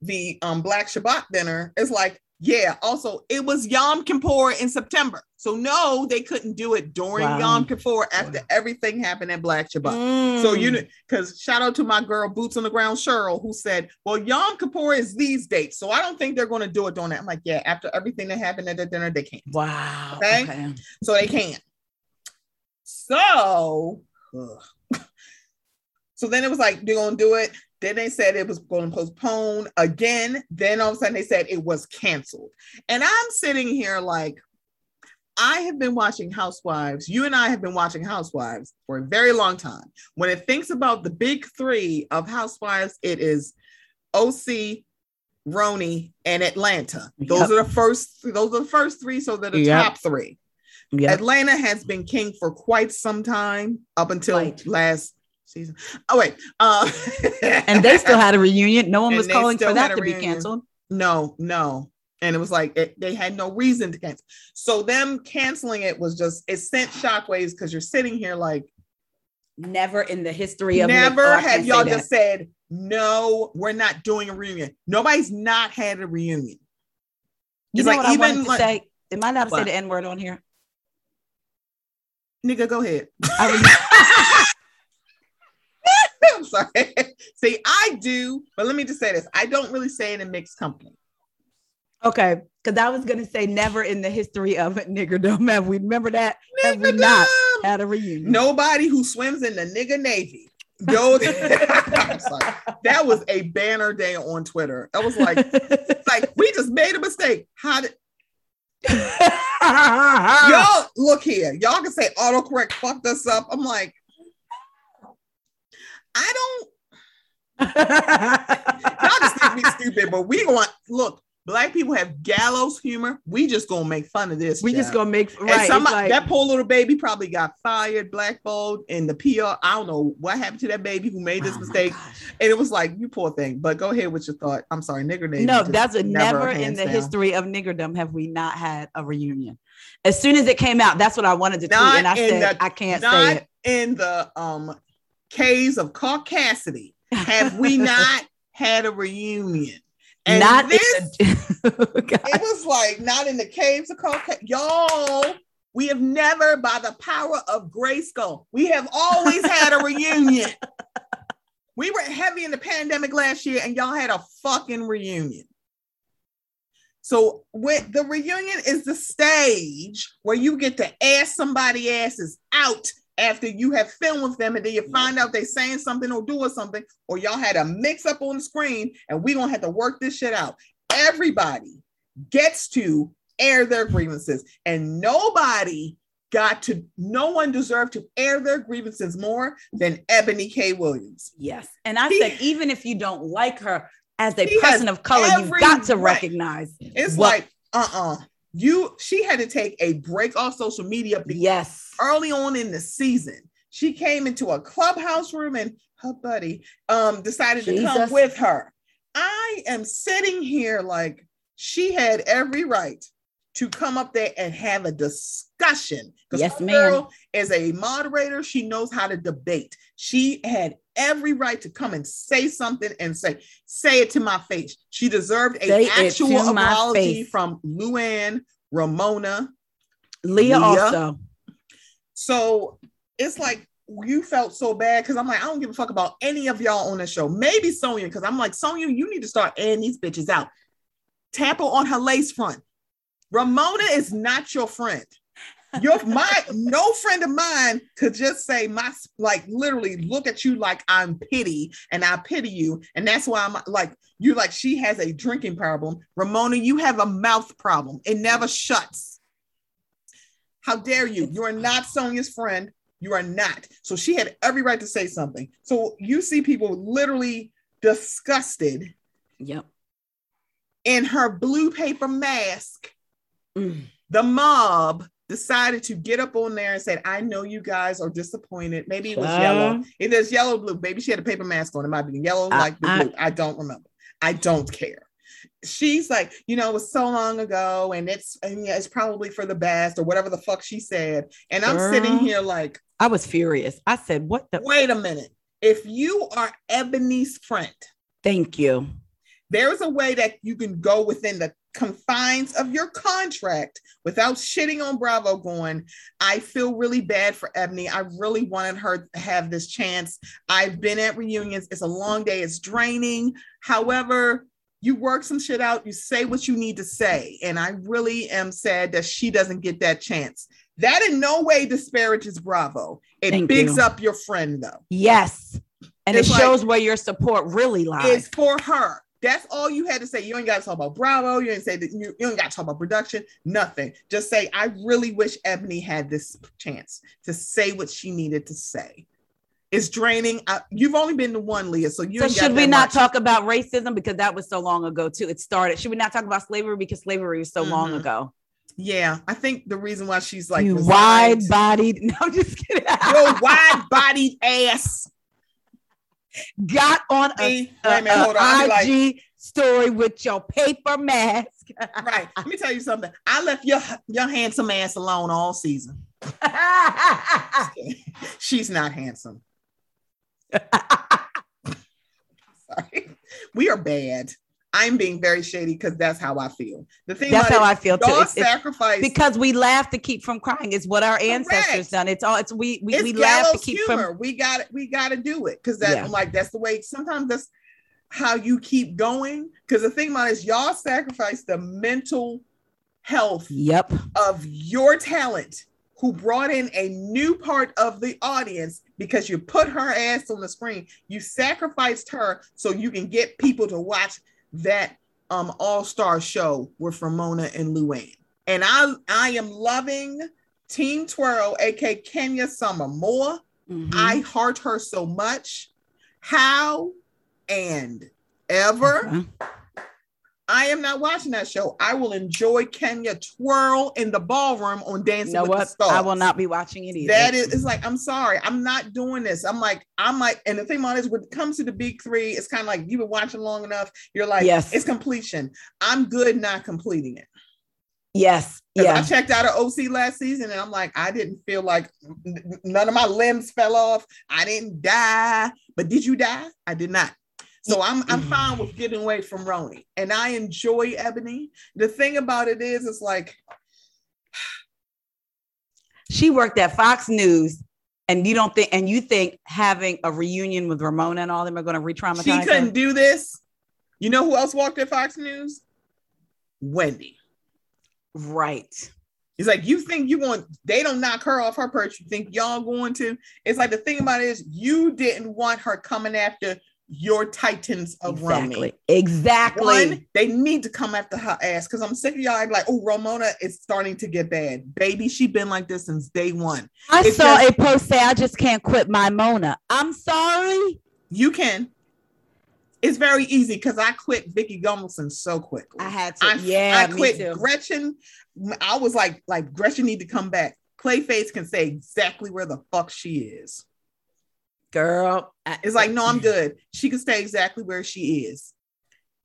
the um Black Shabbat dinner. It's like, yeah. Also, it was Yom Kippur in September, so no, they couldn't do it during Wow. Yom Kippur after everything happened at Black Shabbat. Mm. So you know, because shout out to my girl Boots on the Ground Cheryl, who said, "Well, Yom Kippur is these dates, so I don't think they're going to do it during that." I'm like, "Yeah, after everything that happened at the dinner, they can't, Wow. Okay. okay. so they can't." So, ugh. so then it was like they're going to do it. Then they said it was going to postpone again. Then all of a sudden they said it was canceled, and I'm sitting here like. I have been watching Housewives. You and I have been watching Housewives for a very long time. When it thinks about the big three of Housewives, it is OC, Roni, and Atlanta. Those Yep. are the first. Those are the first three. So they're the Yep. top three. Yep. Atlanta has been king for quite some time, up until Quite. last season. Oh wait, uh, and they still had a reunion. No one was calling for that to be canceled. no, no, and it was like it, they had no reason to cancel. So them canceling it was just it sent shockwaves because you're sitting here like Never in the history of never have y'all just said no, we're not doing a reunion. Nobody's not had a reunion. You It's know like what I even wanted to like- say? Am I allowed to say the N word on here? Nigga, go ahead. I I'm sorry. See, I do, but let me just say this: I don't really say it in a mixed company. okay, because I was gonna say never in the history of niggerdom have we remember that have we not had a reunion. Nobody who swims in the nigga navy. Yo, That was a banner day on Twitter. That was like, like we just made a mistake. How did y'all look here? Y'all can say autocorrect fucked us up. I'm like, I don't. Y'all just think me stupid, but we going look. Black people have gallows humor. We just gonna make fun of this. we just gonna make right. some- like, that poor little baby probably got fired, blackballed, and the PR. I don't know what happened to that baby who made this oh mistake. And it was like, you poor thing. But go ahead with your thought. I'm sorry, nigger name. No, that's a never, in the down. history of niggerdom have we not had a reunion. As soon as it came out, that's what I wanted to Not and I said the- I can't say it. in the um caves of Caucasity have we not had a reunion. And not this, the, God. it was like not in the caves of Caucasity. Y'all, we have never, by the power of Grayskull, we have always had a reunion. We were heavy in the pandemic last year, and y'all had a fucking reunion. So when the reunion is the stage where you get to ask somebody asses out after you have filmed with them, and then you find out they saying something or doing something, or y'all had a mix up on the screen, and we gonna have to work this shit out. Everybody gets to air their grievances, and nobody got to. No one deserved to air their grievances more than Eboni K. Williams. Yes. And I He- said, even if you don't like her as a person of color, you've got to right. recognize It's what- like, uh-uh. You she had to take a break off social media Yes. early on in the season. She came into a clubhouse room and her buddy um decided to come with her. I am sitting here like she had every right to come up there and have a discussion. Because Yes, ma'am. girl is a moderator. She knows how to debate. She had every right to come and say something and say, say it to my face. She deserved a Say actual apology from Luann, Ramona, Leah, Leah. also. so it's like you felt so bad because I'm like, I don't give a fuck about any of y'all on the show. Maybe Sonja, because I'm like, Sonja, you need to start airing these bitches out. Tap her on her lace front. Ramona is not your friend. Your my no friend of mine could just say my like literally look at you like I'm pity and I pity you. And that's why I'm like you like she has a drinking problem. Ramona, you have a mouth problem. It never shuts. How dare you? You are not Sonja's friend. You are not. So she had every right to say something. So you see people literally disgusted Yep. in her blue paper mask. Mm. The mob decided to get up on there and said, I know you guys are disappointed. Maybe it was Child. yellow. It is yellow, blue. Maybe she had a paper mask on. It might be yellow, I- like the I- blue. I don't remember. I don't care. She's like, you know, it was so long ago, and it's and yeah, it's probably for the best, or whatever the fuck she said. And I'm sitting here like, I was furious. I said, "What the? wait a minute. If you are Eboni's friend, Thank you." there's a way that you can go within the confines of your contract without shitting on Bravo going, I feel really bad for Eboni. I really wanted her to have this chance. I've been at reunions. It's a long day, it's draining. However, you work some shit out, you say what you need to say. And I really am sad that she doesn't get that chance. That in no way disparages Bravo. It Thank bigs you. up your friend though. Yes, and It's it like- shows where your support really lies. It's for her. That's all you had to say. You ain't got to talk about Bravo. You ain't say that you, you ain't got to talk about production. Nothing. Just say, I really wish Eboni had this chance to say what she needed to say. It's draining. I, you've only been to one, Leah, so you so ain't got should we not much. talk about racism because that was so long ago too? It started. Should we not talk about slavery because slavery was so long Mhm. ago? Yeah, I think the reason why she's like wide-bodied. No, I'm just kidding. your wide-bodied ass. Got on a, a- a minute, on. a I'll be like, IG story with your paper mask. right. Let me tell you something. I left your your handsome ass alone all season. She's not handsome. Sorry. We are bad. I'm being very shady because that's how I feel. The thing That's how I feel too. It's- sacrifice because we laugh to keep from crying. Is what our ancestors Correct. done. It's all. It's we we, it's we laugh to keep humor. from. We got. We got to do it because that Yeah. I'm like that's the way. Sometimes that's how you keep going. Because the thing about it is, y'all sacrifice the mental health Yep. of your talent who brought in a new part of the audience because you put her ass on the screen. You sacrificed her so you can get people to watch that um all-star show with Ramona and Luann. And I I am loving Team Twirl, aka Kenya Summer more. Mhm. I heart her so much. How and ever Okay. I am not watching that show. I will enjoy Kenya twirl in the ballroom on You Dancing know with what? the Stars. I will not be watching it either. That is, it's like I'm sorry, I'm not doing this. I'm like, I'm like, and the thing about it is, when it comes to the big three, it's kind of like you've been watching long enough. You're like, Yes. it's completion. I'm good not completing it. Yes, yeah. I checked out of OC last season, and I'm like, I didn't feel like none of my limbs fell off. I didn't die, but did you die? I did not. So I'm I'm mm-hmm. fine with getting away from Roni, and I enjoy Eboni. The thing about it is, it's like She worked at Fox News, and you don't think, and you think having a reunion with Ramona and all them are going to re-traumatize she couldn't do this. You know who else walked at Fox News? Wendy. Right. It's like you think you want they don't knock her off her perch. You think y'all going to? It's like the thing about it is you didn't want her coming after your titans of Romy. Exactly. Exactly. One, they need to come after her ass because I'm sick of y'all like, oh, Ramona is starting to get bad. Baby, she been like this since day one. I it's saw just- a post say, "I just can't quit my Mona." I'm sorry. You can. it's very easy because I quit Vicki Gunvalson so quickly. I had to. I, yeah, I quit. Gretchen. I was like, like Gretchen need to come back. Clayface can say exactly where the fuck she is. Girl, I- It's like, no, I'm good. She can stay exactly where she is.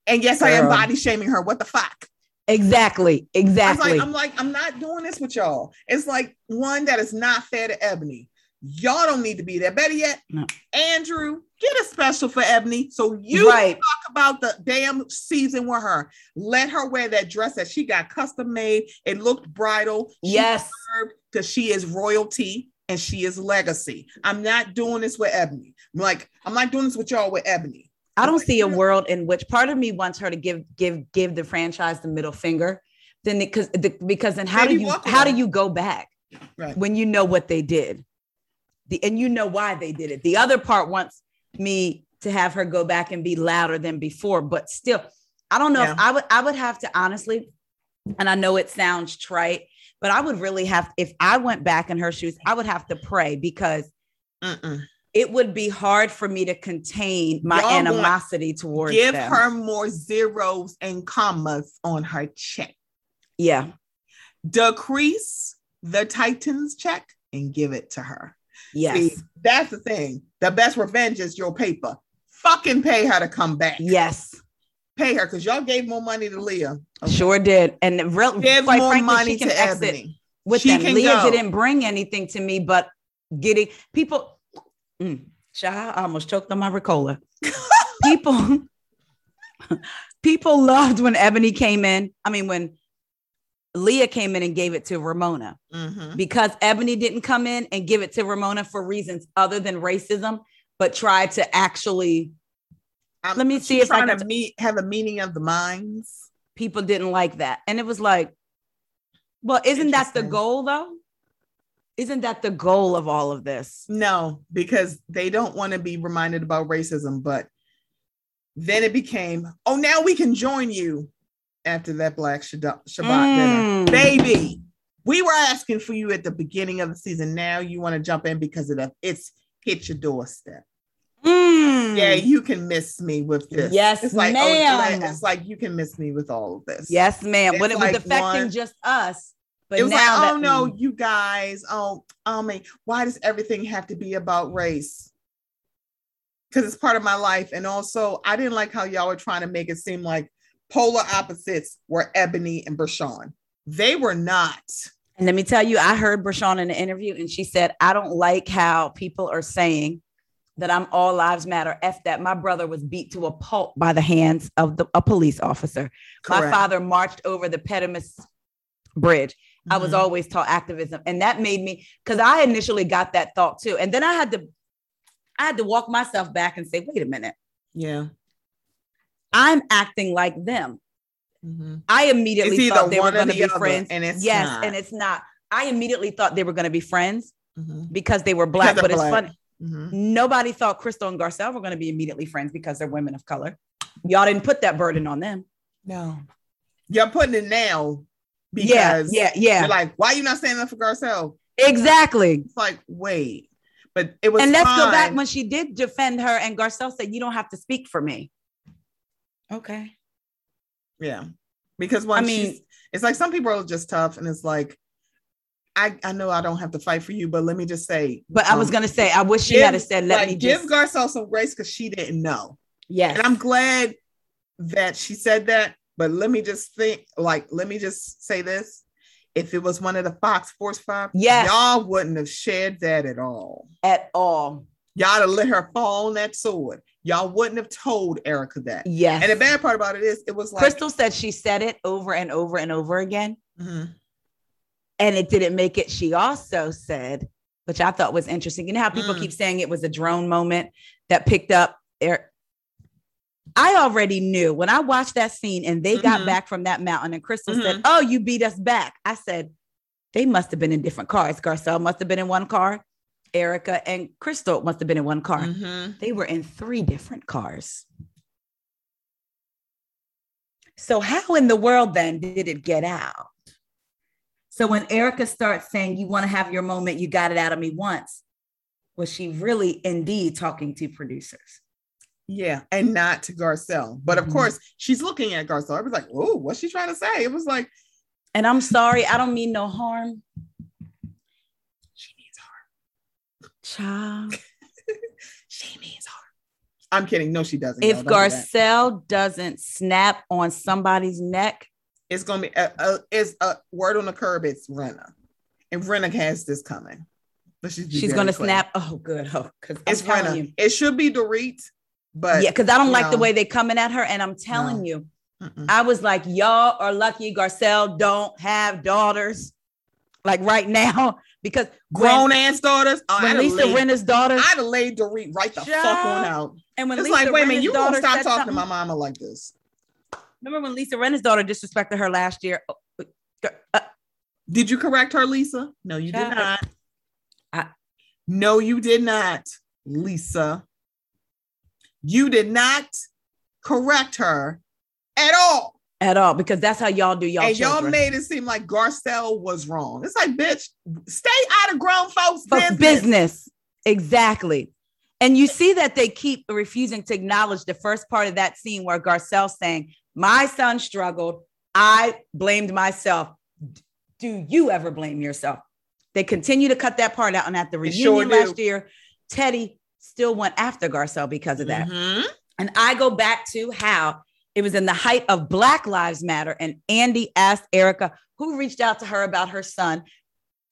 And yes, I am body shaming her. What the fuck? exactly, exactly. like, I'm like, I'm not doing this with y'all. It's like one that is not fair to Eboni. Y'all don't need to be there. Better yet, No. Andrew, get a special for Eboni. So you right. talk about the damn season with her. Let her wear that dress that she got custom made. It looked bridal. She Yes. because she is royalty and she is legacy. I'm not doing this with Eboni. I'm like, I'm not doing this with y'all with Eboni. I don't Like, see a world in which part of me wants her to give give give the franchise the middle finger. Then because the, because then how do you how do you go back Right. when you know what they did? The and you know why they did it. The other part wants me to have her go back and be louder than before, but still, I don't know Yeah. if I would I would have to honestly, and I know it sounds trite, but I would really have if I went back in her shoes, I would have to pray because Mm-mm. it would be hard for me to contain my Y'all animosity towards Give them. her more zeros and commas on her check. yeah, Decrease the Titans check and give it to her. yes, See, that's the thing. The best revenge is your paper. Fucking pay her to come back. yes, Pay her because y'all gave more money to Leah. Okay. sure did. And real, Give quite more frankly, money she can to exit Eboni. with She them. Leah go. didn't bring anything to me, but getting people. Mm, I almost choked on my Ricola. people, people loved when Eboni came in. I mean, when Leah came in and gave it to Ramona. Mhm. because Eboni didn't come in and give it to Ramona for reasons other than racism, but tried to actually, I'm- Let me see if I can to meet have a meeting of the minds. people didn't like that. And it was like, well, isn't that the goal though? Isn't that the goal of all of this? No, because they don't want to be reminded about racism. But then it became, oh, now we can join you after that Black Shabbat, Shabbat dinner. Mm. Baby, we were asking for you at the beginning of the season. Now you want to jump in because of the, it's hit your doorstep. Mm. Yeah, you can miss me with this. Yes, it's like, ma'am. Oh, it's like you can miss me with all of this. Yes, ma'am. When It's it was like affecting one- just us. But it was like, oh no, you guys, oh, oh man, why does everything have to be about race? Because it's part of my life. And also, I didn't like how y'all were trying to make it seem like polar opposites were Eboni and Bershan. They were not. And let me tell you, I heard Bershan in the interview, and she said, I don't like how people are saying that I'm all lives matter. F that. My brother was beat to a pulp by the hands of the, a police officer. My father marched over the Petimus Bridge. I was Mhm. always taught activism. And that made me, because I initially got that thought too. And then I had to, I had to walk myself back and say, wait a minute, yeah. I'm acting like them. Mhm. I immediately thought they were going to be other, friends. and it's yes, not. and it's not. I immediately thought they were going to be friends Mhm. because they were black. But they're it's black. funny. Mhm. Nobody thought Crystal and Garcelle were going to be immediately friends because they're women of color. Y'all didn't put that burden on them. No. You're putting it now because yeah, yeah. you're like, why are you not standing up for Garcelle? exactly. It's like, wait. But it was And let's go back when she did defend her, and Garcelle said, "You don't have to speak for me." Okay. Yeah. Because when I mean- she's it's like some people are just tough and it's like I, I know I don't have to fight for you, but let me just say. But I was um, gonna say, I wish she give- had have said, "Let like, me give just." Garcelle some grace because she didn't know. yes. And I'm glad that she said that. But let me just think, like, let me just say this. If it was one of the Fox Force Five, Yes. y'all wouldn't have shared that at all. at all. Y'all to let her fall on that sword. Y'all wouldn't have told Erika that. Yes. And the bad part about it is, it was like, Crystal said she said it over and over and over again, Mhm. And it didn't make it. She also said, which I thought was interesting. You know how people Mm. keep saying it was a drone moment that picked up air. I already knew when I watched that scene and they got Mhm. back from that mountain, and Crystal said, Mhm. Oh, you beat us back. I said, They must have been in different cars. Garcelle must have been in one car, Erika and Crystal must have been in one car. Mhm. They were in three different cars. So, how in the world then did it get out? So, when Erika starts saying, You want to have your moment, you got it out of me once, was she really indeed talking to producers? Yeah, and not to Garcelle. But of Mhm. course, she's looking at Garcelle. I was like, "Oh, what's she trying to say?" It was like, And I'm sorry, I don't mean no harm. "She needs her. Child. She needs her." I'm kidding. No, she doesn't. If. Don't do. Garcelle doesn't snap on somebody's neck, it's gonna be a, a, it's a word on the curb. It's Rinna, and Rinna has this coming. Just be she's gonna clear. snap. Oh, good. Oh, because It's Rinna. you. It should be Dorit, but yeah, because I don't like the way they're coming at her. And I'm telling No. you, Mm-mm. I was like, y'all are lucky Garcelle don't have daughters. Like right now, because grown ass daughters. Oh, when, Lisa Rinna's daughter, I'd have laid Dorit right the fuck on out. and when It's Lisa like, wait a minute, you gonna stop talking to my mama like this? Remember when Lisa Rinna's daughter disrespected her last year? Oh, uh, Did you correct her, Lisa? No, you did not. I- no, you did not, Lisa. You did not correct her at all. at all, because that's how y'all do y'all and y'all made it seem like Garcelle was wrong. It's like, bitch, stay out of grown folks' Folks' business. business. Exactly. And you see that they keep refusing to acknowledge the first part of that scene where Garcelle's saying, My son struggled. I blamed myself. Do you ever blame yourself? They continue to cut that part out. And at the reunion sure last year, Teddi still went after Garcelle because of that. Mhm. And I go back to how it was in the height of Black Lives Matter. And Andy asked Erika, who reached out to her about her son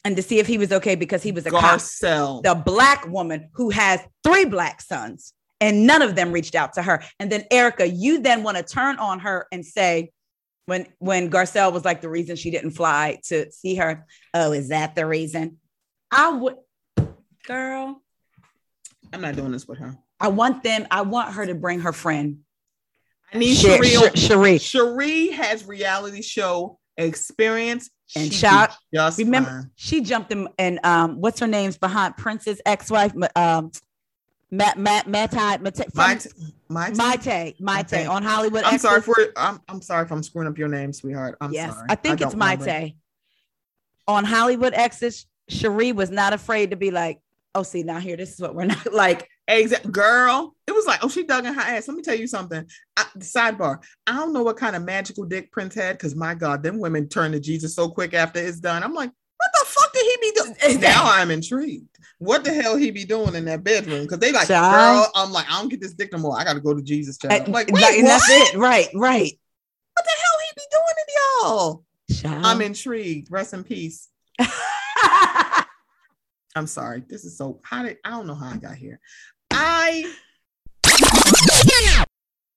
and to see if he was okay because he was a cop. Garcelle. The black woman who has three black sons, and none of them reached out to her. And then Erika, you then want to turn on her and say, when when Garcelle was like the reason she didn't fly to see her, oh, is that the reason? I would, girl, I'm not doing this with her. I want them. I want her to bring her friend I need Sher- Sheree. Sher- Sheree. Sheree has reality show experience. And She'd shout- just remember- fine. She jumped in and um, what's her name's behind Prince's ex-wife, um, Matt Matt Matt Matt My, from t- my, t- Mayte Mayte on Hollywood. I'm sorry for I'm I'm sorry if I'm screwing up your name, sweetheart. I'm yes, sorry. I think it's don't remember. Mayte. On Hollywood Exes, Sheree was not afraid to be like, "Oh, see now here, this is what we're not like." Exact girl. It was like, oh, she dug in her ass. Let me tell you something. I, sidebar. I don't know what kind of magical dick Prince had, because my God, them women turn to Jesus so quick after it's done. I'm like, what the fuck did he be doing? now I'm intrigued. What the hell he be doing in that bedroom? Because they like, Child. girl, I'm like, I don't get this dick no more. I got to go to Jesus. Child. I'm like, wait, what? that's it, right? Right. What the hell he be doing in y'all? Child. I'm intrigued. Rest in peace. I'm sorry. This is so how did I don't know how I got here. I